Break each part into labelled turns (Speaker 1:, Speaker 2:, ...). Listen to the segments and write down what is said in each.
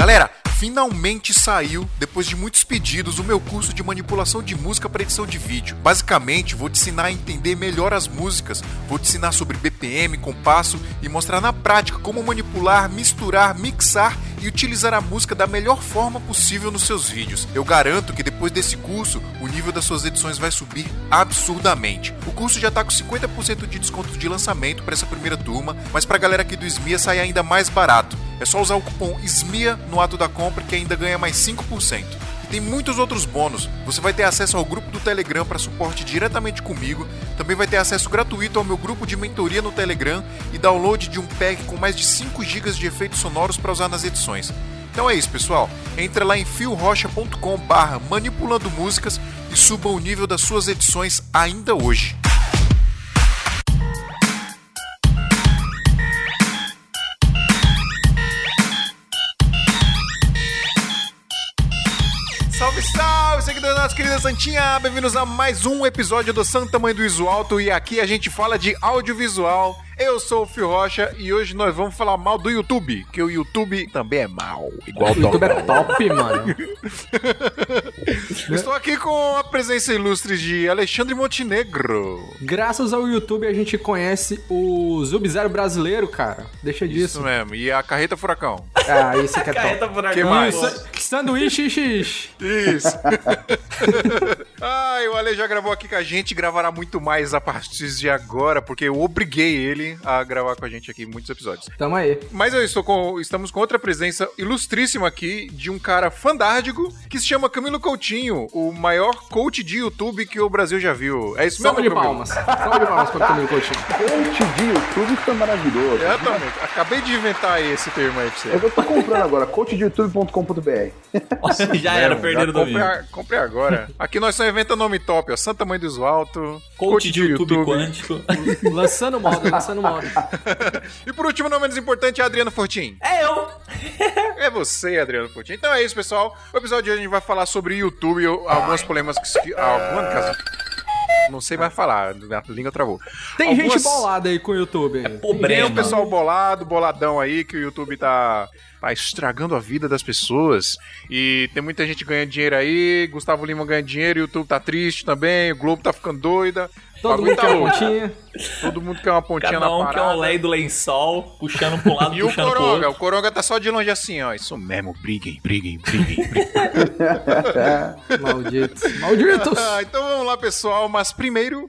Speaker 1: Galera, finalmente saiu, depois de muitos pedidos, o meu curso de manipulação de música para edição de vídeo. Basicamente, vou te ensinar a entender melhor as músicas, vou te ensinar sobre BPM, compasso e mostrar na prática como manipular, misturar, mixar e utilizar a música da melhor forma possível nos seus vídeos. Eu garanto que depois desse curso, o nível das suas edições vai subir absurdamente. O curso já está com 50% de desconto de lançamento para essa primeira turma, mas para a galera aqui do SMIA sai ainda mais barato. É só usar o cupom SMIA no ato da compra que ainda ganha mais 5% tem muitos outros bônus. Você vai ter acesso ao grupo do Telegram para suporte diretamente comigo. Também vai ter acesso gratuito ao meu grupo de mentoria no Telegram e download de um pack com mais de 5 GB de efeitos sonoros para usar nas edições. Então é isso, pessoal. Entra lá em fiorocha.com/barra manipulando músicas e suba o nível das suas edições ainda hoje. Nossa querida Santinha! Bem-vindos a mais um episódio do Santa Mãe do Iso Alto e aqui a gente fala de audiovisual. Eu sou o Fio Rocha e hoje nós vamos falar mal do YouTube, que o YouTube também é mal, igual
Speaker 2: o YouTube é top, mano.
Speaker 1: Estou aqui com a presença ilustre de Alexandre Montenegro.
Speaker 2: Graças ao YouTube a gente conhece o Sub-Zero brasileiro, cara. Deixa disso.
Speaker 1: Isso mesmo. E a Carreta Furacão.
Speaker 2: Ah, isso que é
Speaker 3: Carreta
Speaker 2: top.
Speaker 3: Furacão.
Speaker 1: Que mais?
Speaker 2: Isso, sanduíche X.
Speaker 1: Isso. ah, o Ale já gravou aqui com a gente, gravará muito mais a partir de agora, porque eu obriguei ele a gravar com a gente aqui muitos episódios.
Speaker 2: Tamo aí.
Speaker 1: Mas eu estou com, estamos com outra presença ilustríssima aqui de um cara fandárdigo que se chama Camilo Coutinho, o maior coach de YouTube que o Brasil já viu. É isso
Speaker 2: Salva
Speaker 1: mesmo,
Speaker 2: de palmas. Salva de palmas pra Camilo Coutinho.
Speaker 4: Coach de YouTube foi maravilhoso.
Speaker 1: Exatamente. Acabei de inventar esse termo aí pra você.
Speaker 4: Eu tô comprando agora, coachdeyoutube.com.br.
Speaker 3: Já era,
Speaker 1: Mesmo,
Speaker 3: perderam o
Speaker 1: já
Speaker 3: domínio.
Speaker 1: comprei, agora. Aqui nós só inventa nome top, ó. Santa Mãe do Alto.
Speaker 3: Coach de YouTube, quântico.
Speaker 2: Lançando moda, lançando moda.
Speaker 1: E por último, não menos importante, é Adriano Fortin.
Speaker 3: É eu.
Speaker 1: É você, Adriano Fortin. Então é isso, pessoal. O episódio de hoje a gente vai falar sobre YouTube e algumas polêmicas que. Algumas. Não sei mais falar, a língua travou.
Speaker 2: Tem
Speaker 1: Algumas-
Speaker 2: gente bolada aí com o YouTube.
Speaker 3: É
Speaker 1: Tem
Speaker 3: problema.
Speaker 1: o pessoal bolado, boladão aí, que o YouTube tá, tá estragando a vida das pessoas. E tem muita gente ganhando dinheiro aí. Gustavo Lima ganha dinheiro, o YouTube tá triste também, o Globo tá ficando doida. O
Speaker 2: Todo mundo
Speaker 1: tá
Speaker 2: quer
Speaker 1: louco.
Speaker 2: pontinha.
Speaker 1: Todo mundo quer uma pontinha
Speaker 3: Cada
Speaker 1: na
Speaker 3: um quer
Speaker 1: parada.
Speaker 3: um lei do lençol, puxando um lado,
Speaker 1: E o
Speaker 3: puxando pro
Speaker 1: Coronga, o Coronga tá só de longe assim, ó. Isso mesmo, briguem, briguem, briguem, briguem.
Speaker 2: Malditos. Malditos.
Speaker 1: Ah, então vamos lá, pessoal. Mas primeiro.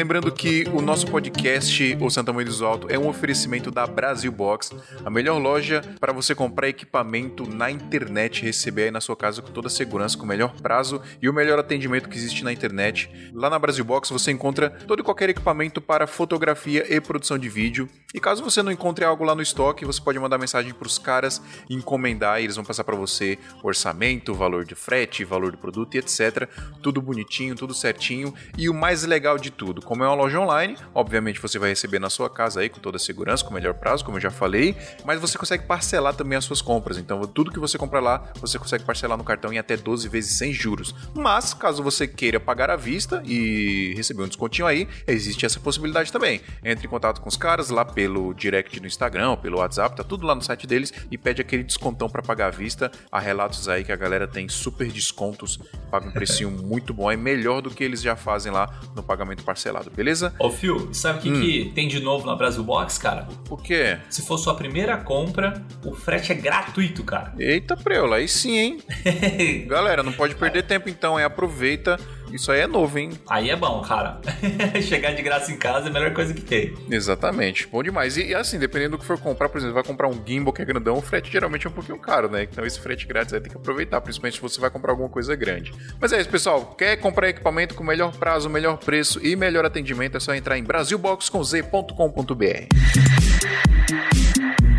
Speaker 1: Lembrando que o nosso podcast, O Santa Mãe do Alto, é um oferecimento da Brasil Box, a melhor loja para você comprar equipamento na internet, receber aí na sua casa com toda a segurança, com o melhor prazo e o melhor atendimento que existe na internet. Lá na Brasil Box você encontra todo e qualquer equipamento para fotografia e produção de vídeo. E caso você não encontre algo lá no estoque, você pode mandar mensagem para os caras encomendar, e eles vão passar para você orçamento, valor de frete, valor do produto e etc. Tudo bonitinho, tudo certinho. E o mais legal de tudo, como é uma loja online, obviamente você vai receber na sua casa aí com toda a segurança, com o melhor prazo, como eu já falei, mas você consegue parcelar também as suas compras. Então, tudo que você comprar lá, você consegue parcelar no cartão em até 12 vezes sem juros. Mas, caso você queira pagar à vista e receber um descontinho aí, existe essa possibilidade também. Entre em contato com os caras lá pelo direct no Instagram, pelo WhatsApp, tá tudo lá no site deles e pede aquele descontão para pagar à vista. Há relatos aí que a galera tem super descontos, paga um precinho muito bom, é melhor do que eles já fazem lá no pagamento parcelado, beleza?
Speaker 3: Ô, Phil, sabe o que,
Speaker 1: Hum.
Speaker 3: que tem de novo na Brasil Box, cara?
Speaker 1: Por quê?
Speaker 3: Se for sua primeira compra, o frete é gratuito, cara.
Speaker 1: Eita preula, aí sim, hein? Galera, não pode perder tempo então, hein? Aproveita. Isso aí é novo, hein?
Speaker 3: Aí é bom, cara. Chegar de graça em casa é a melhor coisa que tem.
Speaker 1: Exatamente, bom demais. E, e assim, dependendo do que for comprar, por exemplo, vai comprar um gimbal que é grandão, o frete geralmente é um pouquinho caro, né? Então esse frete grátis aí tem que aproveitar, principalmente se você vai comprar alguma coisa grande. Mas é isso, pessoal. Quer comprar equipamento com melhor prazo, melhor preço e melhor atendimento, é só entrar em brasilbox.com.br.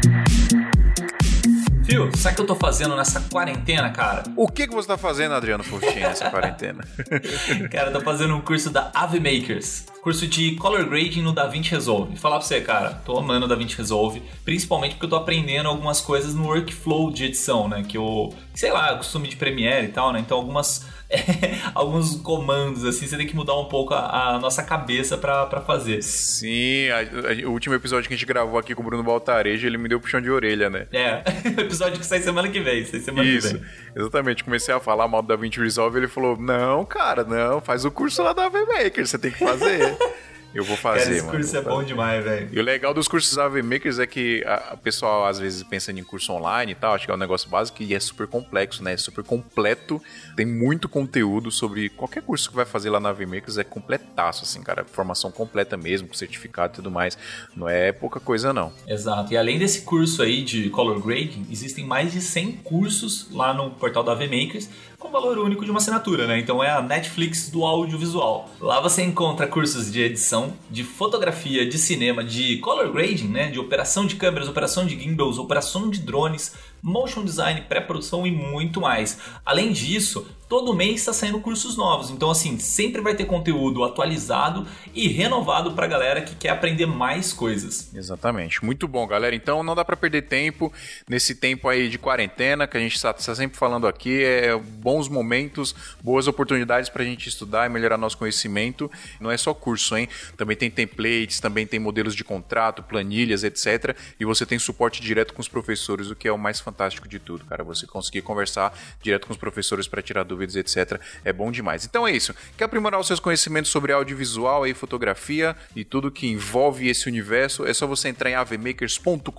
Speaker 3: Phil, sabe o que eu tô fazendo nessa quarentena, cara?
Speaker 1: O que, que você tá fazendo, Adriano Fortin, nessa quarentena?
Speaker 3: Cara, eu tô fazendo um curso da Ave Makers. Curso de Color Grading no DaVinci Resolve. Falar pra você, cara, tô amando o DaVinci Resolve, principalmente porque eu tô aprendendo algumas coisas no workflow de edição, né? Que eu, sei lá, costume de Premiere e tal, né? Então algumas alguns comandos, assim, você tem que mudar um pouco a, a nossa cabeça para fazer.
Speaker 1: Sim, a, a, o último episódio que a gente gravou aqui com o Bruno Baltarejo, ele me deu puxão de orelha, né?
Speaker 3: É, episódio que sai semana que vem, sai semana
Speaker 1: Isso,
Speaker 3: que vem.
Speaker 1: exatamente. Comecei a falar mal do DaVinci Resolve, ele falou, não, cara, não, faz o curso lá da VMaker, você tem que fazer. Eu vou fazer, Cara, esse
Speaker 3: mano. curso é bom demais, velho.
Speaker 1: E o legal dos cursos AV Makers é que a, pessoal às vezes pensa em curso online e tal, acho que é um negócio básico e é super complexo, né? É super completo, tem muito conteúdo sobre qualquer curso que vai fazer lá na AV Makers, é completaço, assim, cara. Formação completa mesmo, com certificado e tudo mais. Não é pouca coisa, não.
Speaker 3: Exato. E além desse curso aí de Color Grading, existem mais de 100 cursos lá no portal da AV Makers com valor único de uma assinatura, né? Então é a Netflix do audiovisual. Lá você encontra cursos de edição, de fotografia, de cinema, de color grading, né? De operação de câmeras, operação de gimbals, operação de drones, motion design, pré-produção e muito mais. Além disso, todo mês está saindo cursos novos. Então, assim, sempre vai ter conteúdo atualizado e renovado para a galera que quer aprender mais coisas.
Speaker 1: Exatamente. Muito bom, galera. Então, não dá para perder tempo nesse tempo aí de quarentena que a gente está tá sempre falando aqui. É bons momentos, boas oportunidades para a gente estudar e melhorar nosso conhecimento. Não é só curso, hein? Também tem templates, também tem modelos de contrato, planilhas, etc. E você tem suporte direto com os professores, o que é o mais fantástico de tudo, cara. Você conseguir conversar direto com os professores para tirar dúvidas dúvidas, etc. É bom demais. Então é isso. Quer aprimorar os seus conhecimentos sobre audiovisual e fotografia e tudo que envolve esse universo? É só você entrar em avmakers.com.br.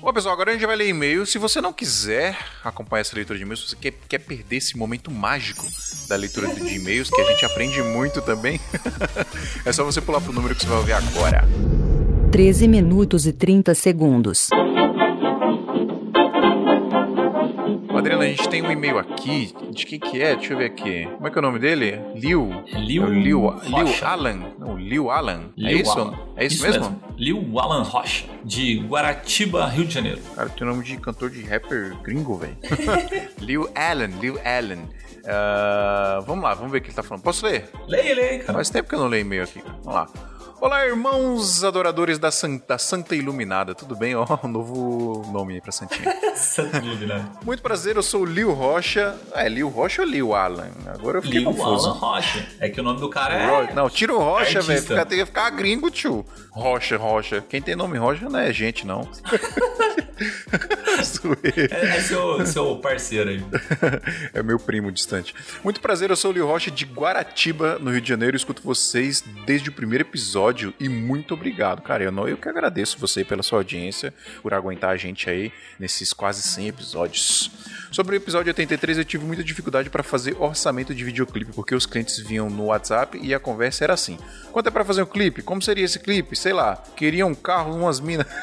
Speaker 1: Bom, pessoal, agora a gente vai ler e-mail. Se você não quiser acompanhar essa leitura de e-mails, se você quer, quer perder esse momento mágico da leitura de e-mails, que a gente aprende muito também, é só você pular pro número que você vai ouvir agora.
Speaker 5: 13 minutos e 30 segundos.
Speaker 1: Adriana, a gente tem um e-mail aqui. De quem que é? Deixa eu ver aqui. Como é que é o nome dele? Liu.
Speaker 3: Liu.
Speaker 1: É Liu, Liu Alan. Não, Liu Alan. É Liu é isso? Alan. É isso, isso mesmo? mesmo?
Speaker 3: Liu Alan Rocha, de Guaratiba, Rio de Janeiro.
Speaker 1: Cara, tem nome de cantor de rapper gringo, velho. Liu Alan, Liu Alan. Uh, vamos lá, vamos ver o que ele tá falando. Posso ler?
Speaker 3: Leia, leia, cara.
Speaker 1: Faz tempo que eu não leio e-mail aqui. Vamos lá. Olá, irmãos adoradores da, San, da Santa Iluminada. Tudo bem? Ó, oh, um novo nome aí pra Santinha.
Speaker 3: Santa Iluminada.
Speaker 1: Muito prazer, eu sou o Liu Rocha. É, Liu Rocha ou Liu Alan? Agora eu fiquei
Speaker 3: Liu
Speaker 1: confuso.
Speaker 3: Alan Rocha. É que o nome do cara é...
Speaker 1: Não, tira o Rocha, velho. Tem que ficar gringo, tio. Rocha, Rocha. Quem tem nome Rocha não é gente, não.
Speaker 3: é, é seu, seu parceiro aí.
Speaker 1: é meu primo distante. Muito prazer, eu sou o Liu Rocha de Guaratiba, no Rio de Janeiro. escuto vocês desde o primeiro episódio e muito obrigado, cara. Eu, não, eu que agradeço você pela sua audiência, por aguentar a gente aí nesses quase 100 episódios. Sobre o episódio 83, eu tive muita dificuldade para fazer orçamento de videoclipe, porque os clientes vinham no WhatsApp e a conversa era assim: quanto é para fazer um clipe? Como seria esse clipe? Sei lá, queria um carro, umas minas.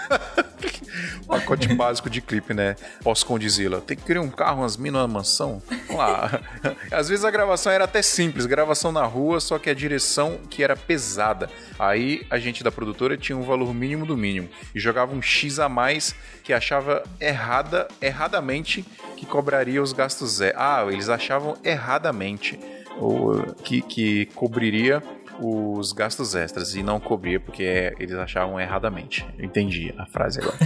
Speaker 1: Pacote básico de clipe, né? Posso condizê-la. Tem que querer um carro, umas minas, uma mansão? Vamos lá. Às vezes a gravação era até simples, gravação na rua, só que a direção que era pesada. Aí a gente da produtora tinha um valor mínimo do mínimo e jogava um X a mais que achava errada, erradamente que cobraria os gastos zero. Ah, eles achavam erradamente ou que, que cobriria os gastos extras e não cobria porque eles achavam erradamente. Eu entendi a frase agora.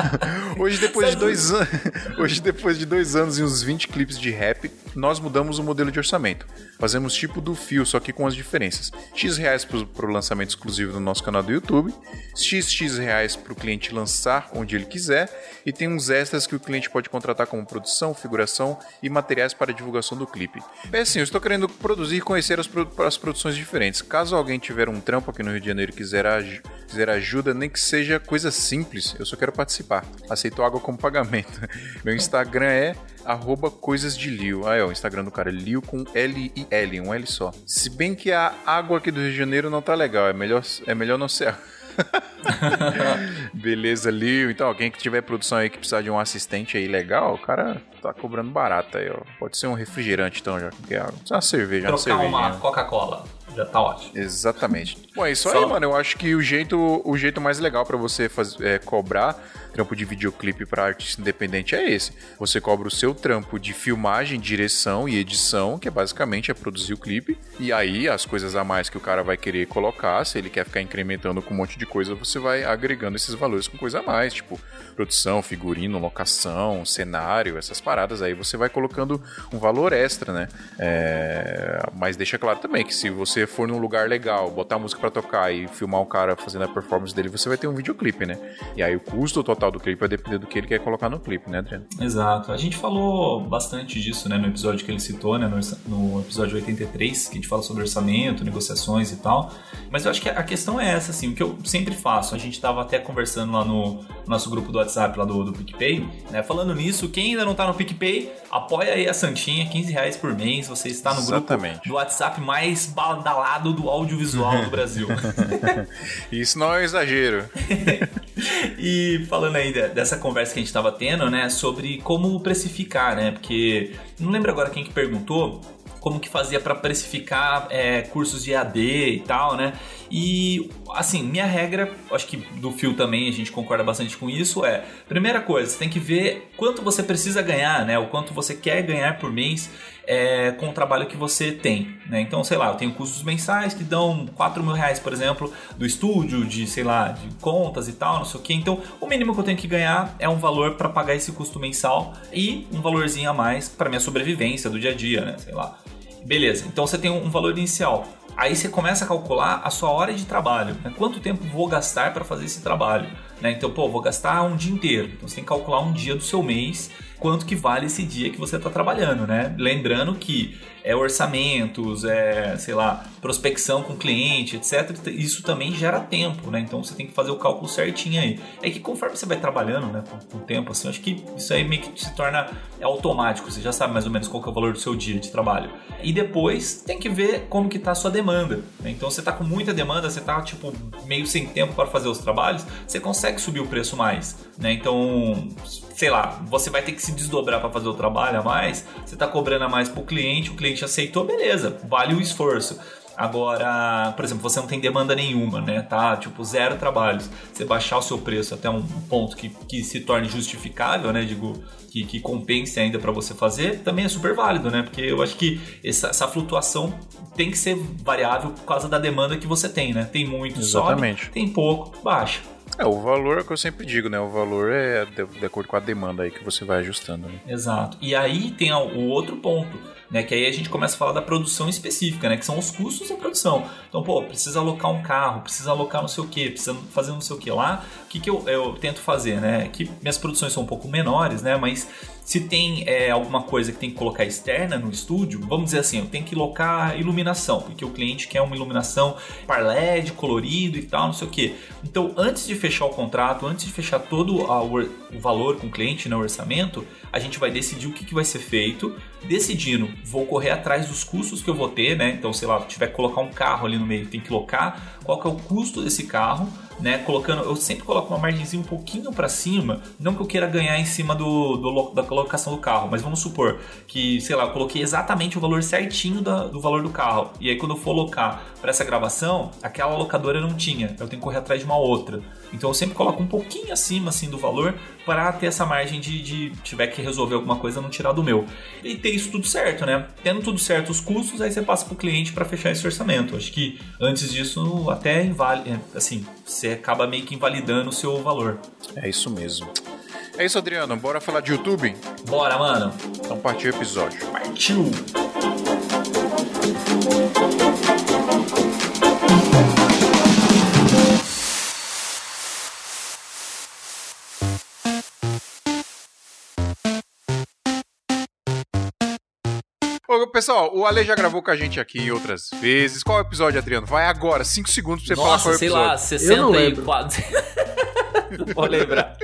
Speaker 1: hoje, depois de dois anos, hoje, depois de dois anos e uns 20 clipes de rap, nós mudamos o modelo de orçamento. Fazemos tipo do fio, só que com as diferenças. X reais para o lançamento exclusivo do nosso canal do YouTube, XX reais para o cliente lançar onde ele quiser, e tem uns extras que o cliente pode contratar como produção, figuração e materiais para divulgação do clipe. É assim, eu estou querendo produzir e conhecer as, as produções diferentes. Caso alguém tiver um trampo aqui no Rio de Janeiro e quiser, quiser ajuda, nem que seja coisa simples, eu só quero participar. Aceito água como pagamento. Meu Instagram é arroba coisas de Lio. Ah, é o Instagram do cara, Lio com L-I-L, um L só. Se bem que a água aqui do Rio de Janeiro não tá legal, é melhor, é melhor não ser. Beleza, Lio. Então, alguém que tiver produção aí que precisar de um assistente aí legal, o cara tá cobrando barato aí, ó. Pode ser um refrigerante, então, já que é água. Uma cerveja,
Speaker 3: Trocar
Speaker 1: uma,
Speaker 3: uma Coca-Cola. Já tá ótimo.
Speaker 1: Exatamente. Bom, é isso
Speaker 3: Só-
Speaker 1: aí, mano. Eu acho que o jeito, o jeito mais legal pra você faz, é, cobrar trampo de videoclipe pra artista independente é esse. Você cobra o seu trampo de filmagem, direção e edição, que é basicamente é produzir o clipe. E aí, as coisas a mais que o cara vai querer colocar, se ele quer ficar incrementando com um monte de coisa, você vai agregando esses valores com coisa a mais, tipo produção, figurino, locação, cenário, essas paradas aí você vai colocando um valor extra, né? É, Mas deixa claro também que se você for num lugar legal, botar música pra tocar e filmar um cara fazendo a performance dele, você vai ter um videoclipe, né? E aí o custo total do clipe vai depender do que ele quer colocar no clipe, né, Adriano?
Speaker 3: Exato. A gente falou bastante disso, né, no episódio que ele citou, né, no, episódio 83, que a gente fala sobre orçamento, negociações e tal. Mas eu acho que a questão é essa, assim, o que eu sempre faço. A gente tava até conversando lá no nosso grupo do WhatsApp, lá do, do PicPay, né, falando nisso, quem ainda não tá no PicPay, apoia aí a Santinha, 15 reais por mês, você está no
Speaker 1: Exatamente.
Speaker 3: grupo do WhatsApp mais badalado do audiovisual do Brasil.
Speaker 1: Isso não é um exagero.
Speaker 3: E falando aí de- dessa conversa que a gente tava tendo, né, sobre como precificar, né? Porque não lembro agora quem que perguntou como que fazia para precificar é, cursos de EAD e tal, né? E assim, minha regra, acho que do Fio também a gente concorda bastante com isso, é primeira coisa, você tem que ver quanto você precisa ganhar, né? O quanto você quer ganhar por mês é, com o trabalho que você tem, né? Então, sei lá, eu tenho custos mensais que dão 4 mil reais, por exemplo, do estúdio, de, sei lá, de contas e tal, não sei o que. Então, o mínimo que eu tenho que ganhar é um valor para pagar esse custo mensal e um valorzinho a mais para minha sobrevivência do dia a dia, né? Sei lá. Beleza, então você tem um valor inicial. Aí você começa a calcular a sua hora de trabalho. Né? Quanto tempo vou gastar para fazer esse trabalho? Né? Então, pô, vou gastar um dia inteiro. Então você tem que calcular um dia do seu mês, quanto que vale esse dia que você está trabalhando, né? Lembrando que é orçamentos, é, sei lá, prospecção com cliente, etc. Isso também gera tempo, né? Então você tem que fazer o cálculo certinho aí. É que conforme você vai trabalhando, né, com, o tempo, assim, acho que isso aí meio que se torna automático. Você já sabe mais ou menos qual é o valor do seu dia de trabalho. E depois tem que ver como que tá a sua demanda. né? Então você tá com muita demanda, você tá tipo meio sem tempo para fazer os trabalhos, você consegue subir o preço mais, né? Então, sei lá, você vai ter que se desdobrar para fazer o trabalho a mais, você tá cobrando a mais pro cliente, o cliente aceitou, beleza, vale o esforço. Agora, por exemplo, você não tem demanda nenhuma, né? Tá, tipo, zero trabalhos. Você baixar o seu preço até um ponto que, que se torne justificável, né? Digo, que, que compense ainda para você fazer, também é super válido, né? Porque eu acho que essa, essa flutuação tem que ser variável por causa da demanda que você tem, né? Tem muito,
Speaker 1: Exatamente.
Speaker 3: sobe, tem pouco, baixa.
Speaker 1: É, o valor é o que eu sempre digo, né? O valor é de, de acordo com a demanda aí que você vai ajustando, né?
Speaker 3: Exato. E aí tem o outro ponto, né? Que aí a gente começa a falar da produção específica, né? Que são os custos da produção. Então, pô, precisa alocar um carro, precisa alocar não sei o que, precisa fazer não sei o que lá. O que, que eu, eu tento fazer, né? Que minhas produções são um pouco menores, né? Mas se tem é, alguma coisa que tem que colocar externa no estúdio, vamos dizer assim, eu tenho que locar iluminação, porque o cliente quer uma iluminação par LED, colorido e tal, não sei o que. Então, antes de fechar o contrato, antes de fechar todo a- o, or- o valor com o cliente, né, o orçamento, a gente vai decidir o que, que vai ser feito. Decidindo, vou correr atrás dos custos que eu vou ter, né? Então, sei lá, tiver que colocar um carro ali no meio, tem que locar, qual que é o custo desse carro, né? Colocando, eu sempre coloco uma margenzinha um pouquinho para cima, não que eu queira ganhar em cima do, do da colocação do carro, mas vamos supor que, sei lá, eu coloquei exatamente o valor certinho da- do valor do carro. E aí quando eu for locar para essa gravação, aquela locadora não tinha, eu tenho que correr atrás de uma outra. Então eu sempre coloco um pouquinho acima assim do valor para ter essa margem de, de tiver que resolver alguma coisa não tirar do meu. E ter isso tudo certo, né? Tendo tudo certo os custos, aí você passa pro cliente para fechar esse orçamento. Acho que antes disso até invali- é, assim, você acaba meio que invalidando o seu valor.
Speaker 1: É isso mesmo. É isso, Adriano. Bora falar de YouTube?
Speaker 3: Bora, mano.
Speaker 1: Então partiu o episódio.
Speaker 3: Partiu.
Speaker 1: Pessoal, o Ale já gravou com a gente aqui outras vezes. Qual é o episódio, Adriano? Vai agora, 5 segundos pra você falar qual é
Speaker 3: Nossa,
Speaker 1: o
Speaker 3: sei
Speaker 1: episódio.
Speaker 3: lá, 60
Speaker 2: Eu não
Speaker 3: e
Speaker 2: lembro.
Speaker 3: 4. não vou lembrar.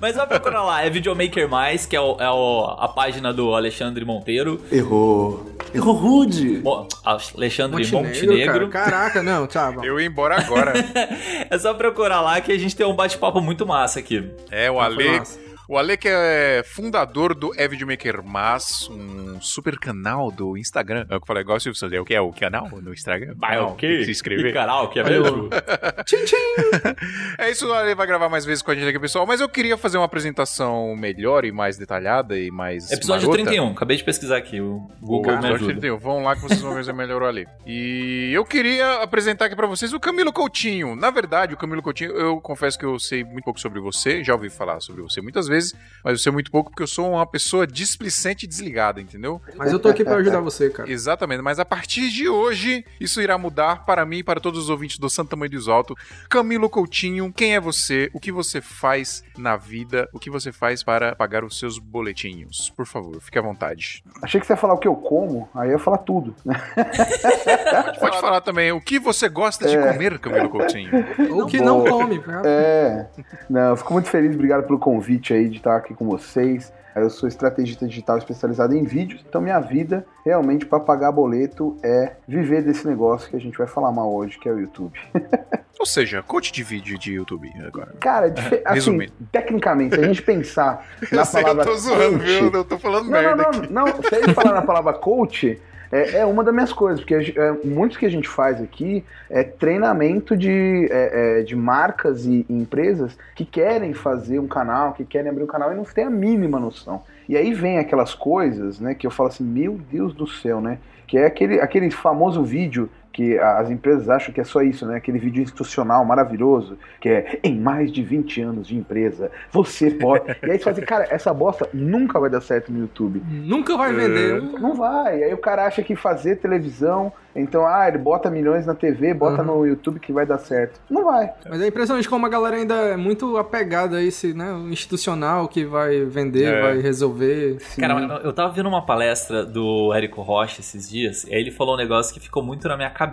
Speaker 3: Mas vai procurar lá, é Videomaker Mais, que é, o- é o- a página do Alexandre Monteiro.
Speaker 4: Errou. Errou rude.
Speaker 3: Mo- Alexandre
Speaker 2: Montenegro,
Speaker 3: Montenegro.
Speaker 2: cara. Caraca, não, tá bom.
Speaker 1: Eu ia embora agora.
Speaker 3: É só procurar lá que a gente tem um bate-papo muito massa aqui.
Speaker 1: é, o Ale.
Speaker 2: massa.
Speaker 1: O Ale que é fundador do É Videomaker Mas, um super canal do Instagram. É o que eu falei, igual o Silvio Santos, é o que é o canal no Instagram?
Speaker 3: Vai,
Speaker 1: Não,
Speaker 3: o
Speaker 1: que se inscrever.
Speaker 3: Que canal que é mesmo?
Speaker 2: Tchim, tchim!
Speaker 1: É isso, o Ale vai gravar mais vezes com a gente aqui, pessoal. Mas eu queria fazer uma apresentação melhor e mais detalhada e mais.
Speaker 3: Episódio
Speaker 1: marota.
Speaker 3: 31, acabei de pesquisar aqui, o Google
Speaker 1: Boa,
Speaker 3: me
Speaker 1: episódio
Speaker 3: ajuda.
Speaker 1: 31. Vão lá que vocês vão ver se melhorou ali. E eu queria apresentar aqui pra vocês o Camilo Coutinho. Na verdade, o Camilo Coutinho, eu confesso que eu sei muito pouco sobre você, já ouvi falar sobre você muitas vezes, mas eu sei muito pouco porque eu sou uma pessoa displicente e desligada, entendeu?
Speaker 2: Mas eu tô aqui pra ajudar você, cara.
Speaker 1: Exatamente, mas a partir de hoje, isso irá mudar para mim e para todos os ouvintes do Santo Tamanho do Alto. Camilo Coutinho, quem é você? O que você faz na vida? O que você faz para pagar os seus boletinhos? Por favor, fique à vontade.
Speaker 6: Achei que você ia falar o que eu como, aí eu ia falar tudo. né?
Speaker 1: Pode falar também o que você gosta de comer, Camilo Coutinho.
Speaker 2: Ou que não come. cara.
Speaker 6: É. Não, eu fico muito feliz, obrigado pelo convite aí de estar aqui com vocês. Eu sou estrategista digital especializado em vídeos, então minha vida realmente para pagar boleto é viver desse negócio que a gente vai falar mal hoje, que é o YouTube.
Speaker 1: Ou seja, coach de vídeo de YouTube agora.
Speaker 6: Cara, assim, tecnicamente, se a gente pensar na
Speaker 1: eu sei, eu
Speaker 6: palavra
Speaker 1: tô zoando,
Speaker 6: coach,
Speaker 1: viu? Eu tô falando
Speaker 6: Não,
Speaker 1: merda
Speaker 6: não,
Speaker 1: aqui.
Speaker 6: não, não. Se a gente falar na palavra coach, é, é uma das minhas coisas, porque é, muitos que a gente faz aqui é treinamento de, é, é, de marcas e, e empresas que querem fazer um canal, que querem abrir um canal e não tem a mínima noção. E aí vem aquelas coisas, né, que eu falo assim, meu Deus do céu, né? Que é aquele, aquele famoso vídeo que as empresas acham que é só isso, né? Aquele vídeo institucional maravilhoso, que é em mais de 20 anos de empresa, você pode. e aí você fala assim, cara, essa bosta nunca vai dar certo no YouTube.
Speaker 2: Nunca vai vender. um-
Speaker 6: Não vai. Aí o cara acha que fazer televisão, então, ah, ele bota milhões na TV, bota no YouTube que vai dar certo. Não vai.
Speaker 2: Mas é impressionante como a galera ainda é muito apegada a esse, né, o institucional que vai vender,
Speaker 1: É.
Speaker 2: vai resolver.
Speaker 3: Cara, mas eu tava vendo uma palestra do Érico Rocha esses dias, e aí ele falou um negócio que ficou muito na minha cabeça,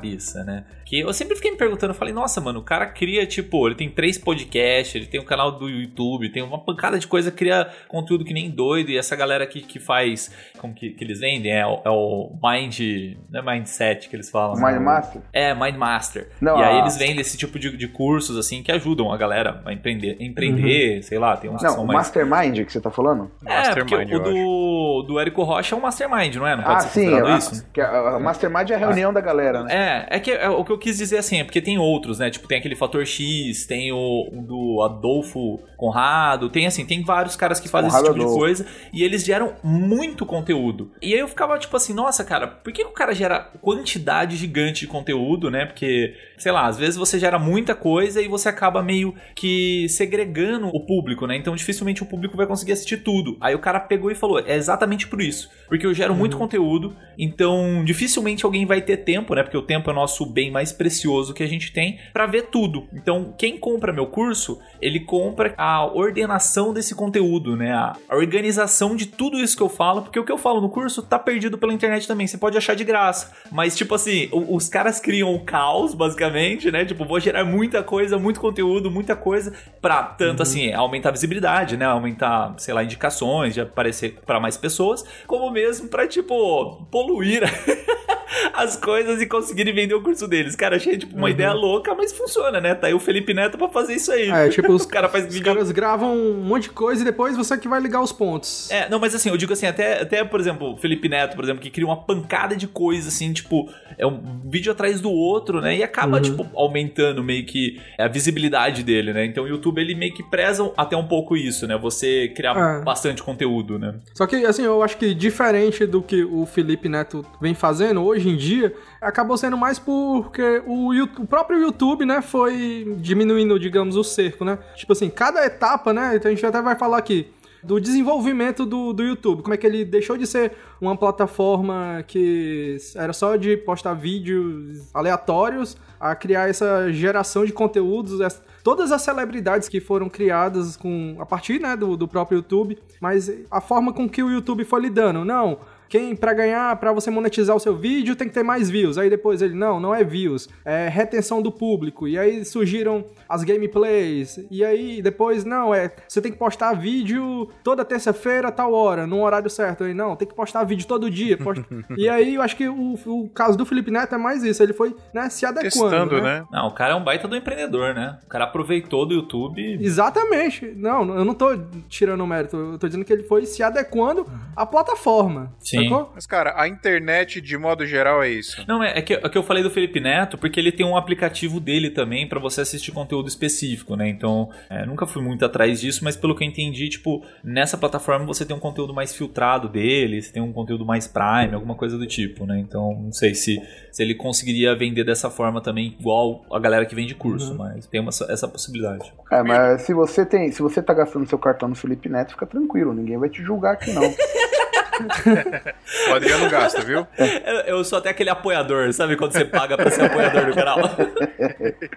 Speaker 3: né? Que eu sempre fiquei me perguntando, eu falei, nossa, mano, o cara cria, tipo, ele tem três podcasts, ele tem um canal do YouTube, tem uma pancada de coisa, cria conteúdo que nem doido, e essa galera que, que faz, como que, que eles vendem, é, o- é o Mind, não é Mindset que eles falam. Né?
Speaker 6: Mind Master.
Speaker 3: É, Mind Master.
Speaker 6: Não,
Speaker 3: e aí
Speaker 6: a-
Speaker 3: eles vendem esse tipo de, de cursos, assim, que ajudam a galera a empreender, empreender sei lá, tem uns que
Speaker 6: Não,
Speaker 3: são
Speaker 6: o
Speaker 3: mais...
Speaker 6: Mastermind que você tá falando?
Speaker 3: É, porque
Speaker 1: Mastermind,
Speaker 3: o do, do Érico Rocha é um mastermind, não é? Não pode
Speaker 6: Ah,
Speaker 3: ser
Speaker 6: sim.
Speaker 3: considerado
Speaker 6: A,
Speaker 3: isso?
Speaker 6: que a, a Mastermind é a reunião da galera, né?
Speaker 3: É, é que é, o que eu quis dizer assim, é porque tem outros, né? Tipo, tem aquele Fator X, tem o, o do Adolfo Conrado, tem assim, tem vários caras que fazem
Speaker 6: Conrado
Speaker 3: esse tipo de
Speaker 6: Adolfo.
Speaker 3: coisa e eles geram muito conteúdo. E aí eu ficava tipo assim, nossa, cara, por que, o cara gera quantidade gigante de conteúdo, né? Porque, sei lá, às vezes você gera muita coisa e você acaba meio que segregando o público, né? Então dificilmente o público vai conseguir assistir tudo. Aí o cara pegou e falou, é exatamente por isso. Porque eu gero muito conteúdo, então dificilmente alguém vai ter tempo, né? Porque o tempo é o nosso bem mais precioso que a gente tem pra ver tudo. Então, quem compra meu curso, ele compra a ordenação desse conteúdo, né? A a organização de tudo isso que eu falo, porque o que eu falo no curso tá perdido pela internet também. Você pode achar de graça. Mas, tipo assim, o- os caras criam o caos, basicamente, né? Tipo, vou gerar muita coisa, muito conteúdo, muita coisa, pra tanto assim, aumentar a visibilidade, né? Aumentar, sei lá, indicações, de aparecer pra mais pessoas, como mesmo pra, tipo, poluir as coisas e conseguirem vender o curso deles. Cara, achei tipo uma ideia louca, mas funciona, né? Tá aí o Felipe Neto pra fazer isso aí.
Speaker 2: É, tipo, os,
Speaker 3: cara faz
Speaker 2: os
Speaker 3: vídeo.
Speaker 2: caras gravam um monte de coisa e depois você que vai ligar os pontos.
Speaker 3: É, não, mas assim, eu digo assim, até, até por exemplo, o Felipe Neto, por exemplo, que cria uma pancada de coisa, assim, tipo, é um vídeo atrás do outro, né? E acaba, tipo, aumentando meio que a visibilidade dele, né? Então o YouTube, ele meio que preza até um pouco isso, né? Você criar
Speaker 2: É.
Speaker 3: bastante conteúdo, né?
Speaker 2: Só que, assim, eu acho que diferente do que o Felipe Neto vem fazendo hoje em dia, acabou sendo mais porque o, o próprio YouTube, né, foi diminuindo, digamos, o cerco, né? Tipo assim, cada etapa, né, então a gente até vai falar aqui do desenvolvimento do, do YouTube, como é que ele deixou de ser uma plataforma que era só de postar vídeos aleatórios a criar essa geração de conteúdos, essa- todas as celebridades que foram criadas com a partir né, do, do próprio YouTube, mas a forma com que o YouTube foi lidando, não. Quem para ganhar, para você monetizar o seu vídeo, tem que ter mais views. Aí depois ele, não, não é views, é retenção do público. E aí surgiram as gameplays. E aí depois, não, é, você tem que postar vídeo toda terça-feira, tal hora, num horário certo. Aí, não, tem que postar vídeo todo dia. Posta... e aí eu acho que o, o caso do Felipe Neto é mais isso, ele foi, né, se adequando,
Speaker 1: Testando,
Speaker 2: né?
Speaker 1: né?
Speaker 3: Não, o cara é um baita do empreendedor, né? O cara aproveitou do YouTube.
Speaker 2: Exatamente. Não, eu não tô tirando o mérito, eu tô dizendo que ele foi se adequando à plataforma.
Speaker 3: Sim.
Speaker 2: Sacou?
Speaker 1: Mas, cara, a internet, de modo geral, é isso.
Speaker 3: Não, é, é que, é que eu falei do Felipe Neto, porque ele tem um aplicativo dele também pra você assistir conteúdo específico, né? Então, é, nunca fui muito atrás disso, mas pelo que eu entendi, tipo, nessa plataforma você tem um conteúdo mais filtrado dele, você tem um conteúdo mais prime, alguma coisa do tipo, né? Então, não sei se, se ele conseguiria vender dessa forma também, igual a galera que vende curso, mas tem uma, essa possibilidade.
Speaker 6: É, mas se você tem, se você tá gastando seu cartão no Felipe Neto, fica tranquilo, ninguém vai te julgar aqui não.
Speaker 1: O Adriano gasta, viu?
Speaker 3: Eu, eu sou até aquele apoiador, sabe? Quando você paga pra ser apoiador do canal.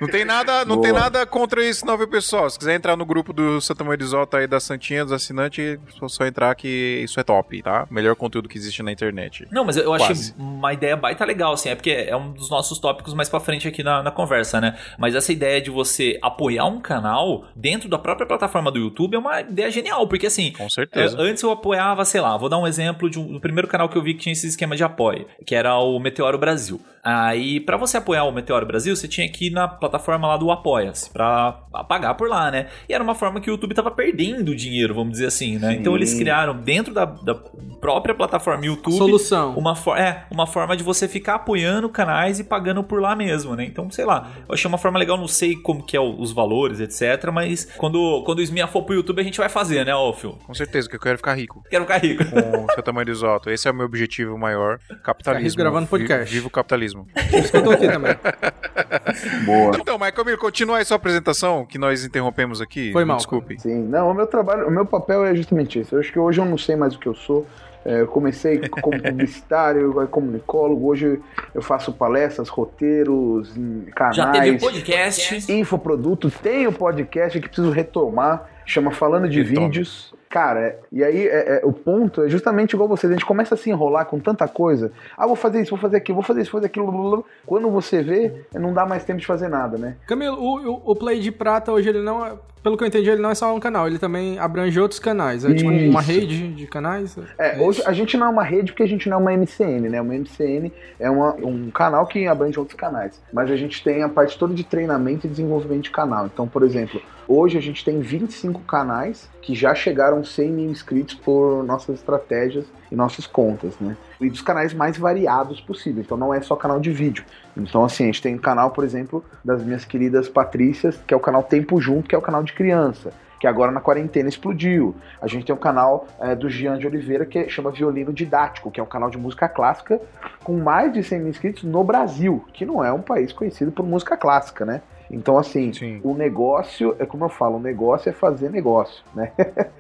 Speaker 1: Não tem nada, não
Speaker 6: Boa.
Speaker 1: tem nada contra isso, não, viu, pessoal? Se quiser entrar no grupo do Santa Maria Isoto aí da Santinha, dos assinantes, é só entrar que isso é top, tá? Melhor conteúdo que existe na internet.
Speaker 3: Não, mas eu, eu achei
Speaker 1: Quase.
Speaker 3: uma ideia baita legal, assim, é porque é um dos nossos tópicos mais pra frente aqui na, na conversa, né? Mas essa ideia de você apoiar um canal dentro da própria plataforma do YouTube é uma ideia genial, porque assim,
Speaker 1: Com
Speaker 3: é,
Speaker 1: certeza.
Speaker 3: antes eu apoiava, sei lá, vou dar um exemplo de um, do primeiro canal que eu vi que tinha esse esquema de apoio, que era o Meteoro Brasil. Aí, pra você apoiar o Meteoro Brasil, você tinha que ir na plataforma lá do Apoia-se, pra pagar por lá, né? E era uma forma que o YouTube tava perdendo dinheiro, vamos dizer assim, né? Então eles criaram dentro da, da própria plataforma YouTube
Speaker 2: Solução.
Speaker 3: uma, for é, uma forma de você ficar apoiando canais e pagando por lá mesmo, né? Então, sei lá, eu achei uma forma legal, não sei como que é o- os valores, etc, mas quando, quando o Esminha for pro YouTube a gente vai fazer, né, Phil?
Speaker 1: Com certeza, que eu quero ficar rico.
Speaker 3: Quero ficar rico.
Speaker 1: Com o Santa Maria do Isoto. Esse é o meu objetivo maior. Capitalismo.
Speaker 2: Gravando
Speaker 1: Vi-
Speaker 2: podcast.
Speaker 1: Viva o capitalismo.
Speaker 2: Isso que eu tô aqui também.
Speaker 6: Boa.
Speaker 1: Então, mas Camilo, continua aí sua apresentação, que nós interrompemos aqui.
Speaker 2: Foi mal.
Speaker 1: Desculpe.
Speaker 6: Sim, não, o meu trabalho, o meu papel é justamente esse. Eu acho que hoje eu não sei mais o que eu sou. É, eu comecei como publicitário, agora comunicólogo. Hoje eu faço palestras, roteiros, canais.
Speaker 3: Já teve podcast.
Speaker 6: infoprodutos, tem o podcast que preciso retomar, chama Falando de
Speaker 1: Retome.
Speaker 6: Vídeos. Cara, é- e aí é- é- o ponto é justamente igual vocês, a gente começa a se enrolar com tanta coisa. Ah, vou fazer isso, vou fazer aquilo, vou fazer isso, vou fazer aquilo. blá, blá, blá. Quando você vê, não dá mais tempo de fazer nada, né?
Speaker 2: Camilo, o, o, Play de Prata hoje ele não é. Pelo que eu entendi, ele não é só um canal, ele também abrange outros canais. É tipo uma
Speaker 6: Isso.
Speaker 2: rede de canais.
Speaker 6: É, hoje a gente não é uma rede porque a gente não é uma MCN, né? Uma MCN é uma- um canal que abrange outros canais. Mas a gente tem a parte toda de treinamento e desenvolvimento de canal. Então, por exemplo, hoje a gente tem 25 canais que já chegaram a 100 mil inscritos por nossas estratégias e nossas contas, né? E dos canais mais variados possível. Então não é só canal de vídeo. Então, assim, a gente tem um canal, por exemplo, das minhas queridas Patrícias, que é o canal Tempo Junto, que é o canal de criança que agora na quarentena explodiu. A gente tem o canal é, do Jean de Oliveira, que chama Violino Didático, que é um canal de música clássica com mais de 100 mil inscritos no Brasil, que não é um país conhecido por música clássica, né? Então, assim,
Speaker 1: Sim.
Speaker 6: o negócio, é como eu falo, o negócio é fazer negócio, né?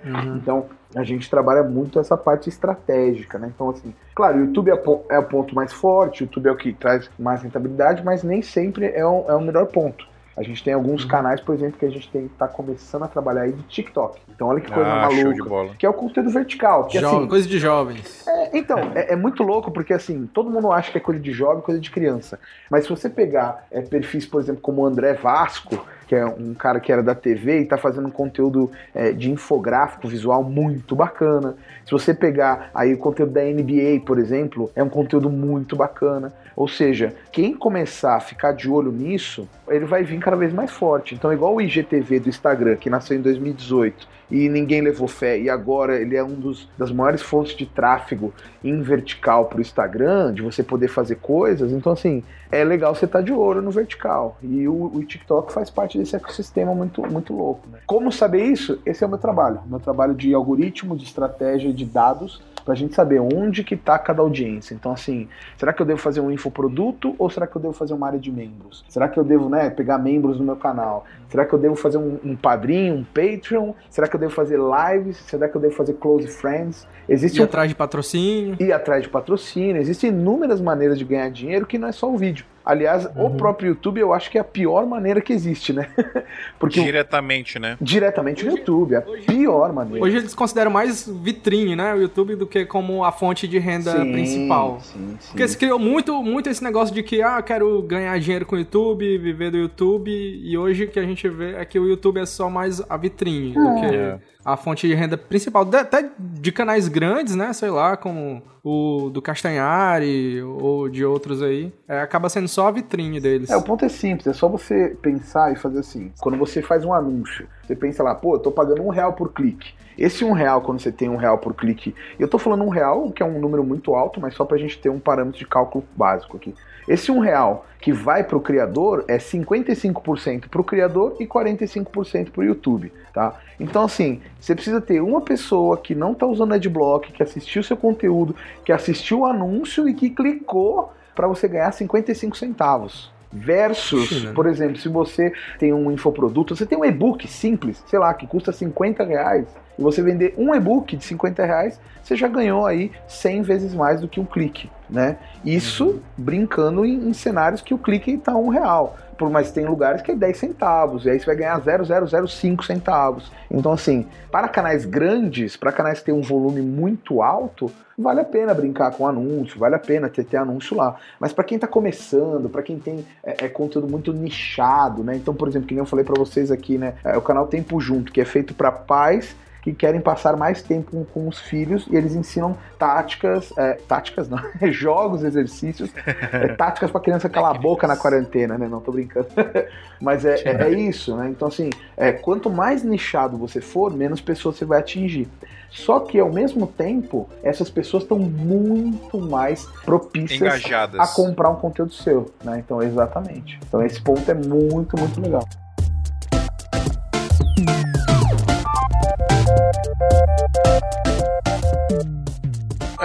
Speaker 2: Uhum.
Speaker 6: Então, a gente trabalha muito essa parte estratégica, né? Então, assim, claro, o YouTube é, é o ponto mais forte, o YouTube é o que traz mais rentabilidade, mas nem sempre é o, é o melhor ponto. A gente tem alguns
Speaker 1: Uhum.
Speaker 6: canais, por exemplo, que a gente tem tá começando a trabalhar aí de TikTok. Então, olha que coisa
Speaker 1: Ah, show de
Speaker 6: maluca.
Speaker 1: bola.
Speaker 6: Que é o conteúdo vertical. Porque,
Speaker 2: Jovem,
Speaker 6: assim,
Speaker 2: coisa de jovens.
Speaker 6: é, então, é, é muito louco porque assim, todo mundo acha que é coisa de jovem, coisa de criança. Mas se você pegar é, perfis, por exemplo, como o André Vasco, que é um cara que era da TV e tá fazendo um conteúdo é, de infográfico visual muito bacana. Se você pegar aí o conteúdo da NBA, por exemplo, é um conteúdo muito bacana. Ou seja, quem começar a ficar de olho nisso, ele vai vir cada vez mais forte. Então, igual o IGTV do Instagram, que nasceu em 2018 e ninguém levou fé, e agora ele é um dos das maiores fontes de tráfego em vertical para o Instagram, de você poder fazer coisas. Então, assim, é legal você estar de olho no vertical. E o, o TikTok faz parte desse ecossistema muito, muito louco. né? Como saber isso? Esse é o meu trabalho. Meu trabalho de algoritmo, de estratégia, de dados, para a gente saber onde que está cada audiência. Então, assim, será que eu devo fazer um infoproduto ou será que eu devo fazer uma área de membros? Será que eu devo né, pegar membros no meu canal? Será que eu devo fazer um, um padrinho, um Patreon? Será que eu devo fazer lives? Será que eu devo fazer close friends? Existe
Speaker 2: Ir
Speaker 6: um
Speaker 2: atrás de patrocínio.
Speaker 6: ir atrás de patrocínio. Existem inúmeras maneiras de ganhar dinheiro que não é só o vídeo. Aliás, o próprio YouTube eu acho que é a pior maneira que existe, né? Porque
Speaker 1: Diretamente, né?
Speaker 6: diretamente no YouTube, é a pior maneira.
Speaker 2: Hoje eles consideram mais vitrine, né? O YouTube do que como a fonte de renda
Speaker 6: Sim,
Speaker 2: principal.
Speaker 6: Sim, sim.
Speaker 2: Porque se criou muito, muito esse negócio de que, ah, quero ganhar dinheiro com o YouTube, viver do YouTube, e hoje o que a gente vê é que o YouTube é só mais a vitrine do que
Speaker 1: É.
Speaker 2: a fonte de renda principal. De- Até de canais grandes, né? Sei lá, como o do Castanhari ou de outros aí. É, acaba sendo só a vitrine deles.
Speaker 6: É, o ponto é simples, é só você pensar e fazer assim. Quando você faz um anúncio, você pensa lá, pô, eu tô pagando um real por clique. Esse um real, quando você tem um real por clique, eu tô falando um real, que é um número muito alto, mas só pra gente ter um parâmetro de cálculo básico aqui. Esse um real que vai pro criador é 55% pro criador e 45% pro YouTube, tá? Então assim, você precisa ter uma pessoa que não tá usando adblock, que assistiu seu conteúdo, que assistiu o anúncio e que clicou para você ganhar 55 centavos. Versus,
Speaker 2: China.
Speaker 6: por exemplo, se você tem um infoproduto, você tem um e-book simples, sei lá, que custa 50 reais, e você vender um e-book de 50 reais, você já ganhou aí 100 vezes mais do que um clique, né? Isso brincando em, em cenários que o clique está um real. Por, mas tem lugares que é 10 centavos, e aí você vai ganhar 0,005 centavos. Então, assim, para canais grandes, para canais que têm um volume muito alto, vale a pena brincar com anúncio, vale a pena ter, ter anúncio lá. Mas para quem está começando, para quem tem é, é conteúdo muito nichado, né? Então, por exemplo, que nem eu falei para vocês aqui, né? É o canal Tempo Junto, que é feito para pais que querem passar mais tempo com, com os filhos e eles ensinam táticas, é, táticas não, jogos, exercícios, é, táticas para criança calar a boca na quarentena, né? Não tô brincando, mas é, é, é isso, né? Então assim, é, quanto mais nichado você for, menos pessoas você vai atingir. Só que ao mesmo tempo, essas pessoas estão muito mais propícias
Speaker 1: Engajadas.
Speaker 6: a comprar um conteúdo seu, né? Então exatamente. Então esse ponto é muito, muito legal.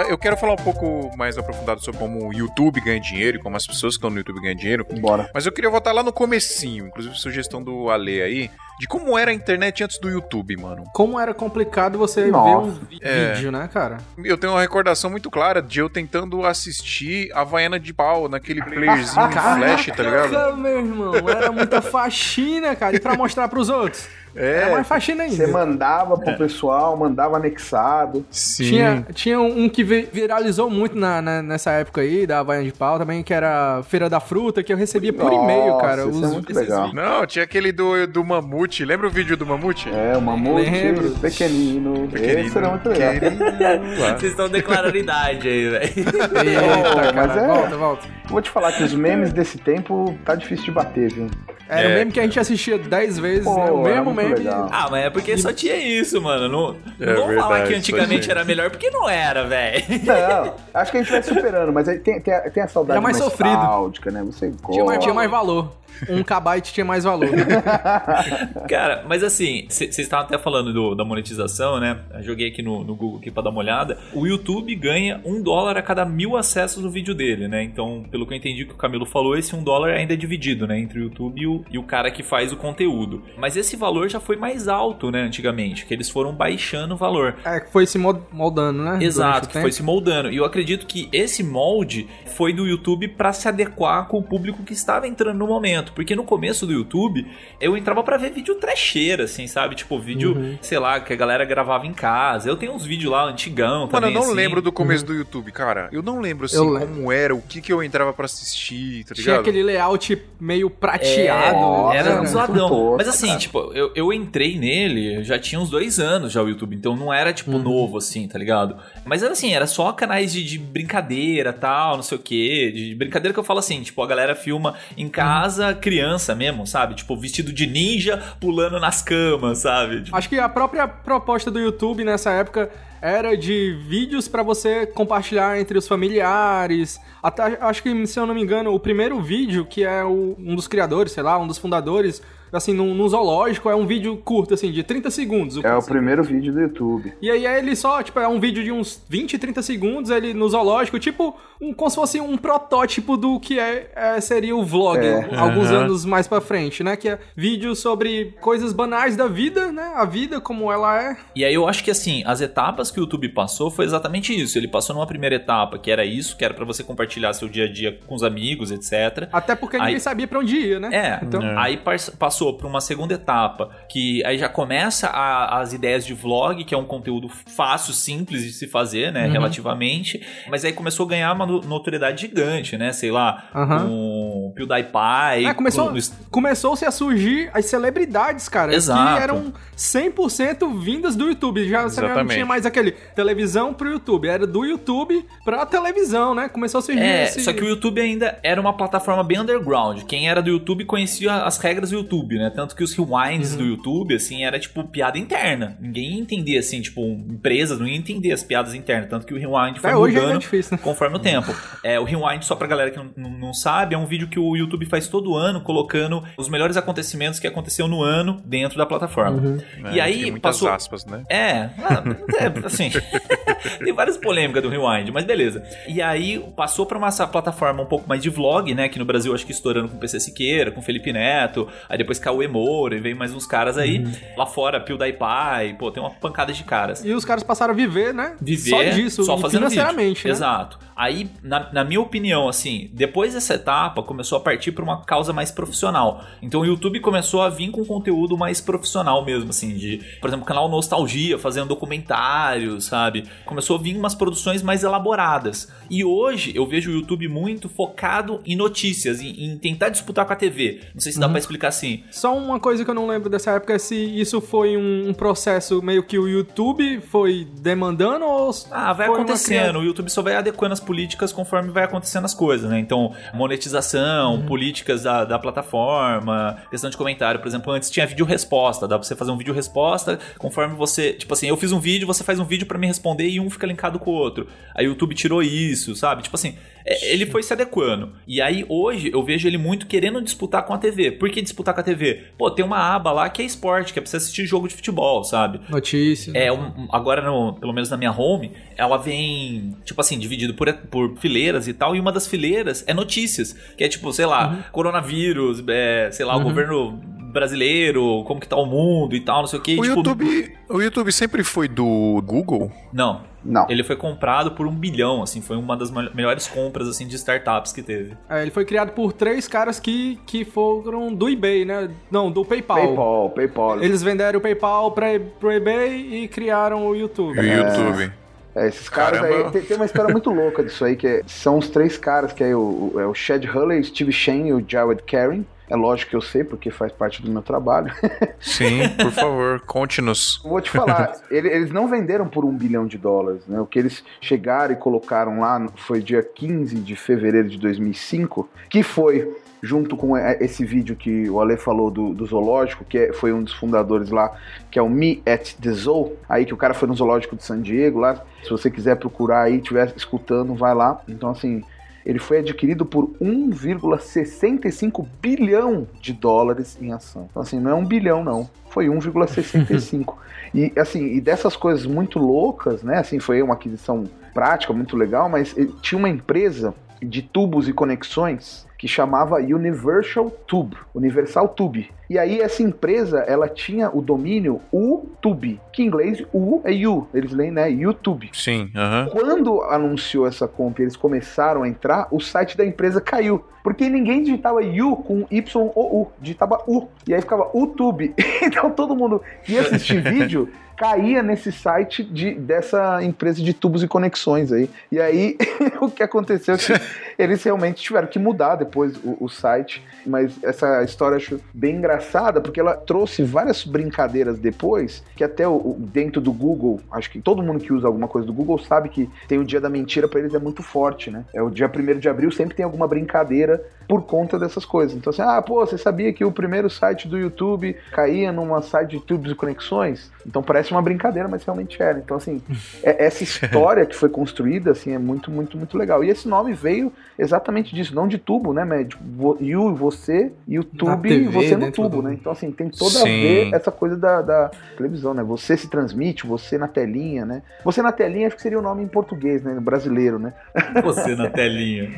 Speaker 1: Eu quero falar um pouco mais aprofundado sobre como o YouTube ganha dinheiro e como as pessoas que estão no YouTube ganham dinheiro.
Speaker 6: Bora.
Speaker 1: Mas eu queria voltar lá no comecinho, inclusive sugestão do Ale aí, de como era a internet antes do YouTube, mano.
Speaker 2: Como era complicado você
Speaker 6: Nossa.
Speaker 2: ver um vi-
Speaker 1: É.
Speaker 2: vídeo, né, cara?
Speaker 1: Eu tenho uma recordação muito clara de eu tentando assistir a Vaiana de pau naquele playerzinho de flash, tá ligado?
Speaker 2: Caraca, meu irmão, era muita faxina, cara. E pra mostrar pros outros? Era mais faxina ainda.
Speaker 6: Você mandava pro pessoal, mandava anexado.
Speaker 1: Sim.
Speaker 2: Tinha, tinha um que vi- viralizou muito na, na- nessa época aí, da Havaiana de Pau, também, que era Feira da Fruta, que eu recebia por e-mail, cara.
Speaker 6: Isso é
Speaker 2: os-
Speaker 6: muito
Speaker 2: esses
Speaker 6: legal.
Speaker 2: vídeos.
Speaker 1: Não, tinha aquele do, do Mamute. Lembra o vídeo do Mamute?
Speaker 6: É, o mamute
Speaker 2: Lembro.
Speaker 6: pequenino.
Speaker 1: Pequenino,
Speaker 6: Esse era muito legal.
Speaker 3: Vocês estão declarando idade aí, velho.
Speaker 2: Eita,
Speaker 6: mas
Speaker 2: cara,
Speaker 6: é-
Speaker 2: volta, volta.
Speaker 6: Vou te falar que os memes desse tempo tá difícil de bater, viu?
Speaker 2: Era o
Speaker 1: É.
Speaker 2: meme que a gente assistia 10 vezes,
Speaker 6: Pô,
Speaker 2: né? O mesmo
Speaker 6: muito legal.
Speaker 3: Ah, mas é porque só tinha isso, mano. Não,
Speaker 1: É
Speaker 3: não vamos falar que antigamente era melhor, porque não era, velho.
Speaker 6: Não, acho que a gente vai superando, mas aí tem, tem, a- tem a saudade
Speaker 2: Era mais sofrido.
Speaker 6: nostálgica, né? Você
Speaker 2: Tinha, mais, tinha mais valor. Um kbyte tinha mais valor.
Speaker 3: Cara, mas assim, vocês estavam até falando do- da monetização, né? Eu joguei aqui no, no Google aqui pra dar uma olhada. O YouTube ganha um dólar a cada mil acessos no vídeo dele, né? Então, pelo que eu entendi que o Camilo falou, esse um dólar ainda é dividido, né? Entre o YouTube e o, e o cara que faz o conteúdo. Mas esse valor já foi mais alto, né? Antigamente, que eles foram baixando o valor.
Speaker 2: É, que foi se moldando, né?
Speaker 3: Exato, que foi se moldando. E eu acredito que esse molde foi do YouTube pra se adequar com o público que estava entrando no momento. Porque no começo do YouTube, eu entrava pra ver vídeo trecheira, assim, sabe? Tipo, vídeo,
Speaker 2: Uhum.
Speaker 3: sei lá, que a galera gravava em casa. Eu tenho uns vídeos lá antigão
Speaker 1: Mano, eu não
Speaker 3: assim.
Speaker 1: lembro do começo do YouTube, cara. Eu não lembro, assim,
Speaker 2: lembro.
Speaker 1: como era, o que que eu entrava pra assistir, tá
Speaker 2: Tinha
Speaker 1: ligado?
Speaker 2: aquele layout meio prateado.
Speaker 6: Nossa,
Speaker 3: Era
Speaker 2: né?
Speaker 3: um zoadão. Mas assim,
Speaker 6: cara.
Speaker 3: tipo, eu, eu entrei nele, já tinha uns dois anos já o YouTube, então não era, tipo, novo, assim, tá ligado? Mas era assim, era só canais de, de brincadeira tal, não sei o quê. De brincadeira que eu falo assim, tipo, a galera filma em casa, criança mesmo, sabe? Tipo, vestido de ninja, pulando nas camas, sabe? Tipo,
Speaker 2: Acho que a própria proposta do YouTube nessa época era de vídeos pra você compartilhar entre os familiares. Até, acho que, se eu não me engano, o primeiro vídeo, que é o- um dos criadores, sei lá, um dos fundadores assim, num, num zoológico, é um vídeo curto, assim, de 30 segundos.
Speaker 6: É o primeiro vídeo do YouTube.
Speaker 2: E aí ele só, tipo, é um vídeo de uns 20, 30 segundos, ele no zoológico, tipo, um, como se fosse um protótipo do que é, é, seria o vlog,
Speaker 6: É.
Speaker 2: alguns
Speaker 1: Aham.
Speaker 2: anos mais pra frente, né? Que é vídeo sobre coisas banais da vida, né? A vida como ela é.
Speaker 3: E aí eu acho que assim, as etapas que o YouTube passou foi exatamente isso. Ele passou numa primeira etapa, que era isso, que era pra você compartilhar seu dia a dia com os amigos, etc.
Speaker 2: Até porque ninguém
Speaker 3: Aí-
Speaker 2: sabia pra onde ia, né?
Speaker 3: É,
Speaker 2: Então,
Speaker 1: É.
Speaker 3: aí pas- passou para uma segunda etapa, que aí já começa a- as ideias de vlog, que é um conteúdo fácil, simples de se fazer, né,
Speaker 2: Uhum.
Speaker 3: relativamente. Mas aí começou a ganhar uma no- notoriedade gigante, né, sei lá, com o PewDiePie.
Speaker 2: É, começou,
Speaker 3: com-
Speaker 2: começou-se a surgir as celebridades, cara,
Speaker 3: Exato.
Speaker 2: que eram 100% vindas do YouTube. Já você não tinha mais aquele televisão pro YouTube, era do YouTube pra televisão, né? Começou a surgir
Speaker 3: É,
Speaker 2: esse...
Speaker 3: só que o YouTube ainda era uma plataforma bem underground. Quem era do YouTube conhecia as regras do YouTube, né? Tanto que os rewinds
Speaker 2: Uhum.
Speaker 3: do YouTube, assim, era tipo piada interna. Ninguém entendia, assim, tipo, empresas não iam entender as piadas internas. Tanto que o rewind foi
Speaker 2: é
Speaker 3: mudando
Speaker 2: difícil, né?
Speaker 3: conforme o tempo. É, o rewind, só pra galera que não, não- não sabe, é um vídeo que o YouTube faz todo ano, colocando os melhores acontecimentos que aconteceu no ano dentro da plataforma.
Speaker 2: Uhum.
Speaker 3: E
Speaker 1: É,
Speaker 3: aí
Speaker 1: tem muitas
Speaker 3: passou.
Speaker 1: aspas, né?
Speaker 3: É, ah, é, assim. tem várias polêmicas do Rewind, mas beleza. E aí passou pra uma essa plataforma um pouco mais de vlog, né? Que no Brasil acho que estourando com PC Siqueira, com Felipe Neto, aí depois Cauê Moura, e veio mais uns caras aí.
Speaker 2: Uhum.
Speaker 3: Lá fora, PewDiePie, pô, tem uma pancada de caras.
Speaker 2: E os caras passaram a viver, né?
Speaker 3: Viver
Speaker 2: só disso,
Speaker 3: só fazendo
Speaker 2: financeiramente,
Speaker 3: vídeo.
Speaker 2: né?
Speaker 3: Exato. Aí, na, na minha opinião, assim, depois dessa etapa, começou a partir para uma causa mais profissional. Então o YouTube começou a vir com conteúdo mais profissional mesmo, assim, de, por exemplo, canal Nostalgia, fazendo documentários, sabe? Começou a vir umas produções mais elaboradas. E hoje eu vejo o YouTube muito focado em notícias, em, em tentar disputar com a TV. Não sei se
Speaker 2: Uhum.
Speaker 3: dá pra explicar assim.
Speaker 2: Só uma coisa que eu não lembro dessa época é se isso foi um, um processo meio que o YouTube foi demandando ou.
Speaker 3: Ah, vai acontecendo. O YouTube só vai adequando as políticas conforme vai acontecendo as coisas, né? Então, monetização, políticas da, da plataforma, questão de comentário. Por exemplo, antes tinha vídeo resposta. Dá pra você fazer um vídeo resposta conforme você. Tipo assim, eu fiz um vídeo, você faz um vídeo pra me responder e um fica linkado com o outro. Aí o YouTube tirou isso, sabe? Tipo assim, ele foi se adequando. E aí hoje eu vejo ele muito querendo disputar com a TV. Por que disputar com a TV? Pô, tem uma aba lá que é esporte, que é pra você assistir jogo de futebol, sabe?
Speaker 2: Notícia.
Speaker 3: É, um- agora, no- pelo menos na minha home, ela vem, tipo assim, dividido por, por fileiras e tal, e uma das fileiras é notícias, que é tipo, sei lá, coronavírus, é, sei lá, o governo brasileiro, como que tá o mundo e tal, não sei o que.
Speaker 1: O
Speaker 3: tipo,
Speaker 1: YouTube, o YouTube sempre foi do Google?
Speaker 3: Não,
Speaker 6: Não.
Speaker 3: ele foi comprado por um bilhão, assim, foi uma das me- melhores compras, assim, de startups que teve.
Speaker 2: É, ele foi criado por três caras que, que foram do eBay, né? Não, do PayPal.
Speaker 6: PayPal, PayPal.
Speaker 2: Eles venderam o PayPal pra, pro eBay e criaram o YouTube.
Speaker 1: O YouTube.
Speaker 6: É, esses caras
Speaker 1: Caramba.
Speaker 6: aí, tem, tem uma história muito louca disso aí, que é- são os três caras, que é o, o, é o Chad Hulley, o Steve Shane e o Jared Karen. É lógico que eu sei, porque faz parte do meu trabalho.
Speaker 1: Sim, por favor, conte-nos.
Speaker 6: Vou te falar, ele- eles não venderam por um bilhão de dólares, né? O que eles chegaram e colocaram lá foi dia 15 de fevereiro de 2005, que foi junto com é, esse vídeo que o Ale falou do, do zoológico, que é- foi um dos fundadores lá, que é o Me at the Zoo, aí que o cara foi no zoológico de San Diego lá, se você quiser procurar aí, estiver escutando, vai lá. Então assim, ele foi adquirido por 1,65 bilhão de dólares em ação. Então assim, não é um bilhão não, foi 1,65. E assim, e dessas coisas muito loucas, né? Assim, foi uma aquisição prática muito legal, mas eh, tinha uma empresa de tubos e conexões que chamava Universal Tube, Universal Tube. E aí essa empresa, ela tinha o domínio YouTube, que em inglês U é You, eles leem, né, YouTube.
Speaker 1: Sim, aham.
Speaker 6: Quando anunciou essa compra e eles começaram a entrar, o site da empresa caiu. Porque ninguém digitava U com Y ou U, digitava U. E aí ficava YouTube. Então todo mundo ia assistir vídeo caía nesse site de, dessa empresa de tubos e conexões aí. E aí o que aconteceu é que eles realmente tiveram que mudar depois o, o site. Mas essa história eu acho bem engraçada, porque ela trouxe várias brincadeiras depois, que até o, o- dentro do Google, acho que todo mundo que usa alguma coisa do Google sabe que tem o dia da mentira para eles é muito forte, né? É o dia 1 de abril, sempre tem alguma brincadeira por conta dessas coisas. Então assim, ah, pô, você sabia que o primeiro site do YouTube caía numa site de tubos e conexões? Então parece uma brincadeira, mas realmente era. Então assim, é- essa história que foi construída assim é muito, muito, muito legal. E esse nome veio exatamente disso, não de tubo, né, mas de vo- you, você, YouTube,
Speaker 2: TV,
Speaker 6: você no
Speaker 2: dentro
Speaker 6: tubo, né? Então, assim, tem toda a
Speaker 1: Sim.
Speaker 6: ver essa coisa da, da televisão, né? Você se transmite, você na telinha, né? Você na telinha acho que seria o nome em português, né? Brasileiro, né?
Speaker 3: Você na telinha.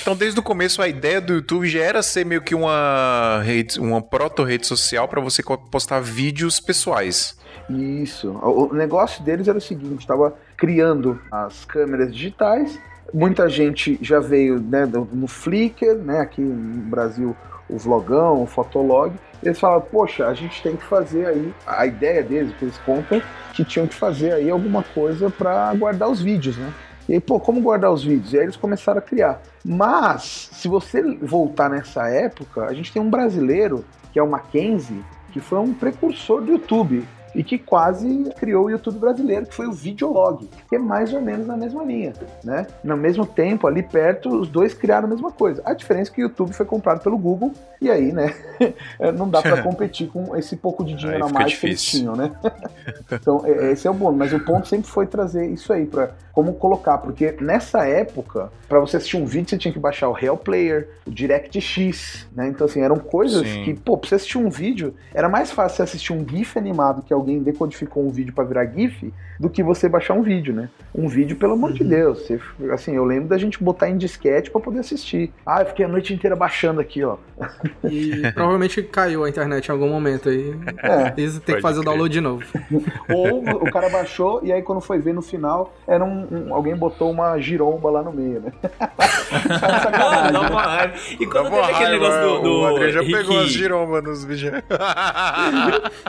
Speaker 1: Então, desde o começo, a ideia do YouTube já era ser meio que uma rede, uma proto-rede social pra você postar vídeos pessoais.
Speaker 6: Isso. O negócio deles era o seguinte: estava criando as câmeras digitais. Muita gente já veio né, no Flickr, né, aqui no Brasil, o Vlogão, o Fotolog. Eles falaram, poxa, a gente tem que fazer aí. A ideia deles, que eles contam, que tinham que fazer aí alguma coisa para guardar os vídeos, né? E aí, pô, como guardar os vídeos? E aí eles começaram a criar. Mas, se você voltar nessa época, a gente tem um brasileiro, que é o Mackenzie, que foi um precursor do YouTube e que quase criou o YouTube brasileiro, que foi o Videolog, que é mais ou menos na mesma linha, né? No mesmo tempo, ali perto, os dois criaram a mesma coisa. A diferença é que o YouTube foi comprado pelo Google e aí, né, não dá pra competir com esse pouco de dinheiro
Speaker 1: Aí
Speaker 6: a mais que eles
Speaker 1: difícil.
Speaker 6: tinham, né? então, é- esse é o bônus, mas o ponto sempre foi trazer isso aí para como colocar, porque nessa época, pra você assistir um vídeo, você tinha que baixar o Real Player, o DirectX, né? Então, assim, eram coisas
Speaker 1: Sim.
Speaker 6: que, pô, pra você assistir um vídeo, era mais fácil você assistir um GIF animado que alguém decodificou um vídeo pra virar GIF do que você baixar um vídeo, né? Um vídeo, pelo amor de Deus. Você, assim, eu lembro da gente botar em disquete pra poder assistir. Ah, eu fiquei a noite inteira baixando aqui, ó.
Speaker 2: E provavelmente caiu a internet em algum momento aí.
Speaker 6: É.
Speaker 1: Pode
Speaker 2: que fazer o
Speaker 1: crer.
Speaker 2: download de novo.
Speaker 6: Ou o cara baixou e aí quando foi ver no final, era um, um- alguém botou uma giromba lá no meio, né?
Speaker 3: Mano, dá uma raiva. E quando teve aquele
Speaker 1: raiva,
Speaker 3: negócio do. do
Speaker 1: o Adriano já
Speaker 3: Rick-
Speaker 1: pegou as girombas nos vídeos.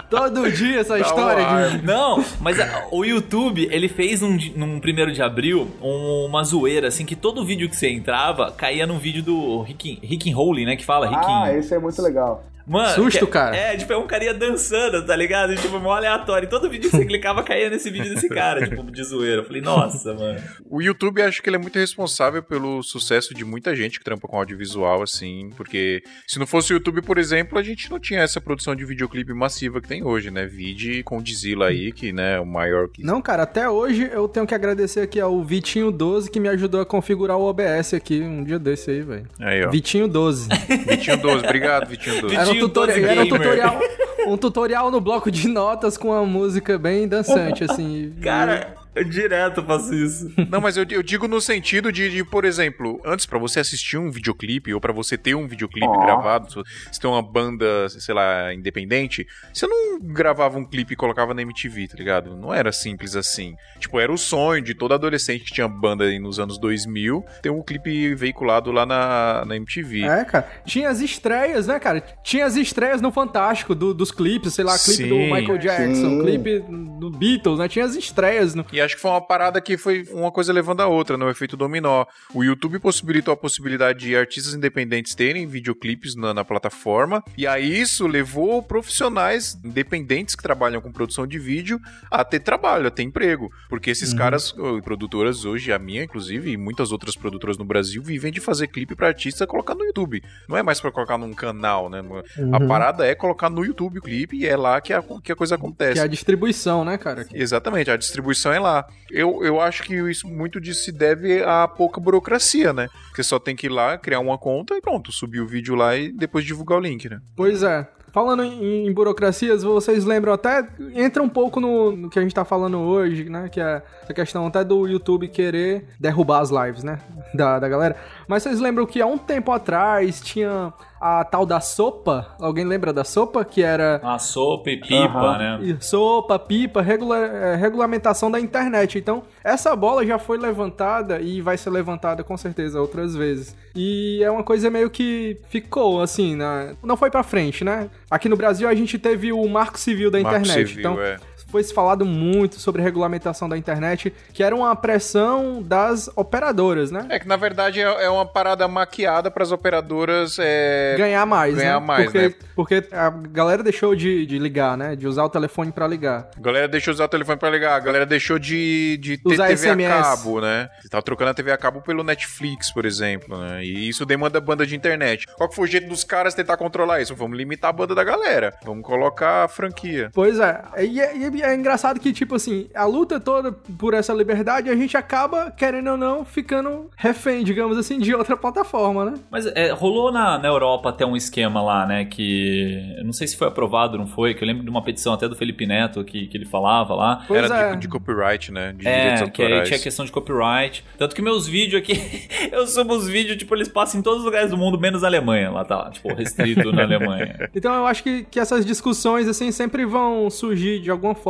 Speaker 2: Todo dia essa
Speaker 1: Dá
Speaker 2: história de.
Speaker 3: Não, mas a- o YouTube, ele fez um, num primeiro de abril um- uma zoeira, assim, que todo vídeo que você entrava caía num vídeo do Rick, Rick Rowling, né? Que fala Rick.
Speaker 6: Ah, esse é muito legal.
Speaker 3: Mano,
Speaker 2: Susto,
Speaker 3: que-
Speaker 2: cara.
Speaker 3: É, tipo, é um carinha dançando, tá ligado? E, tipo, mó aleatório. E todo vídeo que você clicava caía nesse vídeo desse cara, tipo, de zoeira. Eu falei, nossa, mano.
Speaker 1: O YouTube acho que ele é muito responsável pelo sucesso de muita gente que trampa com audiovisual, assim, porque se não fosse o YouTube, por exemplo, a gente não tinha essa produção de videoclipe massiva que tem hoje, né? Vide com o Dizila aí, que né, é o maior que.
Speaker 2: Não, cara, até hoje eu tenho que agradecer aqui ao Vitinho12 que me ajudou a configurar o OBS aqui um dia desse aí, velho.
Speaker 1: Aí, ó.
Speaker 2: Vitinho12.
Speaker 1: Vitinho 12, obrigado, Vitinho 12.
Speaker 2: Era um, tutorial,
Speaker 3: 12
Speaker 2: era um tutorial, um tutorial no bloco de notas com uma música bem dançante, assim.
Speaker 3: Cara, eu direto faço isso.
Speaker 1: Não, mas eu, eu digo no sentido de, de, por exemplo, antes pra você assistir um videoclipe ou pra você ter um videoclipe
Speaker 6: Ó.
Speaker 1: gravado, se você tem uma banda, sei lá, independente, você não gravava um clipe e colocava na MTV, tá ligado? Não era simples assim. Tipo, era o sonho de todo adolescente que tinha banda aí nos anos 2000 ter um clipe veiculado lá na, na MTV.
Speaker 2: É, cara. Tinha as estreias, né, cara? Tinha as estreias no Fantástico do- dos clipes, sei lá, clipe
Speaker 1: Sim,
Speaker 2: do Michael Jackson,
Speaker 6: sim.
Speaker 2: clipe do Beatles, né? Tinha as estreias no.
Speaker 1: E acho que foi uma parada que foi uma coisa levando a outra, no efeito dominó. O YouTube possibilitou a possibilidade de artistas independentes terem videoclipes na, na plataforma, e aí isso levou profissionais independentes que trabalham com produção de vídeo a ter trabalho, a ter emprego. Porque esses caras, ô, produtoras hoje, a minha inclusive, e muitas outras produtoras no Brasil, vivem de fazer clipe pra artista colocar no YouTube. Não é mais pra colocar num canal, né? A parada é colocar no YouTube o clipe e é lá que a, que a coisa acontece.
Speaker 2: Que é a distribuição, né, cara?
Speaker 1: Exatamente, a distribuição é lá. Eu, eu acho que isso muito disso se deve a pouca burocracia, né? Você só tem que ir lá, criar uma conta e pronto, subir o vídeo lá e depois divulgar o link, né?
Speaker 2: Pois é. Falando em, em burocracias, vocês lembram até. Entra um pouco no, no que a gente tá falando hoje, né? Que é a questão até do YouTube querer derrubar as lives, né? Da, da galera. Mas vocês lembram que há um tempo atrás tinha a tal da sopa? Alguém lembra da sopa? Que era.
Speaker 3: A sopa e pipa,
Speaker 6: Aham.
Speaker 3: né?
Speaker 2: E Sopa, pipa, regula- é, regulamentação da internet. Então, essa bola já foi levantada e vai ser levantada com certeza outras vezes. E é uma coisa meio que ficou assim, né? não foi pra frente, né? Aqui no Brasil a gente teve o Marco Civil da
Speaker 1: Marco
Speaker 2: internet.
Speaker 1: Civil,
Speaker 2: então,
Speaker 1: é.
Speaker 2: Foi se falado muito sobre regulamentação da internet, que era uma pressão das operadoras, né?
Speaker 1: É que na verdade é, é uma parada maquiada para as operadoras é,
Speaker 2: ganhar mais,
Speaker 1: ganhar
Speaker 2: né?
Speaker 1: mais,
Speaker 2: porque,
Speaker 1: né?
Speaker 2: porque a galera deixou de, de ligar, né? De usar o telefone pra ligar.
Speaker 1: A galera deixou de usar o telefone pra ligar, a galera deixou de, de ter
Speaker 2: Usar
Speaker 1: TV
Speaker 2: SMS.
Speaker 1: a cabo, né? Você tá trocando a TV a cabo pelo Netflix, por exemplo, né? E isso demanda banda de internet. Qual que foi o jeito dos caras tentar controlar isso? Vamos limitar a banda da galera. Vamos colocar a franquia.
Speaker 2: Pois é, e, e- e é engraçado que, tipo assim, a luta toda por essa liberdade, a gente acaba, querendo ou não, ficando refém, digamos assim, de outra plataforma, né?
Speaker 3: Mas é, rolou na, na Europa até um esquema lá, né? Que. Eu não sei se foi aprovado, não foi, que eu lembro de uma petição até do Felipe Neto que, que ele falava lá.
Speaker 2: Pois
Speaker 1: Era
Speaker 2: é.
Speaker 1: de, de copyright, né? De
Speaker 3: É,
Speaker 1: direitos
Speaker 3: que aí tinha questão de copyright. Tanto que meus vídeos aqui, eu subo os vídeos, tipo, eles passam em todos os lugares do mundo, menos na Alemanha. Lá tá, tipo, restrito na Alemanha.
Speaker 2: Então eu acho que, que essas discussões, assim, sempre vão surgir de alguma forma,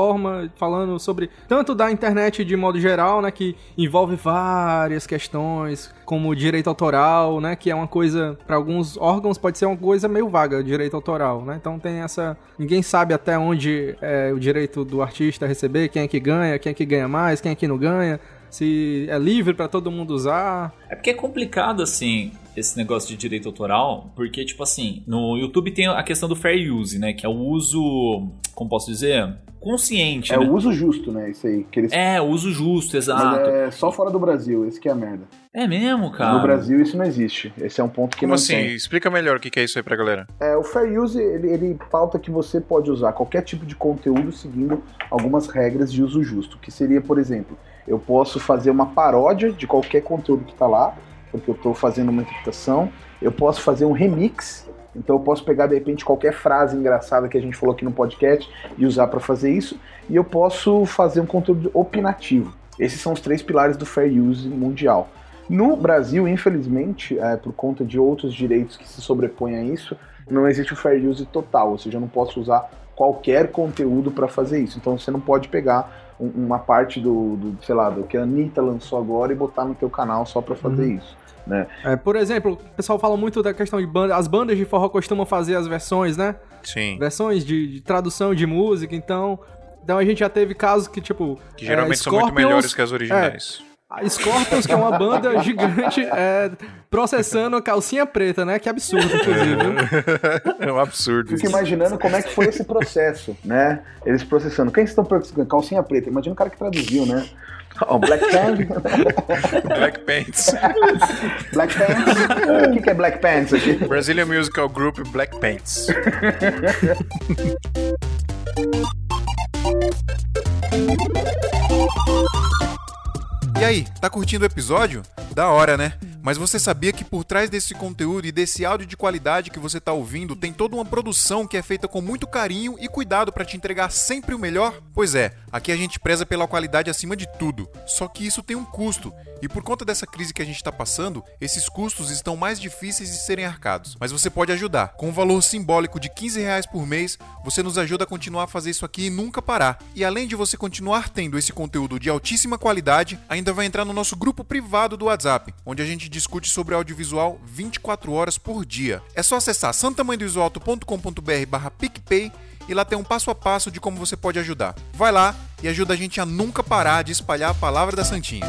Speaker 2: falando sobre tanto da internet de modo geral, né, que envolve várias questões, como direito autoral, né, que é uma coisa, para alguns órgãos pode ser uma coisa meio vaga, direito autoral, né, então tem essa, ninguém sabe até onde é o direito do artista receber, quem é que ganha, quem é que ganha mais, quem é que não ganha, se é livre para todo mundo usar.
Speaker 3: É porque é complicado, assim, esse negócio de direito autoral, porque, tipo assim, no YouTube tem a questão do fair use, né? Que é o uso, como posso dizer? Consciente,
Speaker 6: É
Speaker 3: né?
Speaker 6: o uso justo, né? Isso aí. Que eles...
Speaker 3: É, o uso justo,
Speaker 6: Mas
Speaker 3: exato.
Speaker 6: é só fora do Brasil, esse que é a merda.
Speaker 3: É, mesmo, cara?
Speaker 6: No Brasil isso não existe. Esse é um ponto que
Speaker 1: Como
Speaker 6: não
Speaker 1: assim?
Speaker 6: tem.
Speaker 1: Explica melhor o que que é isso aí pra galera.
Speaker 6: É, o Fair Use, ele, ele pauta que você pode usar qualquer tipo de conteúdo seguindo algumas regras de uso justo. Que seria, por exemplo, eu posso fazer uma paródia de qualquer conteúdo que está lá, porque eu estou fazendo uma interpretação. Eu posso fazer um remix, então eu posso pegar de repente qualquer frase engraçada que a gente falou aqui no podcast e usar para fazer isso. E eu posso fazer um conteúdo opinativo. Esses são os três pilares do Fair Use mundial. No Brasil, infelizmente, é, por conta de outros direitos que se sobrepõem a isso, não existe o fair use total, ou seja, eu não posso usar qualquer conteúdo para fazer isso. Então você não pode pegar uma parte do, do, sei lá, do que a Anitta lançou agora e botar no teu canal só para fazer isso. Né?
Speaker 2: É, por exemplo, o pessoal fala muito da questão de banda, as bandas de forró costumam fazer as versões, né?
Speaker 1: Sim.
Speaker 2: versões de, de tradução de música, então. Então a gente já teve casos que, tipo.
Speaker 1: Que geralmente
Speaker 2: é,
Speaker 1: são muito melhores que as originais.
Speaker 2: A Scorpions, que é uma banda gigante, é, processando a calcinha preta, né? Que absurdo, inclusive. viu?
Speaker 1: É um absurdo
Speaker 6: Fico
Speaker 1: isso.
Speaker 6: imaginando como é que foi esse processo, né? Eles processando. Quem estão processando? Calcinha preta. Imagina o cara que traduziu, né? Ó, Black Panther.
Speaker 1: Black Pants.
Speaker 6: Black Pants. O que, que é Black Pants aqui?
Speaker 1: Brazilian Musical Group Black Pants. E aí, tá curtindo o episódio? Da hora, né? Mas você sabia que por trás desse conteúdo e desse áudio de qualidade que você tá ouvindo, tem toda uma produção que é feita com muito carinho e cuidado para te entregar sempre o melhor? Pois é, aqui a gente preza pela qualidade acima de tudo. Só que isso tem um custo, e por conta dessa crise que a gente está passando, esses custos estão mais difíceis de serem arcados. Mas você pode ajudar. Com um valor simbólico de 15 reais por mês, você nos ajuda a continuar a fazer isso aqui e nunca parar. E além de você continuar tendo esse conteúdo de altíssima qualidade, ainda vai entrar no nosso grupo privado do WhatsApp, onde a gente discute sobre audiovisual 24 horas por dia. É só acessar santamanhodoisoalto.com.br barra PicPay e lá tem um passo a passo de como você pode ajudar. Vai lá e ajuda a gente a nunca parar de espalhar a palavra da Santinha.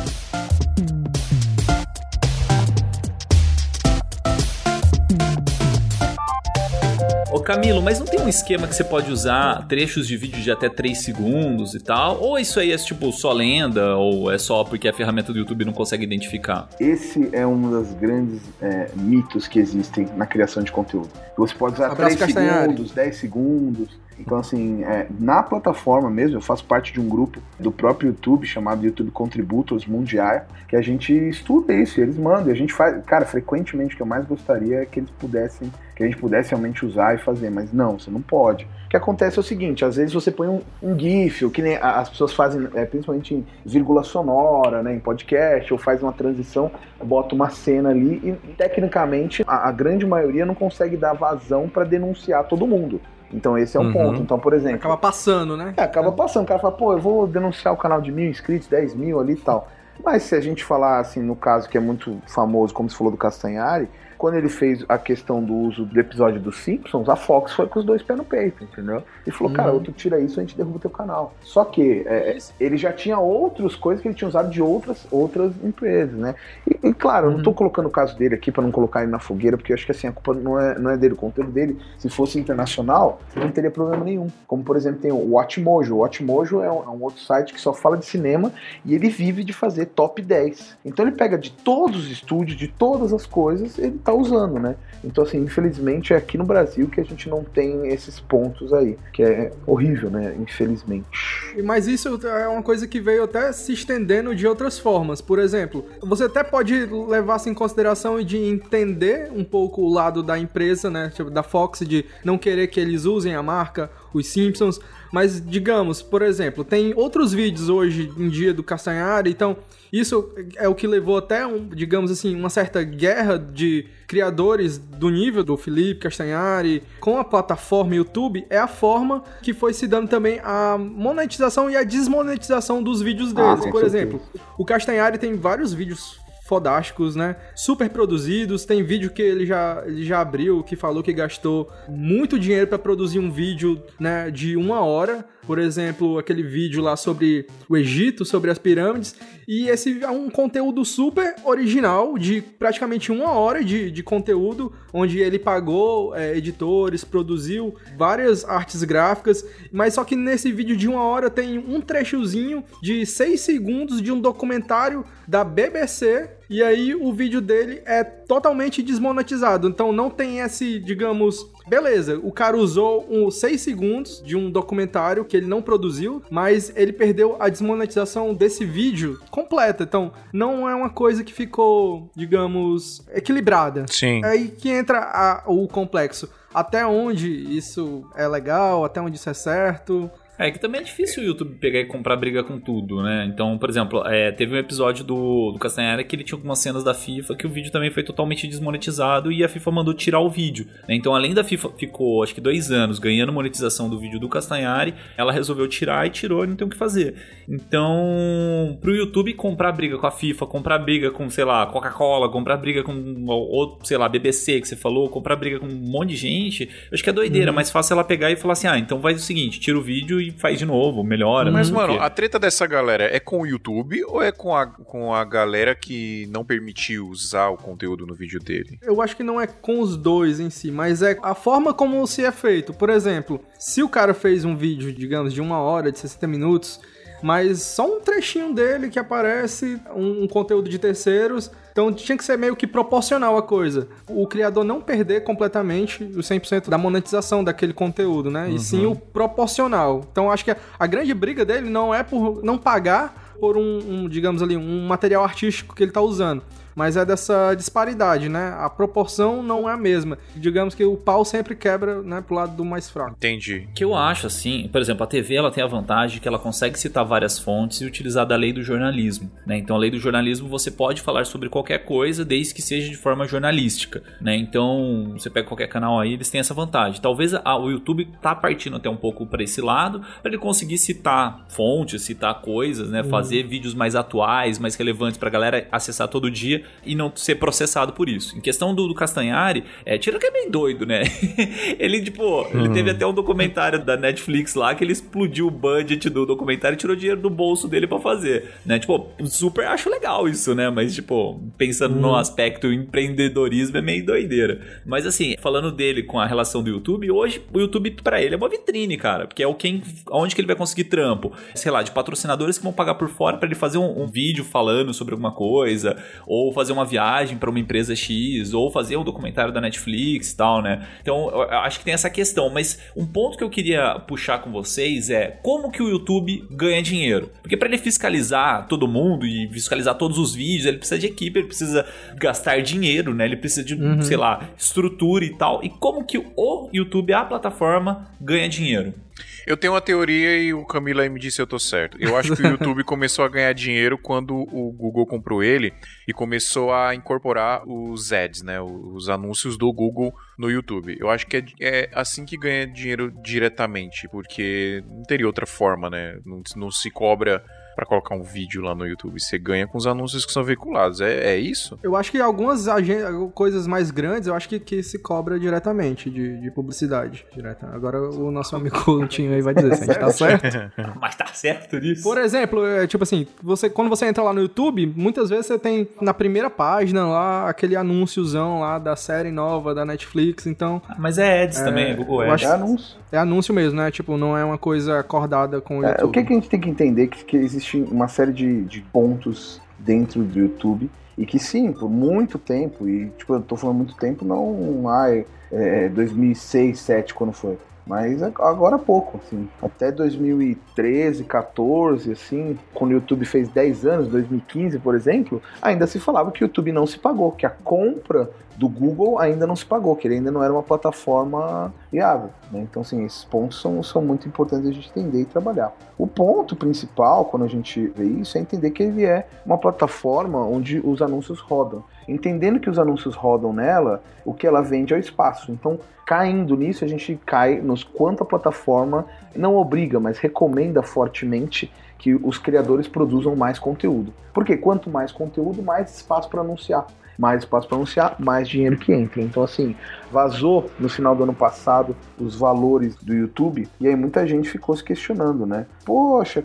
Speaker 3: Ô Camilo, mas não tem um esquema que você pode usar trechos de vídeo de até 3 segundos e tal? Ou isso aí é tipo só lenda? Ou é só porque a ferramenta do YouTube não consegue identificar?
Speaker 6: Esse é um dos grandes é, mitos que existem na criação de conteúdo. Você pode usar
Speaker 2: Abraço,
Speaker 6: 3
Speaker 2: Castanhari.
Speaker 6: segundos, 10 segundos. Então, assim, é, na plataforma mesmo, eu faço parte de um grupo do próprio YouTube chamado YouTube Contributors Mundial, que a gente estuda isso, e eles mandam, e a gente faz. Cara, frequentemente o que eu mais gostaria é que eles pudessem, que a gente pudesse realmente usar e fazer, mas não, você não pode. O que acontece é o seguinte, às vezes você põe um, um GIF, o que nem as pessoas fazem, é, principalmente em vírgula sonora, né, em podcast, ou faz uma transição, bota uma cena ali e tecnicamente a, a grande maioria não consegue dar vazão para denunciar todo mundo. Então esse é um
Speaker 3: Uhum.
Speaker 6: ponto. Então, por exemplo,
Speaker 2: Acaba passando, né?
Speaker 6: é, acaba passando. O cara fala, pô, eu vou denunciar o canal de mil inscritos, 10 mil ali e tal. Mas se a gente falar assim, no caso que é muito famoso, como você falou do Castanhari, quando ele fez a questão do uso do episódio dos Simpsons, a Fox foi com os dois pés no peito, entendeu? E falou, cara, ou tu tira isso, a gente derruba o teu canal. Só que é, ele já tinha outras coisas que ele tinha usado de outras, outras empresas, né? E, e, claro, eu não tô colocando o caso dele aqui pra não colocar ele na fogueira, porque eu acho que assim, a culpa não é, não é dele. O conteúdo dele, se fosse internacional, não teria problema nenhum. Como, por exemplo, tem o Watchmojo. O Watchmojo é um, é um outro site que só fala de cinema e ele vive de fazer top 10. Então ele pega de todos os estúdios, de todas as coisas, ele tá usando, né? Então, assim, infelizmente é aqui no Brasil que a gente não tem esses pontos aí, que é horrível, né? Infelizmente.
Speaker 2: Mas isso é uma coisa que veio até se estendendo de outras formas. Por exemplo, você até pode levar-se em consideração e de entender um pouco o lado da empresa, né? Tipo, da Fox, de não querer que eles usem a marca, os Simpsons. Mas, digamos, por exemplo, tem outros vídeos hoje em dia do Castanhari, então isso é o que levou até, um, digamos assim, uma certa guerra de criadores do nível do Felipe Castanhari com a plataforma YouTube, é a forma que foi se dando também a monetização e a desmonetização dos vídeos deles.
Speaker 6: com
Speaker 2: por
Speaker 6: certeza.
Speaker 2: exemplo, o Castanhari tem vários vídeos fodásticos, né? Super produzidos. Tem vídeo que ele já, ele já abriu, que falou que gastou muito dinheiro para produzir um vídeo, né, de uma hora. Por exemplo, aquele vídeo lá sobre o Egito, sobre as pirâmides. E esse é um conteúdo super original, de praticamente uma hora de, de conteúdo, onde ele pagou é, editores, produziu várias artes gráficas. Mas só que nesse vídeo de uma hora tem um trechozinho de seis segundos de um documentário da BBC e aí o vídeo dele é totalmente desmonetizado. Então não tem esse, digamos, beleza, o cara usou uns 6 segundos de um documentário que ele não produziu, mas ele perdeu a desmonetização desse vídeo completa. Então não é uma coisa que ficou, digamos, equilibrada.
Speaker 1: Sim.
Speaker 2: É aí que entra a- o complexo. Até onde isso é legal, até onde isso é certo.
Speaker 3: É que também é difícil o YouTube pegar e comprar briga com tudo, né? Então, por exemplo, é, teve um episódio do, do Castanhari que ele tinha algumas cenas da FIFA que o vídeo também foi totalmente desmonetizado e a FIFA mandou tirar o vídeo. né? Então, além da FIFA ficou, acho que dois anos ganhando monetização do vídeo do Castanhari, ela resolveu tirar e tirou e não tem o que fazer. Então, pro YouTube comprar briga com a FIFA, comprar briga com, sei lá, Coca-Cola, comprar briga com, ou, sei lá, BBC que você falou, comprar briga com um monte de gente, eu acho que é doideira. Mais fácil ela pegar e falar assim: ah, então faz o seguinte, tira o vídeo e faz de novo, melhora.
Speaker 1: Mas, mano, a treta dessa galera é com o YouTube ou é com a, com a galera que não permitiu usar o conteúdo no vídeo dele?
Speaker 2: Eu acho que não é com os dois em si, mas é a forma como se é feito. Por exemplo, se o cara fez um vídeo, digamos, de uma hora, de 60 minutos, mas só um trechinho dele que aparece, um, um conteúdo de terceiros, então tinha que ser meio que proporcional a coisa. O criador não perder completamente o 100% da monetização daquele conteúdo, né? E sim o proporcional. Então acho que a, a grande briga dele não é por não pagar por um, um, digamos ali, um material artístico que ele tá usando. Mas é dessa disparidade, né? A proporção não é a mesma. Digamos que o pau sempre quebra, né, pro lado do mais fraco.
Speaker 1: Entendi.
Speaker 3: O que eu acho, assim, por exemplo, a TV ela tem a vantagem que ela consegue citar várias fontes e utilizar da lei do jornalismo. Né? Então, a lei do jornalismo você pode falar sobre qualquer coisa desde que seja de forma jornalística. Né? Então, você pega qualquer canal aí, eles têm essa vantagem. Talvez a- o YouTube tá partindo até um pouco para esse lado, para ele conseguir citar fontes, citar coisas, né? fazer vídeos mais atuais, mais relevantes pra galera acessar todo dia e não ser processado por isso. Em questão do, do Castanhari, é, tira que é bem doido, né? ele, tipo, ele teve até um documentário da Netflix lá que ele explodiu o budget do documentário e tirou dinheiro do bolso dele pra fazer, né? Tipo, super acho legal isso, né? Mas, tipo, pensando no aspecto empreendedorismo é meio doideira. Mas, assim, falando dele com a relação do YouTube, hoje o YouTube pra ele é uma vitrine, cara, porque é o quem, onde que ele vai conseguir trampo, sei lá, de patrocinadores que vão pagar por fora pra ele fazer um, um vídeo falando sobre alguma coisa, ou fazer uma viagem pra uma empresa X, ou fazer um documentário da Netflix e tal, né? Então, eu acho que tem essa questão, mas um ponto que eu queria puxar com vocês é como que o YouTube ganha dinheiro? Porque pra ele fiscalizar todo mundo e fiscalizar todos os vídeos, ele precisa de equipe, ele precisa gastar dinheiro, né? Ele precisa de, sei lá, estrutura e tal. E como que o YouTube, a plataforma, ganha dinheiro?
Speaker 1: Eu tenho uma teoria e o Camila aí me disse se eu tô certo. Eu acho que o YouTube começou a ganhar dinheiro quando o Google comprou ele e começou a incorporar os ads, né? Os anúncios do Google no YouTube. Eu acho que é, é assim que ganha dinheiro diretamente, porque não teria outra forma, né? Não, não se cobra pra colocar um vídeo lá no YouTube. Você ganha com os anúncios que são veiculados. É, é isso?
Speaker 2: Eu acho que algumas coisas mais grandes, eu acho que, que se cobra diretamente de, de publicidade. Direta. Agora o nosso amigo Tinho aí vai dizer se a gente tá certo.
Speaker 3: Mas tá certo nisso?
Speaker 2: Por exemplo, é, tipo assim, você, quando você entra lá no YouTube, muitas vezes você tem na primeira página lá aquele anúnciozão lá da série nova da Netflix, então
Speaker 3: Mas é ads também, Google
Speaker 2: eu
Speaker 3: Ads.
Speaker 2: acho-
Speaker 6: É anúncio.
Speaker 2: é anúncio mesmo, né? Tipo, não é uma coisa acordada com o
Speaker 6: É,
Speaker 2: YouTube.
Speaker 6: o que, que a gente tem que entender é que, que existe uma série de, de pontos dentro do YouTube. E que sim, por muito tempo, e tipo, eu tô falando muito tempo, não ai, é, 2006, 2007, quando foi. Mas agora há pouco, assim. Até 2013, 14, assim, quando o YouTube fez 10 anos, 2015, por exemplo, ainda se falava que o YouTube não se pagou, que a compra do Google ainda não se pagou, que ele ainda não era uma plataforma viável. Né? Então, assim, esses pontos são, são muito importantes a gente entender e trabalhar. O ponto principal, quando a gente vê isso, é entender que ele é uma plataforma onde os anúncios rodam. Entendendo que os anúncios rodam nela, o que ela vende é o espaço. Então, caindo nisso, a gente cai nos quanto a plataforma não obriga, mas recomenda fortemente que os criadores produzam mais conteúdo. Porque quanto mais conteúdo, mais espaço para anunciar mais espaço para anunciar, mais dinheiro que entra. Então, assim, vazou no final do ano passado os valores do YouTube e aí muita gente ficou se questionando, né? Poxa,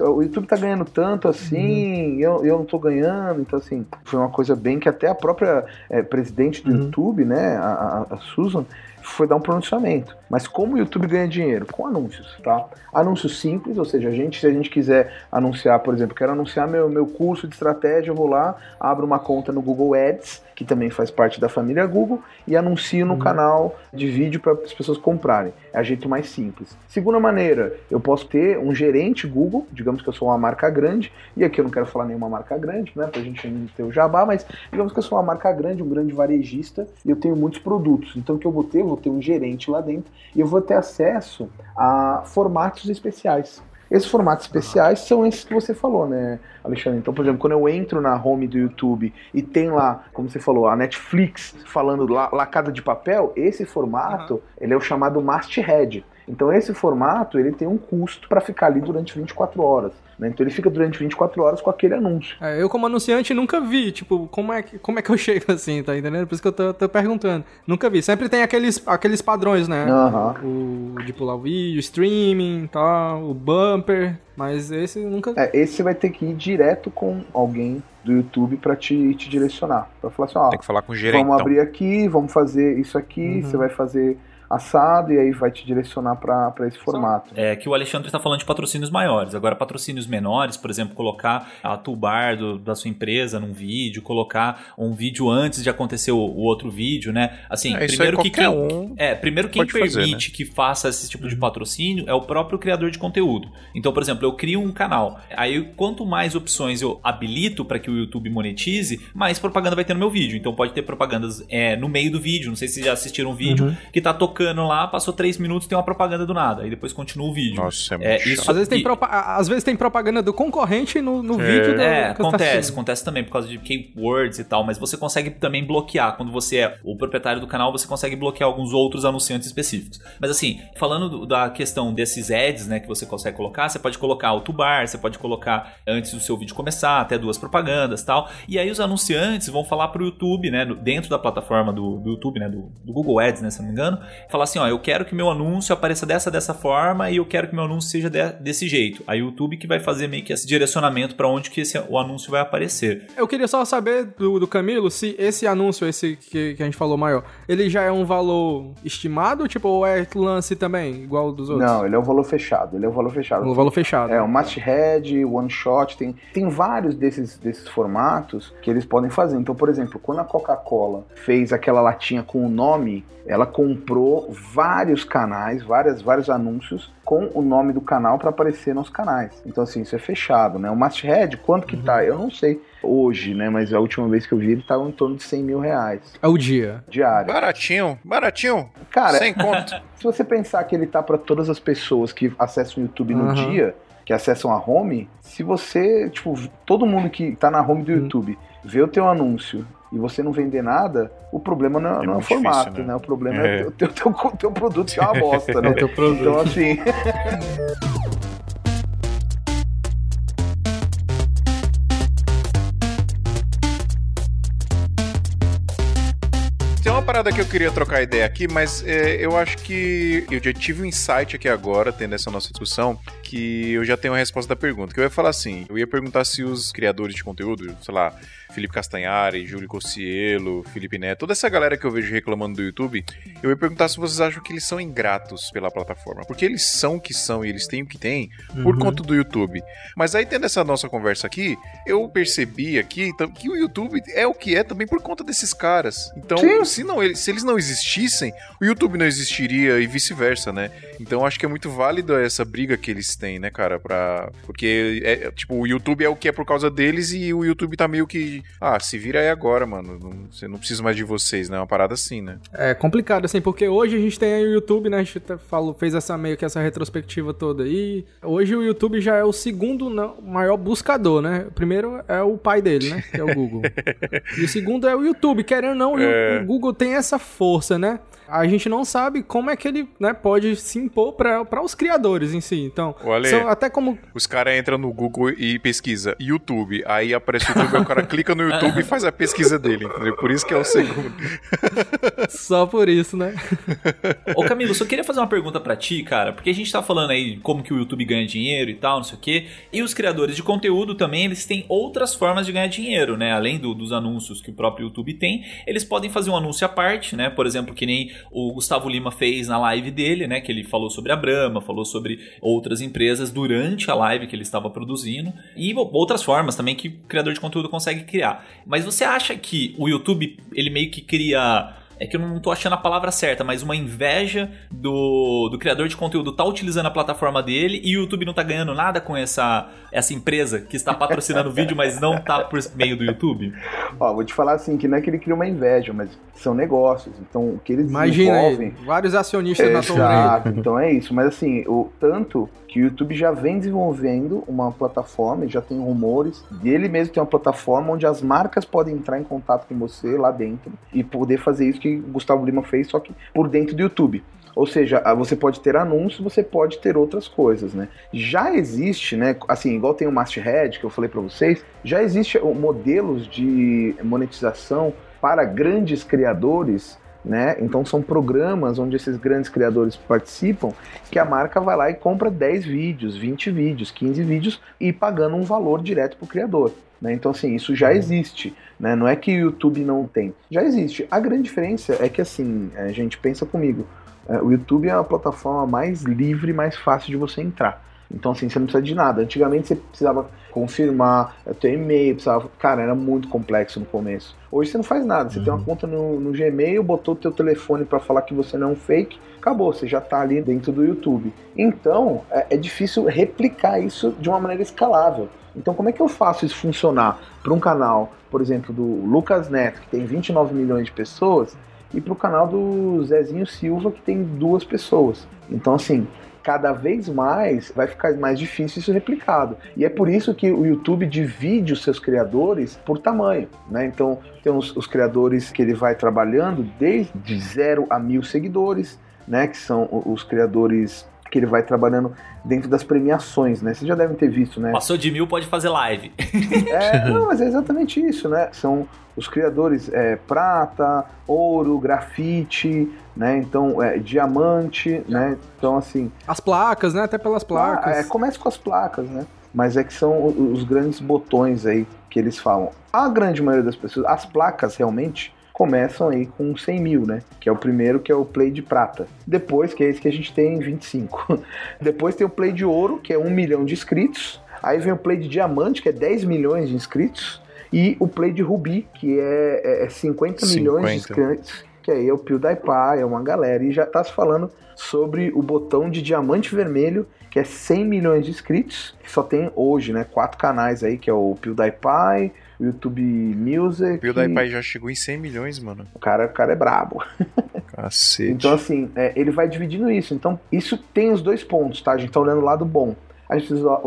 Speaker 6: o YouTube tá ganhando tanto assim, uhum. eu, eu não tô ganhando. Então, assim, foi uma coisa bem que até a própria é, presidente do uhum. YouTube, né, a, a Susan, foi dar um pronunciamento. Mas como o YouTube ganha dinheiro? Com anúncios, tá? Anúncios simples, ou seja, a gente, se a gente quiser anunciar, por exemplo, quero anunciar meu, meu curso de estratégia, eu vou lá, abro uma conta no Google Ads, que também faz parte da família Google, e anuncio no uhum. canal de vídeo para as pessoas comprarem. É a jeito mais simples. Segunda maneira, eu posso ter um gerente Google, digamos que eu sou uma marca grande, e aqui eu não quero falar nenhuma marca grande, né, para a gente ainda ter o jabá, mas digamos que eu sou uma marca grande, um grande varejista, e eu tenho muitos produtos. Então o que eu vou ter? Eu vou ter um gerente lá dentro, e eu vou ter acesso a formatos especiais. Esses formatos especiais são esses que você falou, né, Alexandre? Então, por exemplo, quando eu entro na home do YouTube e tem lá, como você falou, a Netflix falando lacada de papel, esse formato, uhum. ele é o chamado masthead. Então, esse formato, ele tem um custo para ficar ali durante 24 horas. Né? Então ele fica durante 24 horas com aquele anúncio.
Speaker 2: É, eu, como anunciante, nunca vi, tipo, como é, que, como é que eu chego assim, tá entendendo? Por isso que eu tô, tô perguntando. Nunca vi. Sempre tem aqueles, aqueles padrões, né?
Speaker 6: Uhum.
Speaker 2: O de pular o vídeo, streaming tal, o bumper. Mas esse nunca.
Speaker 6: É, esse você vai ter que ir direto com alguém do YouTube para te, te direcionar. Pra falar assim, ó.
Speaker 1: Tem que falar com o gerente.
Speaker 6: Vamos abrir aqui, vamos fazer isso aqui, uhum. você vai fazer assado e aí vai te direcionar para esse formato.
Speaker 3: É que o Alexandre está falando de patrocínios maiores. Agora, patrocínios menores, por exemplo, colocar a toolbar do, da sua empresa num vídeo, colocar um vídeo antes de acontecer o, o outro vídeo, né? Assim, é, primeiro que quem, um é, primeiro quem permite fazer, né? que faça esse tipo de uhum. patrocínio é o próprio criador de conteúdo. Então, por exemplo, eu crio um canal. Aí, quanto mais opções eu habilito para que o YouTube monetize, mais propaganda vai ter no meu vídeo. Então, pode ter propagandas é, no meio do vídeo. Não sei se vocês já assistiram um vídeo uhum. que tá tocando tocando lá, passou três minutos tem uma propaganda do nada. Aí depois continua o vídeo.
Speaker 1: Nossa, é, é
Speaker 2: isso, às, vezes tem às vezes tem propaganda do concorrente no, no é. vídeo do,
Speaker 3: É, acontece, acontece também por causa de keywords e tal, mas você consegue também bloquear. Quando você é o proprietário do canal, você consegue bloquear alguns outros anunciantes específicos. Mas assim, falando do, da questão desses ads, né, que você consegue colocar, você pode colocar o bar, você pode colocar antes do seu vídeo começar, até duas propagandas tal. E aí os anunciantes vão falar pro YouTube, né, dentro da plataforma do, do YouTube, né, do, do Google Ads, né, se não me engano, falar assim, ó, eu quero que meu anúncio apareça dessa dessa forma e eu quero que meu anúncio seja de, desse jeito. Aí o YouTube que vai fazer meio que esse direcionamento para onde que esse, o anúncio vai aparecer.
Speaker 2: Eu queria só saber do, do Camilo se esse anúncio, esse que, que, a gente falou maior, ele já é um valor estimado, tipo, ou é lance também, igual dos outros?
Speaker 6: Não, ele é um valor fechado, ele é um valor fechado.
Speaker 2: Um valor fechado.
Speaker 6: É, um masthead, one shot, tem, tem vários desses, desses formatos que eles podem fazer. Então, por exemplo, quando a Coca-Cola fez aquela latinha com o nome ela comprou vários canais, várias, vários anúncios com o nome do canal para aparecer nos canais. Então, assim, isso é fechado, né? O Masthead, quanto que tá? Eu não sei hoje, né? Mas a última vez que eu vi ele tava em torno de 100 mil reais.
Speaker 2: É o dia.
Speaker 6: Diário.
Speaker 1: Baratinho, baratinho.
Speaker 6: Cara,
Speaker 1: sem conto.
Speaker 6: se você pensar que ele tá para todas as pessoas que acessam o YouTube uhum. no dia, que acessam a home, se você, tipo, todo mundo que tá na home do uhum. YouTube vê o teu anúncio e você não vender nada, o problema não, é, não é o formato, difícil, né? né? O problema é, é o teu, teu, teu produto ser uma bosta, né?
Speaker 2: É teu produto.
Speaker 6: Então, assim.
Speaker 1: parada parada que eu queria trocar ideia aqui, mas é, eu acho que eu já tive um insight aqui agora, tendo essa nossa discussão, que eu já tenho a resposta da pergunta. Que eu ia falar assim: eu ia perguntar se os criadores de conteúdo, sei lá, Felipe Castanhari, Júlio Cossielo, Felipe Neto, toda essa galera que eu vejo reclamando do YouTube, eu ia perguntar se vocês acham que eles são ingratos pela plataforma. Porque eles são o que são e eles têm o que têm por
Speaker 2: Uhum.
Speaker 1: conta do YouTube. Mas aí, tendo essa nossa conversa aqui, eu percebi aqui que o YouTube é o que é também por conta desses caras. Então,
Speaker 6: Sim.
Speaker 1: se, não, eles- se eles não existissem, o YouTube não existiria e vice-versa, né? Então, acho que é muito válido essa briga que eles têm, né, cara? Pra... Porque, é, é, tipo, o YouTube é o que é por causa deles e o YouTube tá meio que. Ah, se vira aí agora, mano. Não, você não precisa mais de vocês, né? Uma parada assim, né?
Speaker 2: É complicado, assim, porque hoje a gente tem aí o YouTube, né? A gente até falou, fez essa meio que essa retrospectiva toda aí. Hoje o YouTube já é o segundo não, maior buscador, né? O primeiro é o pai dele, né? Que é o Google. e o segundo é o YouTube. Querendo ou não,
Speaker 1: É.
Speaker 2: o Google tem essa força, né? A gente não sabe como é que ele né, pode se impor para os criadores em si. Então,
Speaker 1: Ale.
Speaker 2: são até como
Speaker 1: Os caras entram no Google e pesquisa YouTube. Aí aparece o YouTube, aí o cara clica no YouTube e faz a pesquisa dele, entendeu? Por isso que é o segundo.
Speaker 2: só por isso, né?
Speaker 3: Ô Camilo, só queria fazer uma pergunta pra ti, cara, porque a gente tá falando aí de como que o YouTube ganha dinheiro e tal, não sei o quê, e os criadores de conteúdo também, eles têm outras formas de ganhar dinheiro, né? Além do- dos anúncios que o próprio YouTube tem, eles podem fazer um anúncio à parte, né? Por exemplo, que nem o Gustavo Lima fez na live dele, né? Que ele falou sobre a Brahma, falou sobre outras empresas durante a live que ele estava produzindo, e outras formas também que o criador de conteúdo consegue criar. Mas você acha que o YouTube, ele meio que cria é que eu não tô achando a palavra certa, mas uma inveja do, do criador de conteúdo tá utilizando a plataforma dele e o YouTube não tá ganhando nada com essa, essa empresa que está patrocinando o vídeo, mas não tá por meio do YouTube?
Speaker 6: Ó, vou te falar assim, que não é que ele cria uma inveja, mas são negócios. Então, o que eles
Speaker 2: Imagina
Speaker 6: desenvolvem...
Speaker 2: aí, vários acionistas na sua orelha.
Speaker 6: Exato, então é isso. Mas assim, o tanto que o YouTube já vem desenvolvendo uma plataforma, e já tem rumores, dele mesmo tem uma plataforma onde as marcas podem entrar em contato com você lá dentro e poder fazer isso que o Gustavo Lima fez, só que por dentro do YouTube. Ou seja, ah, você pode ter anúncios, você pode ter outras coisas, né? Já existe, né? Assim, igual tem o Masthead que eu falei para vocês, já existe modelos de monetização para grandes criadores né? Então são programas onde esses grandes criadores participam, que a marca vai lá e compra 10 vídeos, 20 vídeos, 15 vídeos e pagando um valor direto para o criador. Né? Então assim, isso já existe. Né? Não é que o YouTube não tem. Já existe. A grande diferença é que assim, a gente pensa comigo, é, o YouTube é a plataforma mais livre, mais fácil de você entrar. Então, assim, você não precisa de nada. Antigamente você precisava confirmar, ter e-mail, precisava. Cara, era muito complexo no começo. Hoje você não faz nada. Você tem uma conta no, no Gmail, botou o teu telefone para falar que você não é um fake, acabou, você já tá ali dentro do YouTube. Então, é, é difícil replicar isso de uma maneira escalável. Então, como é que eu faço isso funcionar para um canal, por exemplo, do Lucas Neto, que tem 29 milhões de pessoas, e para o canal do Zezinho Silva, que tem duas pessoas? Então, assim, cada vez mais vai ficar mais difícil isso replicado. E é por isso que o YouTube divide os seus criadores por tamanho. Né? Então, tem os, os criadores que ele vai trabalhando desde zero a mil seguidores, né? que são os criadores que ele vai trabalhando dentro das premiações, né? Vocês já devem ter visto, né?
Speaker 3: Passou de mil, pode fazer live.
Speaker 6: É, não, mas é exatamente isso, né? São os criadores é, prata, ouro, grafite, né? Então, é, diamante, né? Então, assim,
Speaker 2: As placas, né? Até pelas placas.
Speaker 6: ah, é, começa com as placas, né? Mas é que são os grandes botões aí que eles falam. A grande maioria das pessoas, as placas realmente começam aí com 100 mil, né? Que é o primeiro, que é o Play de prata. Depois, que é esse que a gente tem em 25. Depois tem o Play de ouro, que é 1 milhão de inscritos. Aí vem o Play de diamante, que é 10 milhões de inscritos. E o Play de rubi, que é, é- é 50 milhões de
Speaker 1: 50.
Speaker 6: inscritos. Que aí é o PewDiePie, é uma galera. E já tá se falando sobre o botão de diamante vermelho, que é 100 milhões de inscritos. Que só tem hoje, né? Quatro canais aí, que é o PewDiePie, o YouTube Music.
Speaker 1: O PewDiePie já chegou em 100 milhões, mano.
Speaker 6: O cara, o cara é brabo.
Speaker 1: Cacete.
Speaker 6: Então, assim, é, ele vai dividindo isso. Então, isso tem os dois pontos, tá? A gente tá olhando o lado bom. A gente precisa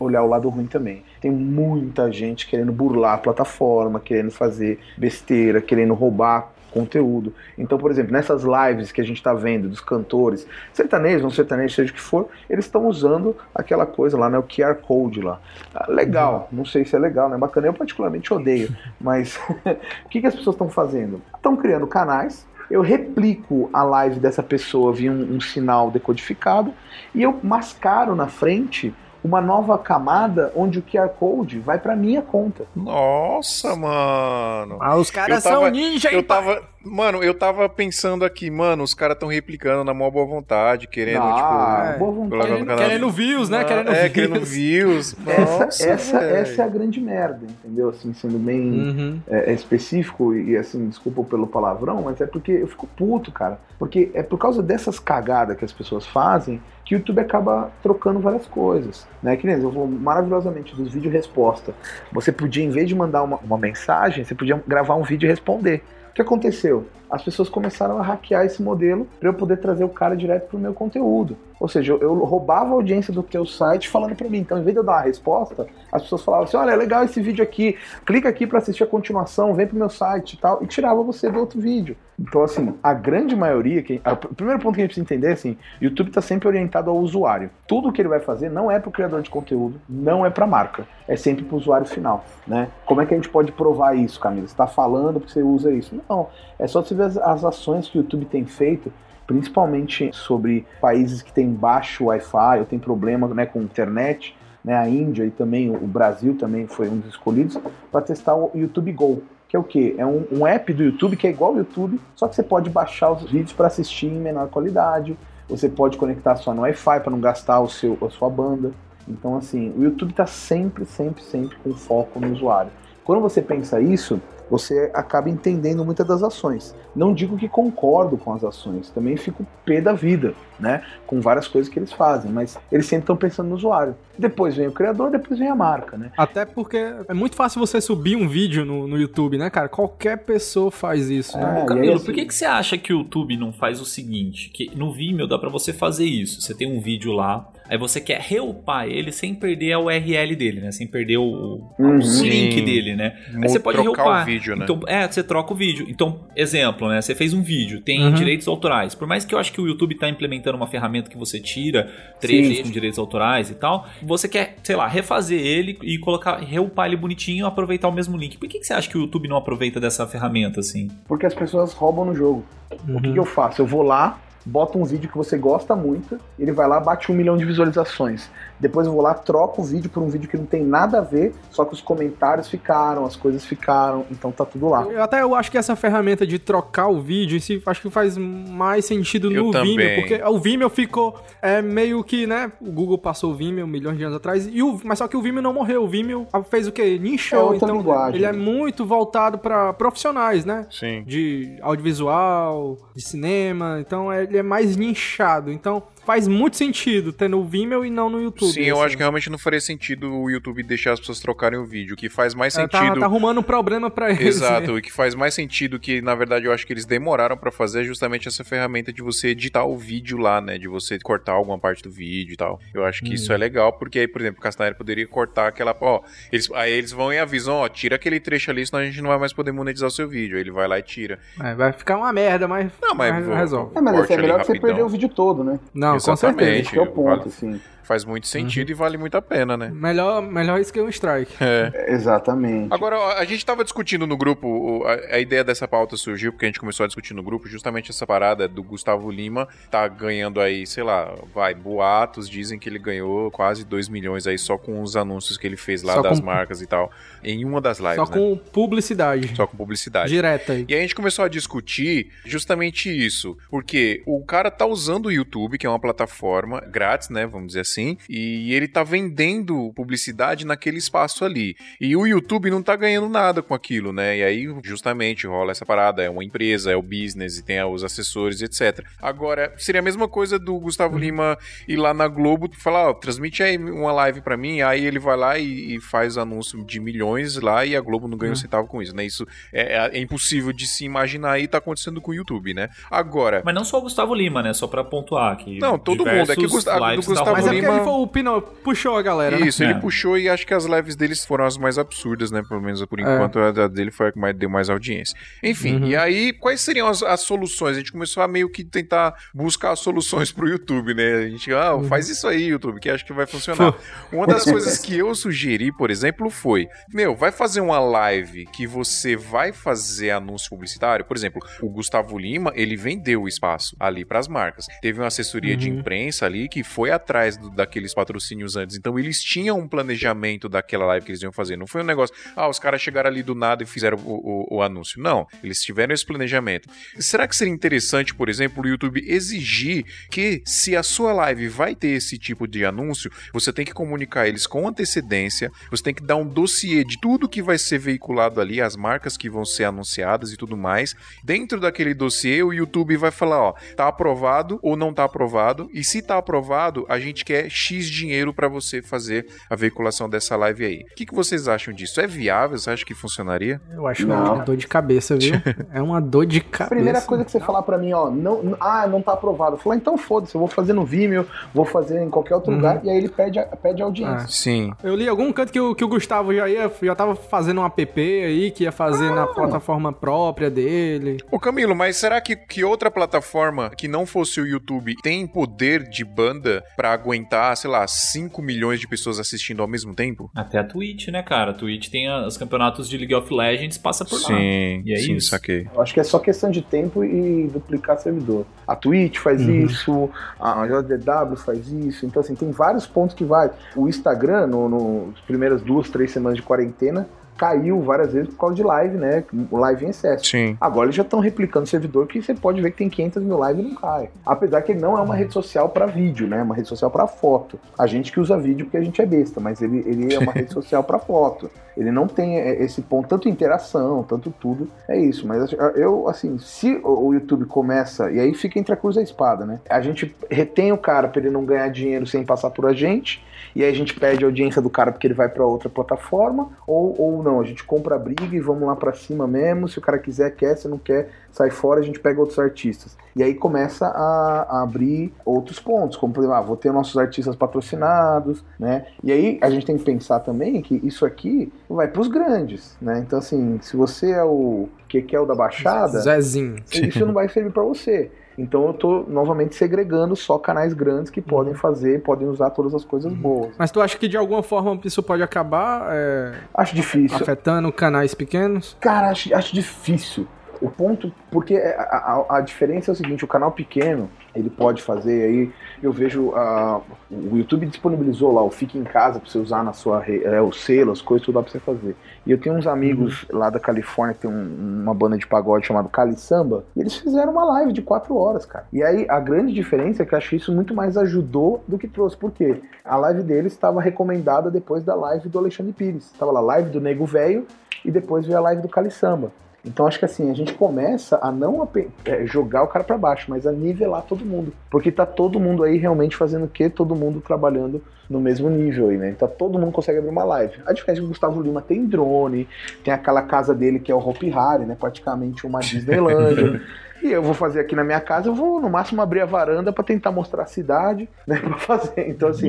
Speaker 6: olhar o lado ruim também. Tem muita gente querendo burlar a plataforma, querendo fazer besteira, querendo roubar conteúdo. Então, por exemplo, nessas lives que a gente tá vendo dos cantores, sertanejos, não sertanejos, seja o que for, eles estão usando aquela coisa lá, né? O QR Code lá. Ah, legal, não sei se é legal, né? Bacana. Eu particularmente odeio, mas o que, que as pessoas estão fazendo? Estão criando canais eu replico a live dessa pessoa via um, um sinal decodificado e eu mascaro na frente uma nova camada onde o QR Code vai para minha conta.
Speaker 1: Nossa, mano.
Speaker 2: Ah, os caras são ninja,
Speaker 1: Eu tava. Mano, eu tava pensando aqui, mano, os caras tão replicando na maior boa vontade, querendo,
Speaker 6: ah,
Speaker 1: tipo.
Speaker 6: boa vontade.
Speaker 2: Querendo,
Speaker 1: canal-
Speaker 2: querendo views, né? Querendo
Speaker 1: é,
Speaker 2: views.
Speaker 1: querendo views.
Speaker 6: Essa,
Speaker 1: Nossa,
Speaker 6: essa,
Speaker 1: velho.
Speaker 6: essa é a grande merda, entendeu? Assim, sendo bem
Speaker 2: Uhum.
Speaker 6: é, é específico e assim, desculpa pelo palavrão, mas é porque eu fico puto, cara. Porque é por causa dessas cagadas que as pessoas fazem que o YouTube acaba trocando várias coisas. Né? Que nem eu vou maravilhosamente dos vídeos resposta. Você podia, em vez de mandar uma, uma mensagem, você podia gravar um vídeo e responder. O que aconteceu? As pessoas começaram a hackear esse modelo para eu poder trazer o cara direto pro meu conteúdo. Ou seja, eu, eu roubava a audiência do teu site falando para mim. Então, em vez de eu dar uma resposta, as pessoas falavam assim: olha, é legal esse vídeo aqui, clica aqui para assistir a continuação, vem pro meu site e tal, e tirava você do outro vídeo. Então, assim, a grande maioria, a- o primeiro ponto que a gente precisa entender é assim: o YouTube está sempre orientado ao usuário. Tudo que ele vai fazer não é para o criador de conteúdo, não é para marca, é sempre para o usuário final. Né? Como é que a gente pode provar isso, Camila? Você está falando porque você usa isso? Não, é só você ver as, as ações que o YouTube tem feito principalmente sobre países que têm baixo Wi-Fi ou tem problema né, com internet, né, a Índia e também o Brasil também foi um dos escolhidos para testar o YouTube Go, que é o quê? É um, um app do YouTube que é igual ao YouTube, só que você pode baixar os vídeos para assistir em menor qualidade, você pode conectar só no Wi-Fi para não gastar o seu, a sua banda. Então, assim, o YouTube está sempre, sempre, sempre com foco no usuário. Quando você pensa isso, você acaba entendendo muitas das ações. Não digo que concordo com as ações, também fico pé da vida, né? Com várias coisas que eles fazem, mas eles sempre estão pensando no usuário. Depois vem o criador, depois vem a marca, né?
Speaker 2: Até porque é muito fácil você subir um vídeo no, no YouTube, né, cara? Qualquer pessoa faz isso, né?
Speaker 6: É, aí,
Speaker 3: Camilo,
Speaker 6: assim,
Speaker 3: por que, que você acha que o YouTube não faz o seguinte? Que no Vimeo dá pra você fazer isso. Você tem um vídeo lá, aí você quer reupar ele sem perder a URL dele, né? Sem perder o,
Speaker 6: Uhum.
Speaker 3: o link dele, né? Aí você pode
Speaker 1: trocar
Speaker 3: reupar.
Speaker 1: o vídeo, né?
Speaker 3: Então, é, você troca o vídeo. Então, exemplo, né? Você fez um vídeo, tem
Speaker 2: Uhum.
Speaker 3: direitos autorais. Por mais que eu acho que o YouTube tá implementando uma ferramenta que você tira trechos
Speaker 6: Sim.
Speaker 3: com direitos autorais e tal, você quer, sei lá, refazer ele e colocar, reupar ele bonitinho, aproveitar o mesmo link. Por que, que você acha que o YouTube não aproveita dessa ferramenta assim?
Speaker 6: Porque as pessoas roubam no jogo. O que, que eu faço? Eu vou lá, boto um vídeo que você gosta muito, ele vai lá, bate um milhão de visualizações. Depois eu vou lá, troco o vídeo por um vídeo que não tem nada a ver, só que os comentários ficaram, as coisas ficaram, então tá tudo lá.
Speaker 2: Eu até eu acho que essa ferramenta de trocar o vídeo, isso acho que faz mais sentido
Speaker 1: Eu
Speaker 2: no
Speaker 1: também.
Speaker 2: Vimeo, porque o Vimeo ficou é, meio que, né, o Google passou o Vimeo milhões de anos atrás, e o, mas só que o Vimeo não morreu, o Vimeo fez o quê?
Speaker 6: É
Speaker 2: Nichou,
Speaker 6: outra
Speaker 2: então
Speaker 6: linguagem.
Speaker 2: ele é muito voltado pra profissionais, né?
Speaker 1: Sim.
Speaker 2: de audiovisual, de cinema, então é- ele é mais nichado. Então faz muito sentido ter no Vimeo e não no YouTube.
Speaker 1: Sim, eu
Speaker 2: assim.
Speaker 1: acho que realmente não faria sentido o YouTube deixar as pessoas trocarem o vídeo. O que faz mais
Speaker 2: É,
Speaker 1: sentido.
Speaker 2: tá, tá arrumando um problema pra eles.
Speaker 1: Exato,
Speaker 2: né?
Speaker 1: o que faz mais sentido que, na verdade, eu acho que eles demoraram pra fazer é justamente essa ferramenta de você editar o vídeo lá, né? De você cortar alguma parte do vídeo e tal. Eu acho que isso é legal, porque aí, por exemplo, o Castanheira poderia cortar aquela. Ó, eles, aí eles vão e avisam, ó, tira aquele trecho ali, senão a gente não vai mais poder monetizar o seu vídeo. Aí ele vai lá e tira.
Speaker 2: É, vai ficar uma merda, mas,
Speaker 1: Não, mas
Speaker 2: mas
Speaker 1: vou-
Speaker 2: resolve.
Speaker 6: É, mas é melhor que você
Speaker 1: rapidão.
Speaker 6: perder o vídeo todo, né?
Speaker 2: Não, com
Speaker 1: Exatamente.
Speaker 2: certeza.
Speaker 6: Esse é o ponto,
Speaker 1: vale-
Speaker 6: assim.
Speaker 1: Faz muito sentido e vale muito a pena, né?
Speaker 2: Melhor, melhor isso que um strike.
Speaker 1: É.
Speaker 6: Exatamente.
Speaker 1: Agora, a gente tava discutindo no grupo, a, a ideia dessa pauta surgiu porque a gente começou a discutir no grupo justamente essa parada do Gustavo Lima tá ganhando aí, sei lá, vai, boatos, dizem que ele ganhou quase 2 milhões aí só com os anúncios que ele fez lá
Speaker 2: Só
Speaker 1: das
Speaker 2: com-
Speaker 1: marcas e tal, em uma das lives,
Speaker 2: Só
Speaker 1: né?
Speaker 2: com publicidade.
Speaker 1: Só com publicidade.
Speaker 2: Direta aí.
Speaker 1: E aí a gente começou a discutir justamente isso, porque o cara tá usando o YouTube, que é uma plataforma grátis, né, vamos dizer assim, e ele tá vendendo publicidade naquele espaço ali. E o YouTube não tá ganhando nada com aquilo, né? E aí justamente rola essa parada, é uma empresa, é o business e tem os assessores, etc. Agora, seria a mesma coisa do Gustavo Lima ir lá na Globo e falar, ó, transmite aí uma live pra mim, aí ele vai lá e, e faz anúncio de milhões lá e a Globo não ganha um centavo com isso, né? Isso é, é- é impossível de se imaginar e tá acontecendo com o YouTube, né? Agora,
Speaker 3: Mas não só o Gustavo Lima, né? Só pra pontuar que
Speaker 1: Não, todo mundo. É que o
Speaker 3: diversos
Speaker 1: Gusta- a do Gustavo
Speaker 3: estavam
Speaker 2: É ele foi o Pino, puxou a galera, né?
Speaker 1: Isso, ele
Speaker 3: É.
Speaker 1: puxou e acho que as lives deles foram as mais absurdas, né? Pelo menos por
Speaker 2: É.
Speaker 1: enquanto a da dele foi a que mais, deu mais audiência. Enfim,
Speaker 2: Uhum.
Speaker 1: e aí, quais seriam as, as soluções? A gente começou a meio que tentar buscar soluções pro YouTube, né? A gente, ah,
Speaker 2: Uhum.
Speaker 1: faz isso aí, YouTube, que acho que vai funcionar. Uma das coisas que eu sugeri, por exemplo, foi: meu, vai fazer uma live que você vai fazer anúncio publicitário. Por exemplo, o Gustavo Lima, ele vendeu o espaço ali pras marcas. Teve uma assessoria de
Speaker 2: Uhum.
Speaker 1: imprensa ali que foi atrás do- daqueles patrocínios antes. Então eles tinham um planejamento daquela live que eles iam fazer. Não foi um negócio, ah, os caras chegaram ali do nada e fizeram o, o- o anúncio. Não, eles tiveram esse planejamento. Será que seria interessante, por exemplo, o YouTube exigir que se a sua live vai ter esse tipo de anúncio, você tem que comunicar eles com antecedência, você tem que dar um dossiê de tudo que vai ser veiculado ali, as marcas que vão ser anunciadas e tudo mais. Dentro daquele dossiê, o YouTube vai falar, ó, tá aprovado ou não tá aprovado, e se tá aprovado, a gente quer X dinheiro para você fazer a veiculação dessa live aí. O que, que vocês acham disso? É viável? Você acha que funcionaria?
Speaker 2: Eu acho
Speaker 6: Não.
Speaker 2: uma dor de cabeça, viu? É uma dor de cabeça.
Speaker 6: Primeira coisa que você falar pra mim, ó, não, ah, não tá aprovado. Eu falo, então foda-se, eu vou fazer no Vimeo, vou fazer em qualquer outro
Speaker 2: Uhum.
Speaker 6: lugar, e aí ele pede, a- pede audiência.
Speaker 1: Sim.
Speaker 2: Eu li algum canto que o, que o Gustavo já ia, já tava fazendo um app aí, que ia fazer
Speaker 6: Ah.
Speaker 2: na plataforma própria dele.
Speaker 1: Ô Camilo, mas será que, que outra plataforma que não fosse o YouTube tem poder de banda pra aguentar, sei lá, 5 milhões de pessoas assistindo ao mesmo tempo?
Speaker 3: Até a Twitch, né, cara? A Twitch tem a- os campeonatos de League of Legends, passa por lá.
Speaker 1: Sim,
Speaker 3: E é
Speaker 1: sim,
Speaker 3: isso.
Speaker 1: saquei.
Speaker 6: Eu acho que é só questão de tempo e duplicar servidor. A Twitch faz
Speaker 2: Uhum.
Speaker 6: isso, a JDW faz isso. Então, assim, tem vários pontos que vai. O Instagram, no, no- nas primeiras duas, três semanas de quarentena, caiu várias vezes por causa de live, né? O live em excesso.
Speaker 1: Sim.
Speaker 6: Agora eles já estão replicando o servidor que você pode ver que tem 500 mil lives e não cai. Apesar que ele não é uma rede social para vídeo, né? É uma rede social para foto. A gente que usa vídeo porque a gente é besta, mas ele, ele é uma rede social para foto. Ele não tem é, esse ponto, tanto interação, tanto tudo. É isso. Mas eu, assim, se o o YouTube começa, e aí fica entre a cruz e a espada, né? A gente retém o cara para ele não ganhar dinheiro sem passar por a gente. E aí a gente perde a audiência do cara porque ele vai para outra plataforma, ou, ou não, a gente compra a briga e vamos lá para cima mesmo. Se o cara quiser, quer, se não quer, sai fora, a gente pega outros artistas. E aí começa a, a abrir outros pontos, como por exemplo, ah, vou ter nossos artistas patrocinados, né? E aí a gente tem que pensar também que isso aqui vai para os grandes, né? Então assim, se você é o que que é o da Baixada,
Speaker 2: Zezinho.
Speaker 6: isso não vai servir para você. Então eu tô novamente segregando só canais grandes que podem fazer, podem usar todas as coisas boas.
Speaker 2: Mas tu acha que de alguma forma isso pode acabar é,
Speaker 6: Acho difícil.
Speaker 2: afetando canais pequenos?
Speaker 6: Cara, acho, acho difícil. O ponto, porque a, a, a diferença é o seguinte, o canal pequeno, ele pode fazer aí, eu vejo, a o YouTube disponibilizou lá o Fique em Casa pra você usar na sua, é, o selo, as coisas, tudo dá pra você fazer. E eu tenho uns amigos lá da Califórnia, que tem um- uma banda de pagode chamada Cali Samba, e eles fizeram uma live de quatro horas, cara. E aí, a grande diferença é que eu acho que isso muito mais ajudou do que trouxe. Por quê? A live deles estava recomendada depois da live do Alexandre Pires. Tava lá, live do Nego Velho, e depois veio a live do Cali Samba. Então acho que assim, a gente começa a não é, jogar o cara pra baixo, mas a nivelar todo mundo. Porque tá todo mundo aí realmente fazendo o quê? Todo mundo trabalhando no mesmo nível aí, né? Então todo mundo consegue abrir uma live. A diferença é que o Gustavo Lima tem drone, tem aquela casa dele que é o Hopi Hari, né? Praticamente uma Disneylandia. E eu vou fazer aqui na minha casa, eu vou no máximo abrir a varanda pra tentar mostrar a cidade, né? Pra fazer. Então, assim,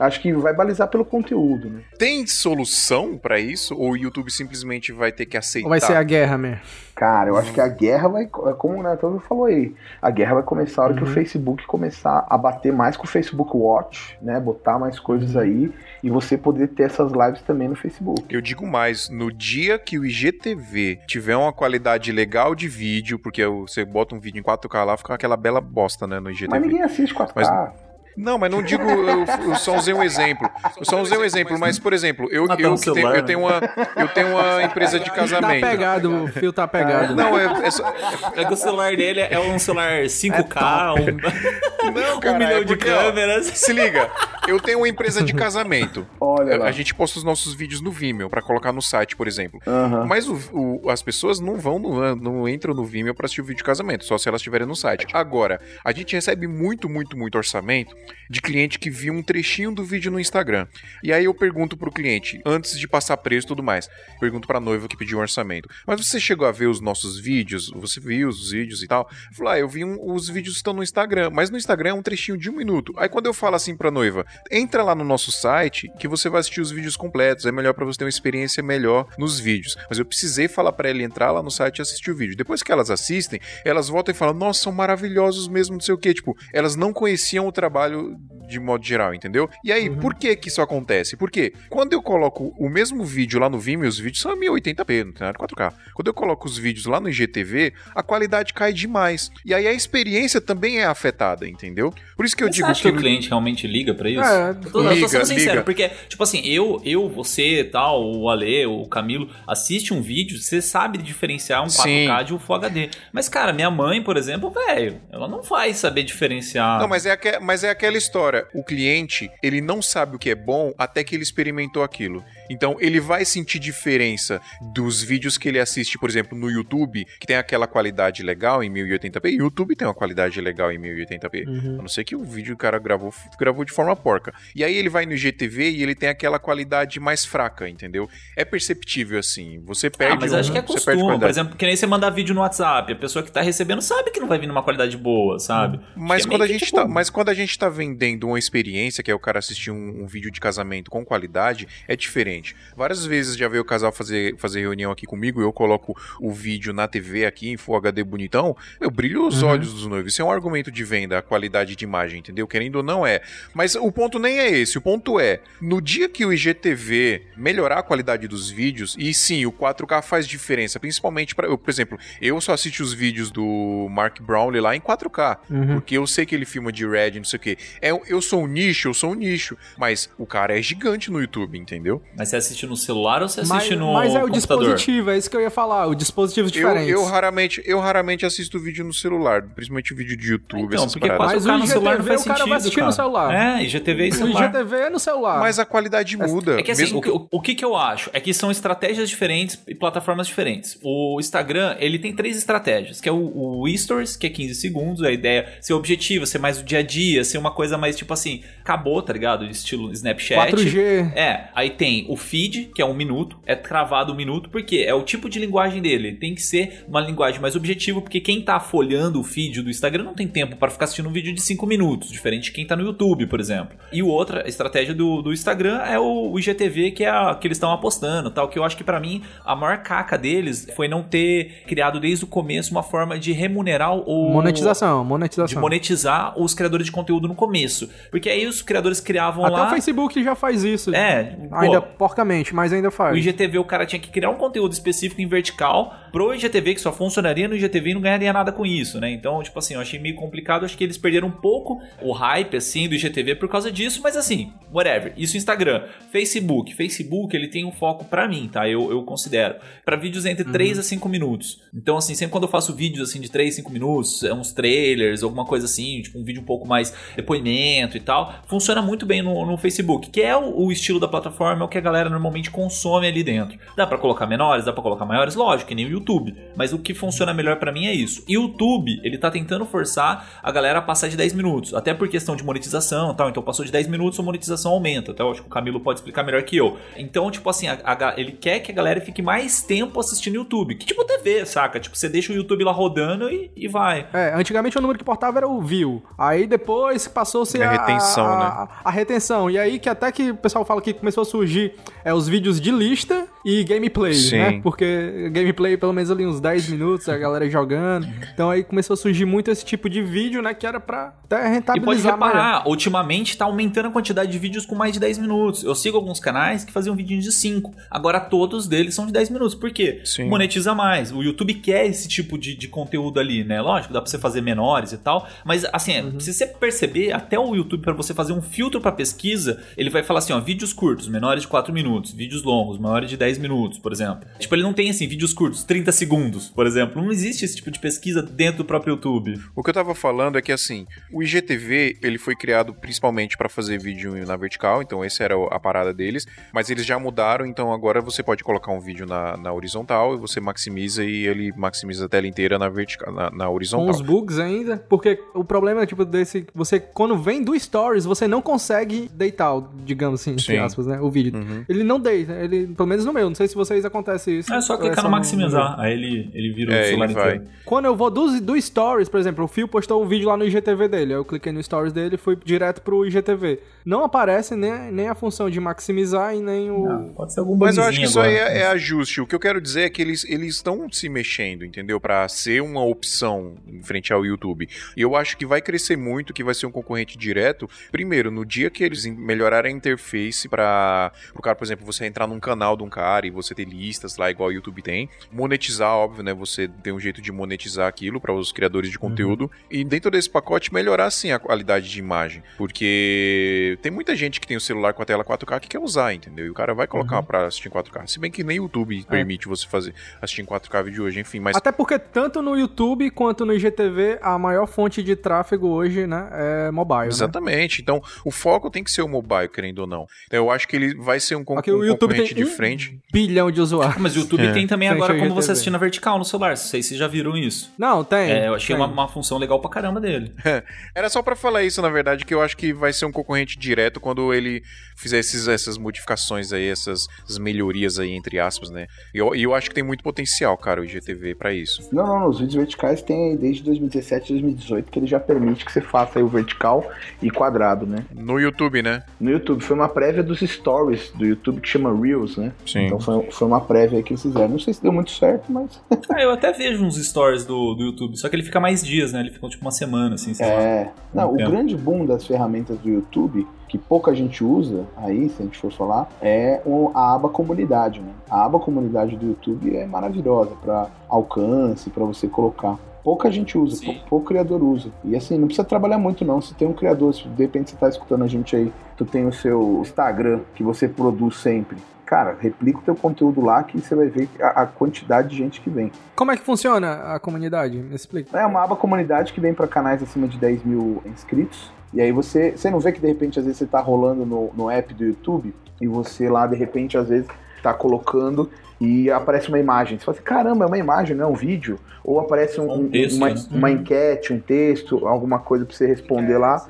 Speaker 6: acho que vai balizar pelo conteúdo, né?
Speaker 1: Tem solução pra isso? Ou o YouTube simplesmente vai ter que aceitar?
Speaker 2: Ou vai ser a guerra mesmo?
Speaker 6: Cara, eu acho que a guerra vai, é como o Neto falou aí, a guerra vai começar a hora que o Facebook começar a bater mais com o Facebook Watch, né? Botar mais coisas aí e você poder ter essas lives também no Facebook.
Speaker 1: Eu digo mais, no dia que o IGTV tiver uma qualidade legal de vídeo, porque você bota um vídeo em 4K lá, fica aquela bela bosta, né, no IGTV.
Speaker 6: Mas ninguém assiste 4K.
Speaker 1: Mas- Não, mas não digo, eu, eu só usei um exemplo. Eu só usei um exemplo, mas, por exemplo, eu,
Speaker 3: Ah, tá
Speaker 1: eu, tenho, eu, tenho uma, eu tenho uma empresa de
Speaker 2: Tá
Speaker 1: casamento.
Speaker 2: pegado, o fio tá pegado.
Speaker 1: Não, é, é só-
Speaker 3: É que o celular dele é um celular 5K, um,
Speaker 1: não,
Speaker 3: um
Speaker 1: cara,
Speaker 3: milhão
Speaker 1: é
Speaker 3: de
Speaker 1: porque, ó,
Speaker 3: câmeras.
Speaker 1: Se liga, eu tenho uma empresa de casamento.
Speaker 6: Olha lá.
Speaker 1: A gente posta os nossos vídeos no Vimeo pra colocar no site, por exemplo. Mas o- o- as pessoas não vão, no, não entram no Vimeo pra assistir o vídeo de casamento, só se elas estiverem no site. Agora, a gente recebe muito, muito, muito orçamento de cliente que viu um trechinho do vídeo no Instagram. E aí eu pergunto pro cliente, antes de passar preço e tudo mais, pergunto pra noiva que pediu um orçamento. Mas você chegou a ver os nossos vídeos? Você viu os vídeos e tal? Eu ah, eu vi um- os vídeos estão no Instagram, mas no Instagram é um trechinho de um minuto. Aí quando eu falo assim pra noiva, Entra lá no nosso site que você vai assistir os vídeos completos. É melhor para você ter uma experiência melhor nos vídeos. Mas eu precisei falar para ela entrar lá no site e assistir o vídeo. Depois que elas assistem, elas voltam e falam: Nossa, são maravilhosos mesmo, não sei o que. Tipo, elas não conheciam o trabalho trabalho de modo geral, entendeu? E aí, por que que isso acontece? Porque quando eu coloco o mesmo vídeo lá no Vimeo, os vídeos são 1080p, não tem nada de 4K. Quando eu coloco os vídeos lá no IGTV, a qualidade cai demais. E aí a experiência também é afetada, entendeu? Por isso que eu
Speaker 3: Você
Speaker 1: digo
Speaker 3: acha
Speaker 1: que.
Speaker 3: que o cliente realmente liga pra isso?
Speaker 2: É,
Speaker 3: eu, tô, eu tô
Speaker 1: liga,
Speaker 3: sendo sincero,
Speaker 1: liga.
Speaker 3: porque, tipo assim, eu, eu, você tal, o Ale, o Camilo, assiste um vídeo, você sabe diferenciar um 4K
Speaker 1: Sim.
Speaker 3: de um Full HD. Mas, cara, minha mãe, por exemplo, velho, ela não vai saber diferenciar.
Speaker 1: Não, mas é, aque- mas é aquela história. O cliente, ele não sabe o que é bom até que ele experimentou aquilo. Então, ele vai sentir diferença dos vídeos que ele assiste, por exemplo, no YouTube, que tem aquela qualidade legal em 1080p. E o YouTube tem uma qualidade legal em 1080p.
Speaker 2: Uhum.
Speaker 1: A não ser que o vídeo que o cara gravou, gravou de forma porca. E aí ele vai no IGTV e ele tem aquela qualidade mais fraca, entendeu? É perceptível assim. Você perde
Speaker 3: Ah, mas
Speaker 1: um,
Speaker 3: acho que é costume. Por exemplo, que nem você mandar vídeo no WhatsApp. A pessoa que tá recebendo sabe que não vai vir numa qualidade boa, sabe?
Speaker 1: Mas
Speaker 3: é
Speaker 1: quando, a
Speaker 3: que,
Speaker 1: gente
Speaker 3: tipo,
Speaker 1: tá, mas quando a gente tá vendendo uma experiência, que é o cara assistir um, um vídeo de casamento com qualidade, é diferente. Várias vezes já veio o casal fazer, fazer reunião aqui comigo, eu coloco o vídeo na TV aqui em Full HD bonitão, eu brilho os olhos dos noivos. Isso é um argumento de venda, a qualidade de imagem, entendeu? Querendo ou não é. Mas o ponto nem é esse, o ponto é, no dia que o IGTV melhorar a qualidade dos vídeos, e sim, o 4K faz diferença, principalmente para, por exemplo, eu só assisto os vídeos do Mark Brownlee lá em 4K, porque eu sei que ele filma de Red, não sei o quê. É, eu sou um nicho, eu sou um nicho, mas o cara é gigante no YouTube, entendeu?
Speaker 3: Mas você assiste no celular ou você
Speaker 2: Mas,
Speaker 3: assiste no
Speaker 2: mas é o
Speaker 3: computador?
Speaker 2: dispositivo, é isso que eu ia falar, o dispositivos
Speaker 1: Eu,
Speaker 2: diferentes.
Speaker 1: eu raramente, eu raramente assisto vídeo no celular, principalmente vídeo de YouTube,
Speaker 3: Então,
Speaker 1: essas
Speaker 3: porque
Speaker 1: paradas.
Speaker 3: 4K
Speaker 2: Mas o
Speaker 3: no celular não faz
Speaker 2: o cara vai
Speaker 3: sentido,
Speaker 2: assistir no
Speaker 3: cara.
Speaker 2: celular.
Speaker 3: É, IGTV e
Speaker 2: O
Speaker 3: celular.
Speaker 2: IGTV é no celular.
Speaker 1: Mas a qualidade muda.
Speaker 3: É que assim,
Speaker 1: mesmo
Speaker 3: o, que, o, o que que eu acho? É que são estratégias diferentes e plataformas diferentes. O Instagram, ele tem três estratégias, que é o, o Stories, que é 15 segundos, a ideia é ser objetivo, ser mais o dia a dia, ser uma coisa mais tipo assim, acabou, tá ligado? Estilo Snapchat.
Speaker 2: 4G.
Speaker 3: É, aí tem o feed, que é um minuto, é cravado um minuto, porque é o tipo de linguagem dele. Tem que ser uma linguagem mais objetiva, porque quem tá folhando o feed do Instagram não tem tempo para ficar assistindo um vídeo de 5 minutos, diferente de quem tá no YouTube, por exemplo. E outra estratégia do, do Instagram é o, o IGTV, que é a, que eles estão apostando, tal, que eu acho que para mim a maior caca deles foi não ter criado desde o começo uma forma de remunerar o
Speaker 2: Monetização,
Speaker 3: de
Speaker 2: monetização.
Speaker 3: monetizar os criadores de conteúdo no começo. Porque aí os criadores criavam
Speaker 2: Até
Speaker 3: lá
Speaker 2: o Facebook já faz isso.
Speaker 3: É,
Speaker 2: Ainda
Speaker 3: pô,
Speaker 2: porcamente, mas ainda
Speaker 3: o
Speaker 2: faz.
Speaker 3: IGTV o cara tinha que criar um conteúdo específico em vertical pro IGTV, que só funcionaria no IGTV e não ganharia nada com isso, né? Então, tipo assim, eu achei meio complicado, acho que eles perderam um pouco o hype, assim, do IGTV por causa disso, mas assim, whatever. Isso Instagram. Facebook. Facebook, ele tem um foco pra mim, tá? Eu, eu considero. Pra vídeos entre 3 a 5 minutos. Então, assim, sempre quando eu faço vídeos, assim, de 3, 5 minutos, é uns trailers, alguma coisa assim, tipo um vídeo um pouco mais depoimento e tal, funciona muito bem no, no Facebook, que é o, o estilo da plataforma, é o que a galera normalmente consome ali dentro. Dá pra colocar menores, dá pra colocar maiores, lógico, que nem o YouTube. Mas o que funciona melhor pra mim é isso. YouTube, ele tá tentando forçar a galera a passar de 10 minutos, até por questão de monetização e tal. Então passou de 10 minutos, a monetização aumenta. Então eu acho que o Camilo pode explicar melhor que eu. Então, tipo assim, a- a ele quer que a galera fique mais tempo assistindo YouTube. Que tipo TV, saca? Tipo, você deixa o YouTube lá rodando e, e vai.
Speaker 2: É, antigamente o número que portava era o view. Aí depois passou-se
Speaker 1: É
Speaker 2: a,
Speaker 1: retenção,
Speaker 2: a,
Speaker 1: né?
Speaker 2: a, a retenção. E aí que até que o pessoal fala que começou a surgir é, os vídeos de lista e gameplay,
Speaker 1: Sim.
Speaker 2: né? Porque gameplay pelo menos ali uns 10 minutos, a galera jogando. Então aí começou a surgir muito esse tipo de vídeo, né? Que era pra até
Speaker 3: E pode
Speaker 2: rentabilizar
Speaker 3: reparar, ultimamente tá aumentando a quantidade de vídeos com mais de 10 minutos. Eu sigo alguns canais que faziam vídeos de 5. Agora todos deles são de 10 minutos. Por quê?
Speaker 1: Sim.
Speaker 3: Monetiza mais. O YouTube quer esse tipo de, de conteúdo ali, né? Lógico, dá pra você fazer menores e tal. Mas assim,
Speaker 2: Uhum.
Speaker 3: se você perceber, até o YouTube, pra você fazer um filtro pra pesquisa, ele vai falar assim: ó, vídeos curtos, menores de 4 minutos, vídeos longos, maiores de 10 minutos, por exemplo. Tipo, ele não tem assim, vídeos curtos, 30 segundos, por exemplo. Não existe esse tipo de pesquisa dentro do próprio YouTube.
Speaker 1: O que eu tava falando é que assim, o IGTV, ele foi criado principalmente pra fazer vídeo na vertical, então essa era a parada deles, mas eles já mudaram, então agora você pode colocar um vídeo na, na horizontal e você maximiza e ele maximiza a tela inteira na vertical, na, na
Speaker 2: Com
Speaker 1: horizontal.
Speaker 2: os bugs ainda, porque o problema é tipo desse, você quando vem do stories, você não consegue deitar, digamos assim, entre
Speaker 1: Sim.
Speaker 2: aspas, né, o vídeo.
Speaker 1: Uhum.
Speaker 2: Ele não deita, ele, pelo menos no meu, meu. Não sei se vocês acontece isso.
Speaker 3: É só clicar
Speaker 2: Essa
Speaker 3: no maximizar, aí ele, ele vira o
Speaker 1: É,
Speaker 3: celular
Speaker 1: ele vai.
Speaker 3: inteiro.
Speaker 2: Quando eu vou do, do Stories, por exemplo, o Fio postou um vídeo lá no IGTV dele. aí Eu cliquei no Stories dele e fui direto pro IGTV. Não aparece nem, nem a função de maximizar e nem o.
Speaker 3: Não, pode ser algum
Speaker 1: Mas eu acho que isso aí é, é ajuste. O que eu quero dizer é que eles eles estão se mexendo, entendeu? Pra ser uma opção em frente ao YouTube. E eu acho que vai crescer muito, que vai ser um concorrente direto. Primeiro, no dia que eles em- melhorarem a interface para o cara, por exemplo, você entrar num canal de um cara e você ter listas lá igual o YouTube tem, monetizar, óbvio, né? Você tem um jeito de monetizar aquilo para os criadores de conteúdo e dentro desse pacote melhorar sim a qualidade de imagem, porque tem muita gente que tem o celular com a tela 4K que quer usar, entendeu? E o cara vai colocar pra assistir em 4K. Se bem que nem o YouTube permite você fazer assistir em 4K vídeo hoje, enfim, mas
Speaker 2: Até porque tanto no YouTube quanto no IGTV, a maior fonte de tráfego hoje, né, é mobile, né?
Speaker 1: Exatamente. Então, o foco tem que ser o mobile, querendo ou não. Então, eu acho que ele vai ser um, con um concorrente de frente.
Speaker 2: Bilhão de usuários.
Speaker 3: Mas o YouTube tem também
Speaker 2: Frente
Speaker 3: agora como você assistir na vertical no celular. Não sei se vocês já viram isso.
Speaker 2: Não, tem.
Speaker 3: É, eu achei
Speaker 2: tem.
Speaker 3: uma, uma função legal pra caramba dele.
Speaker 1: Era só pra falar isso, na verdade, que eu acho que vai ser um concorrente direto quando ele fizer esses, essas modificações aí, essas, essas melhorias aí, entre aspas, né? E eu, eu acho que tem muito potencial, cara, o IGTV pra isso.
Speaker 6: Não, não, não. Os vídeos verticais tem aí desde 2017, 2018, que ele já permite que você faça aí o vertical e quadrado, né?
Speaker 1: No YouTube, né?
Speaker 6: No YouTube. Foi uma prévia dos stories do YouTube que chama Reels, né?
Speaker 1: Sim.
Speaker 6: Então foi, foi uma prévia que eles fizeram. Não sei se deu muito certo, mas.
Speaker 3: Ah, eu até vejo uns stories do, do YouTube, só que ele fica mais dias, né? Ele fica tipo uma semana, assim, sei lá.
Speaker 6: É. Não, o
Speaker 3: Entendo.
Speaker 6: grande boom das ferramentas do YouTube, que pouca gente usa aí, se a gente for falar, é o- a aba comunidade, né? A aba comunidade do YouTube é maravilhosa para alcance, para você colocar. Pouca gente usa,
Speaker 3: Sim.
Speaker 6: pou- pouco criador usa. E assim, não precisa trabalhar muito não. Se tem um criador, se de repente você tá escutando a gente aí, tu tem o seu Instagram que você produz sempre. Cara, replica o teu conteúdo lá que você vai ver a, a quantidade de gente que vem.
Speaker 2: Como é que funciona a comunidade? Me explica.
Speaker 6: É uma aba comunidade que vem para canais acima de 10 mil inscritos. E aí você, você não vê que de repente às vezes você tá rolando no, no app do YouTube e você lá de repente às vezes tá colocando e aparece uma imagem. Você fala assim, caramba, é uma imagem, não é um vídeo? Ou aparece um-
Speaker 3: Um texto,
Speaker 6: uma,
Speaker 3: né?
Speaker 6: uma enquete, um texto, alguma coisa para você responder lá.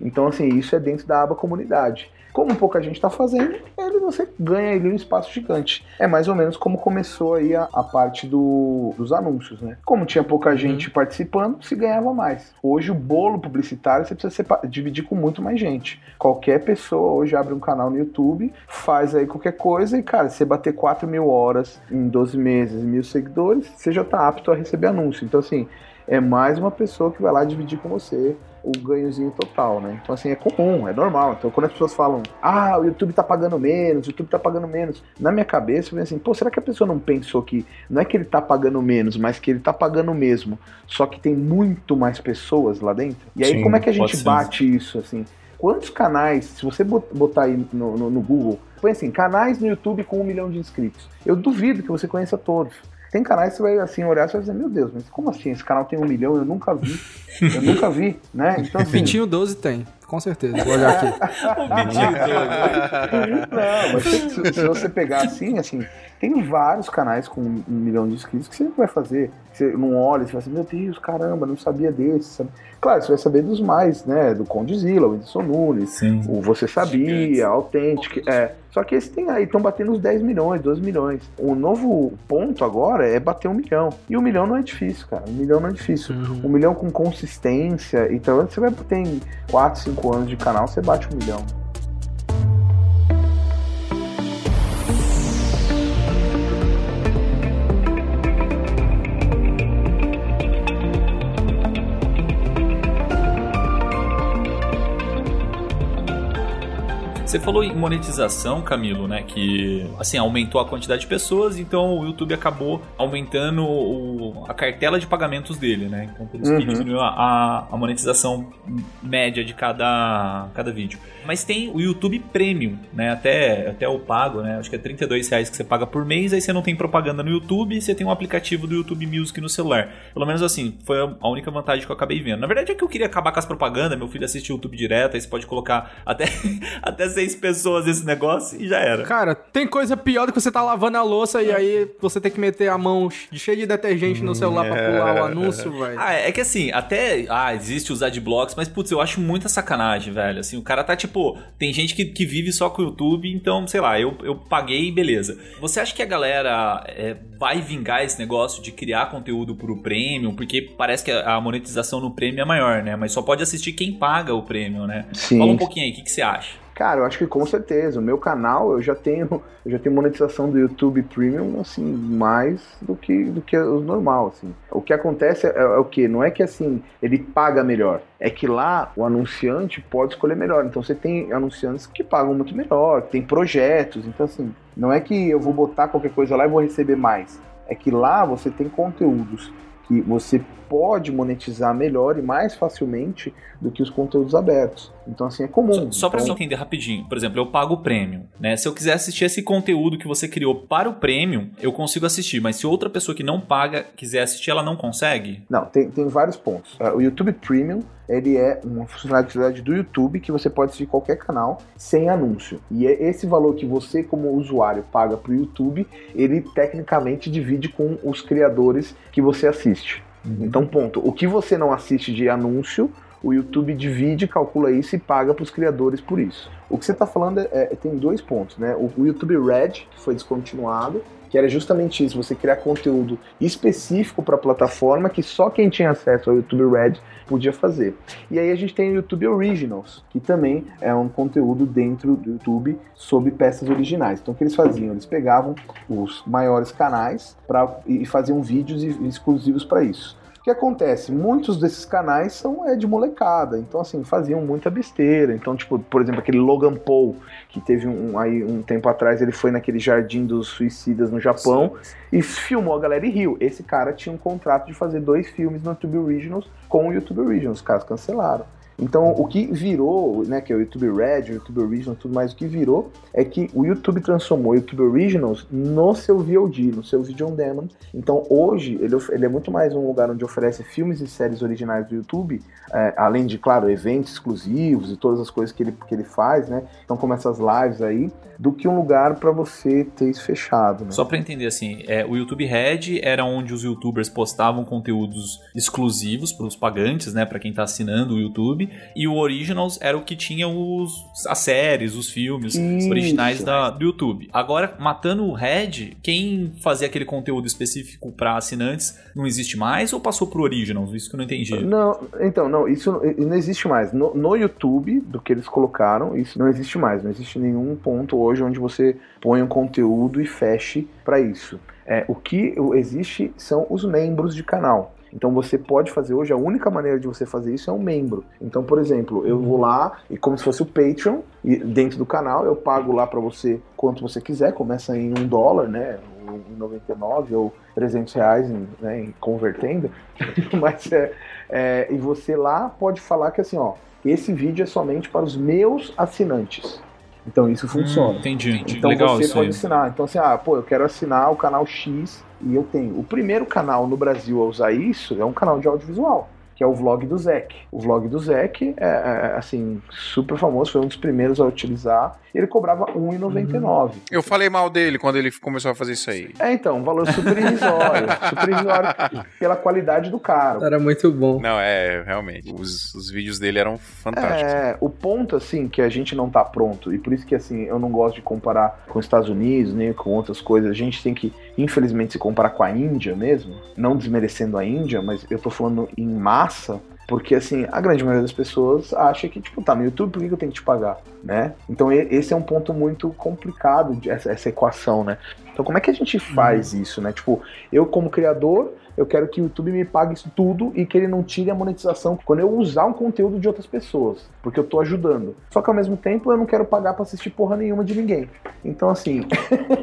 Speaker 6: Então, assim, isso é dentro da aba comunidade. Como pouca gente está fazendo, ele você ganha ali um espaço gigante. É mais ou menos como começou aí a, a parte do- dos anúncios, né? Como tinha pouca gente participando, se ganhava mais. Hoje o bolo publicitário você precisa dividir com muito mais gente. Qualquer pessoa hoje abre um canal no YouTube, faz aí qualquer coisa e, cara, se você bater 4 mil horas em 12 meses, mil seguidores, você já tá apto a receber anúncio. Então, assim, é mais uma pessoa que vai lá dividir com você o ganhozinho total, né? Então, assim, é comum, é normal. Então, quando as pessoas falam, ah, o YouTube tá pagando menos, o YouTube tá pagando menos, na minha cabeça, eu venho assim, pô, será que a pessoa não pensou que não é que ele tá pagando menos, mas que ele tá pagando mesmo, só que tem muito mais pessoas lá dentro? E aí,
Speaker 1: Sim,
Speaker 6: como é que a gente
Speaker 3: ser.
Speaker 6: bate isso, assim? Quantos canais, se você bot- botar aí no, no- no Google, põe assim, canais no YouTube com um milhão de inscritos. Eu duvido que você conheça todos. Tem canais que você vai assim olhar e vai dizer, meu Deus, mas como assim? Esse canal tem um milhão, eu nunca vi. Eu nunca vi, né? Então, assim,
Speaker 2: Vitinho 12 tem, com certeza. Vou olhar aqui.
Speaker 3: O Vitinho doido.
Speaker 6: Não, mas se, se- você pegar assim, assim, tem vários canais com um milhão de inscritos que você vai fazer. Você não olha, você vai assim, meu Deus, caramba, não sabia desse. Sabe? Claro, você vai saber dos mais, né? Do Condizila, o Whindersson Nunes,
Speaker 3: Sim.
Speaker 6: o Você Sabia. Authentic, é. Só que esses tem aí, estão batendo os 10 milhões, 12 milhões. O novo ponto agora é bater um milhão. E um milhão não é difícil, cara. Um milhão não é difícil. Um milhão com consistência. Então, você vai ter em 4, 5 anos de canal, você bate um milhão.
Speaker 3: Você falou em monetização, Camilo, né? Que assim aumentou a quantidade de pessoas, então o YouTube acabou aumentando o- a cartela de pagamentos dele, né? Então por isso que
Speaker 6: Uhum.
Speaker 3: diminuiu a- a, monetização média de cada, cada vídeo. Mas tem o YouTube Premium, né? Até, até o pago, né? Acho que é 32 reais que você paga por mês, aí você não tem propaganda no YouTube você tem um aplicativo do YouTube Music no celular. Pelo menos assim, foi a única vantagem que eu acabei vendo. Na verdade é que eu queria acabar com as propagandas, meu filho assiste YouTube direto, aí você pode colocar até, até 6 três pessoas nesse negócio e já era.
Speaker 2: Cara, tem coisa pior do que você tá lavando a louça e aí você tem que meter a mão cheia de detergente no celular pra pular o anúncio, velho.
Speaker 3: Ah, é que assim, até. Ah, existe os adblocks, mas putz, eu acho muita sacanagem, velho. Assim, o cara tá tipo. Tem gente que, que vive só com o YouTube, então, sei lá, eu, eu paguei beleza. Você acha que a galera é, vai vingar esse negócio de criar conteúdo pro premium? Porque parece que a monetização no premium é maior, né? Mas só pode assistir quem paga o premium, né?
Speaker 6: Sim.
Speaker 3: Fala um pouquinho aí, o que, que você acha?
Speaker 6: Cara, eu acho que com certeza. O meu canal eu já tenho, eu já tenho monetização do YouTube Premium assim mais do que do que o normal assim. O que acontece é, é o que não é que assim ele paga melhor, é que lá o anunciante pode escolher melhor. Então você tem anunciantes que pagam muito melhor, tem projetos. Então assim, não é que eu vou botar qualquer coisa lá e vou receber mais. É que lá você tem conteúdos que você pode monetizar melhor e mais facilmente do que os conteúdos abertos. Então, assim, é comum.
Speaker 3: Só, só para
Speaker 6: então,
Speaker 3: você entender rapidinho, por exemplo, eu pago o Premium, né? Se eu quiser assistir esse conteúdo que você criou para o Premium, eu consigo assistir, mas se outra pessoa que não paga quiser assistir, ela não consegue?
Speaker 6: Não, tem, tem vários pontos. Uh, o YouTube Premium, ele é uma funcionalidade do YouTube que você pode assistir qualquer canal sem anúncio. E é esse valor que você, como usuário, paga para o YouTube, ele tecnicamente divide com os criadores que você assiste. Então, ponto. O que você não assiste de anúncio, o YouTube divide, calcula isso e paga para os criadores por isso. O que você está falando é, é, tem dois pontos, né? O, o YouTube Red, que foi descontinuado, que era justamente isso, você criar conteúdo específico para a plataforma que só quem tinha acesso ao YouTube Red podia fazer. E aí a gente tem o YouTube Originals, que também é um conteúdo dentro do YouTube sobre peças originais. Então o que eles faziam? Eles pegavam os maiores canais pra, e faziam vídeos exclusivos para isso. O que acontece? Muitos desses canais são é, de molecada, então assim, faziam muita besteira. Então, tipo, por exemplo, aquele Logan Paul, que teve um, aí um tempo atrás, ele foi naquele jardim dos suicidas no Japão e filmou a galera e riu. Esse cara tinha um contrato de fazer dois filmes no YouTube Originals com o YouTube Originals, os caras cancelaram. Então, o que virou, né, que é o YouTube Red, o YouTube Originals, tudo mais, o que virou é que o YouTube transformou o YouTube Originals no seu VOD, no seu Video On Demand. Então, hoje, ele, ele é muito mais um lugar onde oferece filmes e séries originais do YouTube, é, além de, claro, eventos exclusivos e todas as coisas que ele, que ele faz, né? Então, como essas lives aí, do que um lugar para você ter isso fechado. Né?
Speaker 3: Só para entender assim, é, o YouTube Red era onde os YouTubers postavam conteúdos exclusivos para os pagantes, né, para quem tá assinando o YouTube, e o Originals era o que tinha os as séries, os filmes
Speaker 6: Isso.
Speaker 3: originais da, do YouTube. Agora, matando o Red, quem fazia aquele conteúdo específico para assinantes não existe mais ou passou pro Originals? Isso que eu não entendi.
Speaker 6: Não, então, não, isso não, existe mais. No, no YouTube, do que eles colocaram, isso não existe mais. Não existe nenhum ponto hoje onde você põe um conteúdo e feche para isso. É, o que existe são os membros de canal. Então você pode fazer hoje, a única maneira de você fazer isso é um membro. Então, por exemplo, eu vou lá e como se fosse o Patreon, e dentro do canal eu pago lá para você quanto você quiser, começa em um dólar, né? Em 99 ou 300 reais né, em convertendo, mas é, é, e você lá pode falar que assim, ó, esse vídeo é somente para os meus assinantes. Então isso funciona.
Speaker 3: Hum, entendi, entendi.
Speaker 6: Então
Speaker 3: Legal
Speaker 6: você pode
Speaker 3: aí.
Speaker 6: assinar. Então assim, ah, pô, eu quero assinar o canal X e eu tenho. O primeiro canal no Brasil a usar isso é um canal de audiovisual, que é o vlog do Zec. O vlog do Zec é, é, assim, super famoso, foi um dos primeiros a utilizar. E ele cobrava R$1,99.
Speaker 1: Eu falei mal dele quando ele começou a fazer isso aí.
Speaker 6: É, então, um valor super irrisório. super irrisório pela qualidade do cara.
Speaker 2: Era muito bom.
Speaker 1: Não, é, realmente. Os, os vídeos dele eram fantásticos.
Speaker 6: É, o ponto, assim, que a gente não tá pronto, e por isso que, assim, eu não gosto de comparar com os Estados Unidos, nem com outras coisas. A gente tem que, infelizmente, se comparar com a Índia mesmo, não desmerecendo a Índia, mas eu tô falando em massa, porque, assim, a grande maioria das pessoas acha que, tipo, tá no YouTube, por que eu tenho que te pagar, né? Então, esse é um ponto muito complicado, essa, essa equação, né? Então, como é que a gente faz isso, né? Tipo, eu como criador, eu quero que o YouTube me pague isso tudo e que ele não tire a monetização quando eu usar um conteúdo de outras pessoas, porque eu tô ajudando. Só que ao mesmo tempo eu não quero pagar pra assistir porra nenhuma de ninguém. Então assim,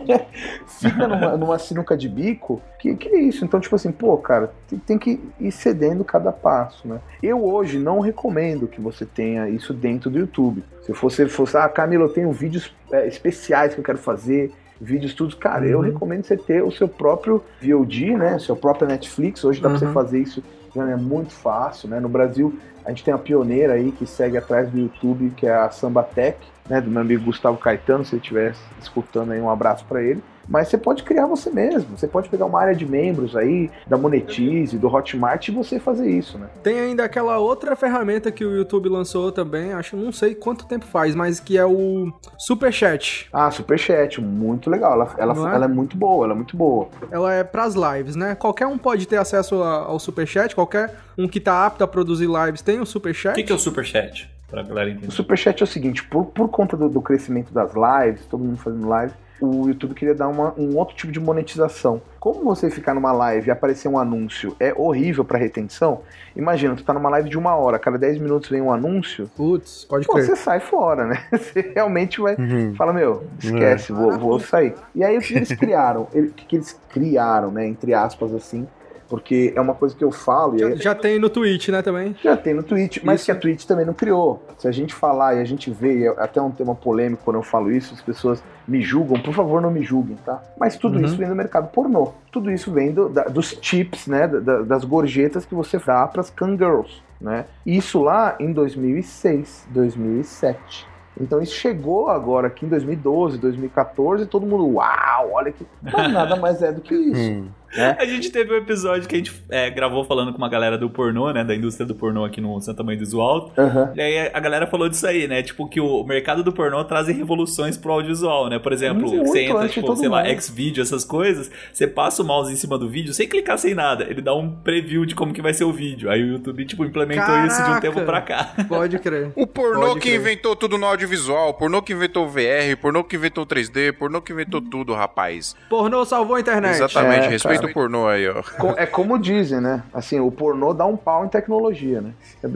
Speaker 6: fica numa, numa sinuca de bico, que, que é isso? Então tipo assim, pô, cara, tem, tem que ir cedendo cada passo, né? Eu hoje não recomendo que você tenha isso dentro do YouTube. Se você fosse, ah, Camila, eu tenho vídeos é, especiais que eu quero fazer, vídeos tudo, cara, eu recomendo você ter o seu próprio VOD, né? Seu próprio Netflix. Hoje dá pra você
Speaker 2: Uhum.
Speaker 6: fazer isso é muito fácil, né? No Brasil, a gente tem a pioneira aí que segue atrás do YouTube, que é a Sambatec, né? Do meu amigo Gustavo Caetano, se ele estiver escutando aí, um abraço para ele. Mas você pode criar você mesmo. Você pode pegar uma área de membros aí, da Monetize, do Hotmart, e você fazer isso, né?
Speaker 2: Tem ainda aquela outra ferramenta que o YouTube lançou também, acho, não sei quanto tempo faz, mas que é o Superchat.
Speaker 6: Ah, Superchat, muito legal. Ela, ela,
Speaker 2: é?
Speaker 6: ela é muito boa, ela é muito boa.
Speaker 2: Ela é pras lives, né? Qualquer um pode ter acesso ao Superchat, qualquer um que tá apto a produzir lives tem o
Speaker 3: O
Speaker 2: Superchat.
Speaker 3: que, que é o Superchat? Pra galera entender.
Speaker 6: O Superchat é o seguinte, por, por conta do, do crescimento das lives, todo mundo fazendo live, o YouTube queria dar uma- um outro tipo de monetização. Como você ficar numa live e aparecer um anúncio é horrível pra retenção, imagina, tu tá numa live de uma hora, cada 10 minutos vem um anúncio,
Speaker 2: Putz, pode
Speaker 6: pô,
Speaker 2: crer.
Speaker 6: você sai fora, né? Você realmente vai. Fala, meu, esquece, vou, vou sair. E aí o que eles criaram? O que eles criaram, né? Entre aspas, assim, porque é uma coisa que eu falo, e
Speaker 2: Já,
Speaker 6: aí,
Speaker 2: já tem no Twitch, né, também?
Speaker 6: já tem no Twitch, mas
Speaker 2: Isso.
Speaker 6: que a Twitch também não criou. Se a gente falar e a gente vê, e é até um tema polêmico quando eu falo isso, as pessoas me julgam, por favor não me julguem, tá? Mas tudo
Speaker 2: Uhum.
Speaker 6: isso vem do mercado pornô. Tudo isso vem do- da- dos chips, né? da- da- das gorjetas que você dá pras cangirls, né? Isso lá em 2006, 2007. Então isso chegou agora aqui em 2012, 2014, e todo mundo, uau, olha que. Mas nada mais é do que isso. né?
Speaker 3: A gente teve um episódio que a gente é, gravou falando com uma galera do pornô, né? Da indústria do pornô aqui no Santa Mãe do Visual.
Speaker 6: Aham.
Speaker 3: E aí a galera falou disso aí, né? Tipo, que o mercado do pornô traz revoluções pro audiovisual, né? Por exemplo,
Speaker 6: Muito
Speaker 3: você entra, tipo, sei lá. Xvideo, essas coisas, você passa o mouse em cima do vídeo sem clicar sem nada. Ele dá um preview de como que vai ser o vídeo. Aí o YouTube, tipo, implementou isso de um
Speaker 2: Caraca!
Speaker 3: tempo pra cá.
Speaker 2: Pode crer.
Speaker 1: O pornô
Speaker 2: Pode
Speaker 1: que
Speaker 2: crer.
Speaker 1: inventou tudo no audiovisual, o pornô que inventou o VR, o pornô que inventou o 3D, o pornô que inventou tudo, rapaz.
Speaker 2: Pornô salvou a internet.
Speaker 1: Exatamente,
Speaker 6: É,
Speaker 1: respeita
Speaker 6: cara.
Speaker 1: o pornô aí, ó.
Speaker 6: É como dizem, né? Assim, o pornô dá um pau em tecnologia, né?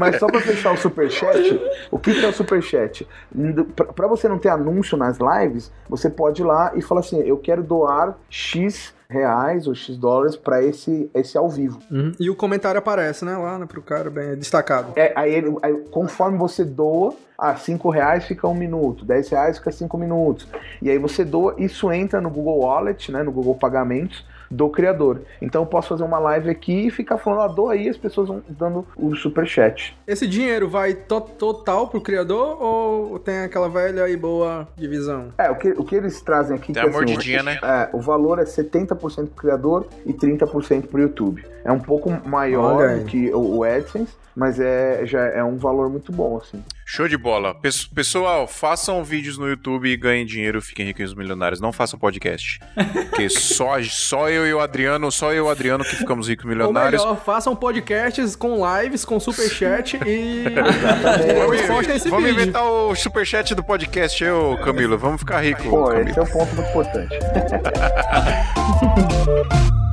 Speaker 6: Mas só pra fechar o superchat, o que, que é o superchat? Pra você não ter anúncio nas lives, você pode ir lá e falar assim: eu quero doar X reais ou X dólares pra esse, esse ao vivo.
Speaker 2: Uhum. E o comentário aparece, né, lá né, pro cara bem destacado.
Speaker 6: É, aí, ele- aí conforme você doa, ah, 5 reais fica um minuto, 10 reais fica 5 minutos. E aí você doa, isso entra no Google Wallet, né, no Google Pagamentos do criador. Então eu posso fazer uma live aqui e ficar falando, ó, doa aí, as pessoas vão dando o superchat.
Speaker 2: Esse dinheiro vai to- total pro criador ou tem aquela velha e boa divisão?
Speaker 6: É, o que, o que eles trazem aqui...
Speaker 1: Tem
Speaker 6: que,
Speaker 1: a mordidinha,
Speaker 6: o,
Speaker 1: né?
Speaker 6: É, o valor é 70% pro criador e 30% pro YouTube. É um pouco maior do que o, o AdSense, mas é, já é um valor muito bom, assim.
Speaker 1: Show de bola. Pes- Pessoal, façam vídeos no YouTube e ganhem dinheiro, fiquem ricos e milionários. Não façam podcast. Porque só, só eu e o Adriano, só eu e o Adriano que ficamos ricos e
Speaker 2: Ou
Speaker 1: milionários.
Speaker 2: melhor, façam podcasts com lives, com superchat e...
Speaker 1: Vamos,
Speaker 2: esse
Speaker 1: vamos
Speaker 2: vídeo.
Speaker 1: inventar o superchat do podcast, eu, Camilo. Vamos ficar rico,
Speaker 6: Pô,
Speaker 1: Camilo.
Speaker 6: esse é um ponto muito importante.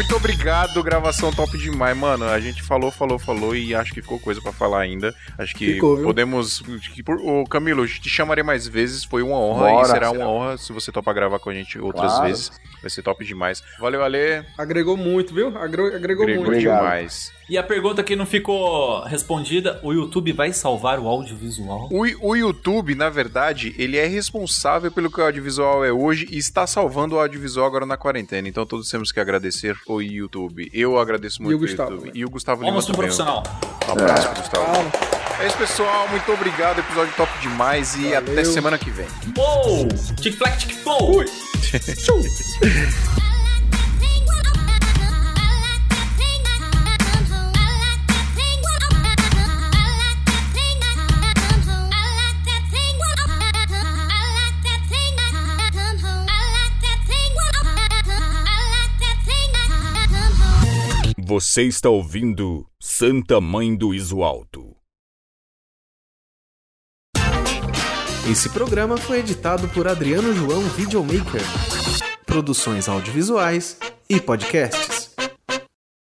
Speaker 1: muito obrigado. Gravação top demais, mano. A gente falou, falou, falou e acho que ficou coisa pra falar ainda. Acho que
Speaker 2: Ficou,
Speaker 1: podemos. Ô, Camilo, te chamarei mais vezes. Foi uma honra
Speaker 6: Bora,
Speaker 1: e será
Speaker 6: será.
Speaker 1: uma honra se você topar gravar com a gente outras
Speaker 6: Claro.
Speaker 1: vezes. Vai ser top demais. Valeu, Ale.
Speaker 2: Agregou muito, viu? Agregou, agregou
Speaker 1: Agregou
Speaker 2: muito.
Speaker 6: Obrigado.
Speaker 1: demais.
Speaker 3: E a pergunta que não ficou respondida: o YouTube vai salvar o audiovisual?
Speaker 1: O, o YouTube, na verdade, ele é responsável pelo que o audiovisual é hoje e está salvando o audiovisual agora na quarentena. Então todos temos que agradecer o YouTube. Eu agradeço muito
Speaker 2: o
Speaker 1: o
Speaker 2: Gustavo,
Speaker 1: YouTube.
Speaker 2: né?
Speaker 1: E o Gustavo Lima
Speaker 3: Vamos no
Speaker 1: também.
Speaker 3: profissional.
Speaker 1: Um abraço, Gustavo. É isso, pessoal. Muito obrigado. Episódio top demais e até semana que vem.
Speaker 3: Pou! Tic-flac, tic-pou!
Speaker 7: Você está ouvindo Santa Mãe do Iso Alto.
Speaker 8: Esse programa foi editado por Adriano João Videomaker. Produções audiovisuais e podcasts.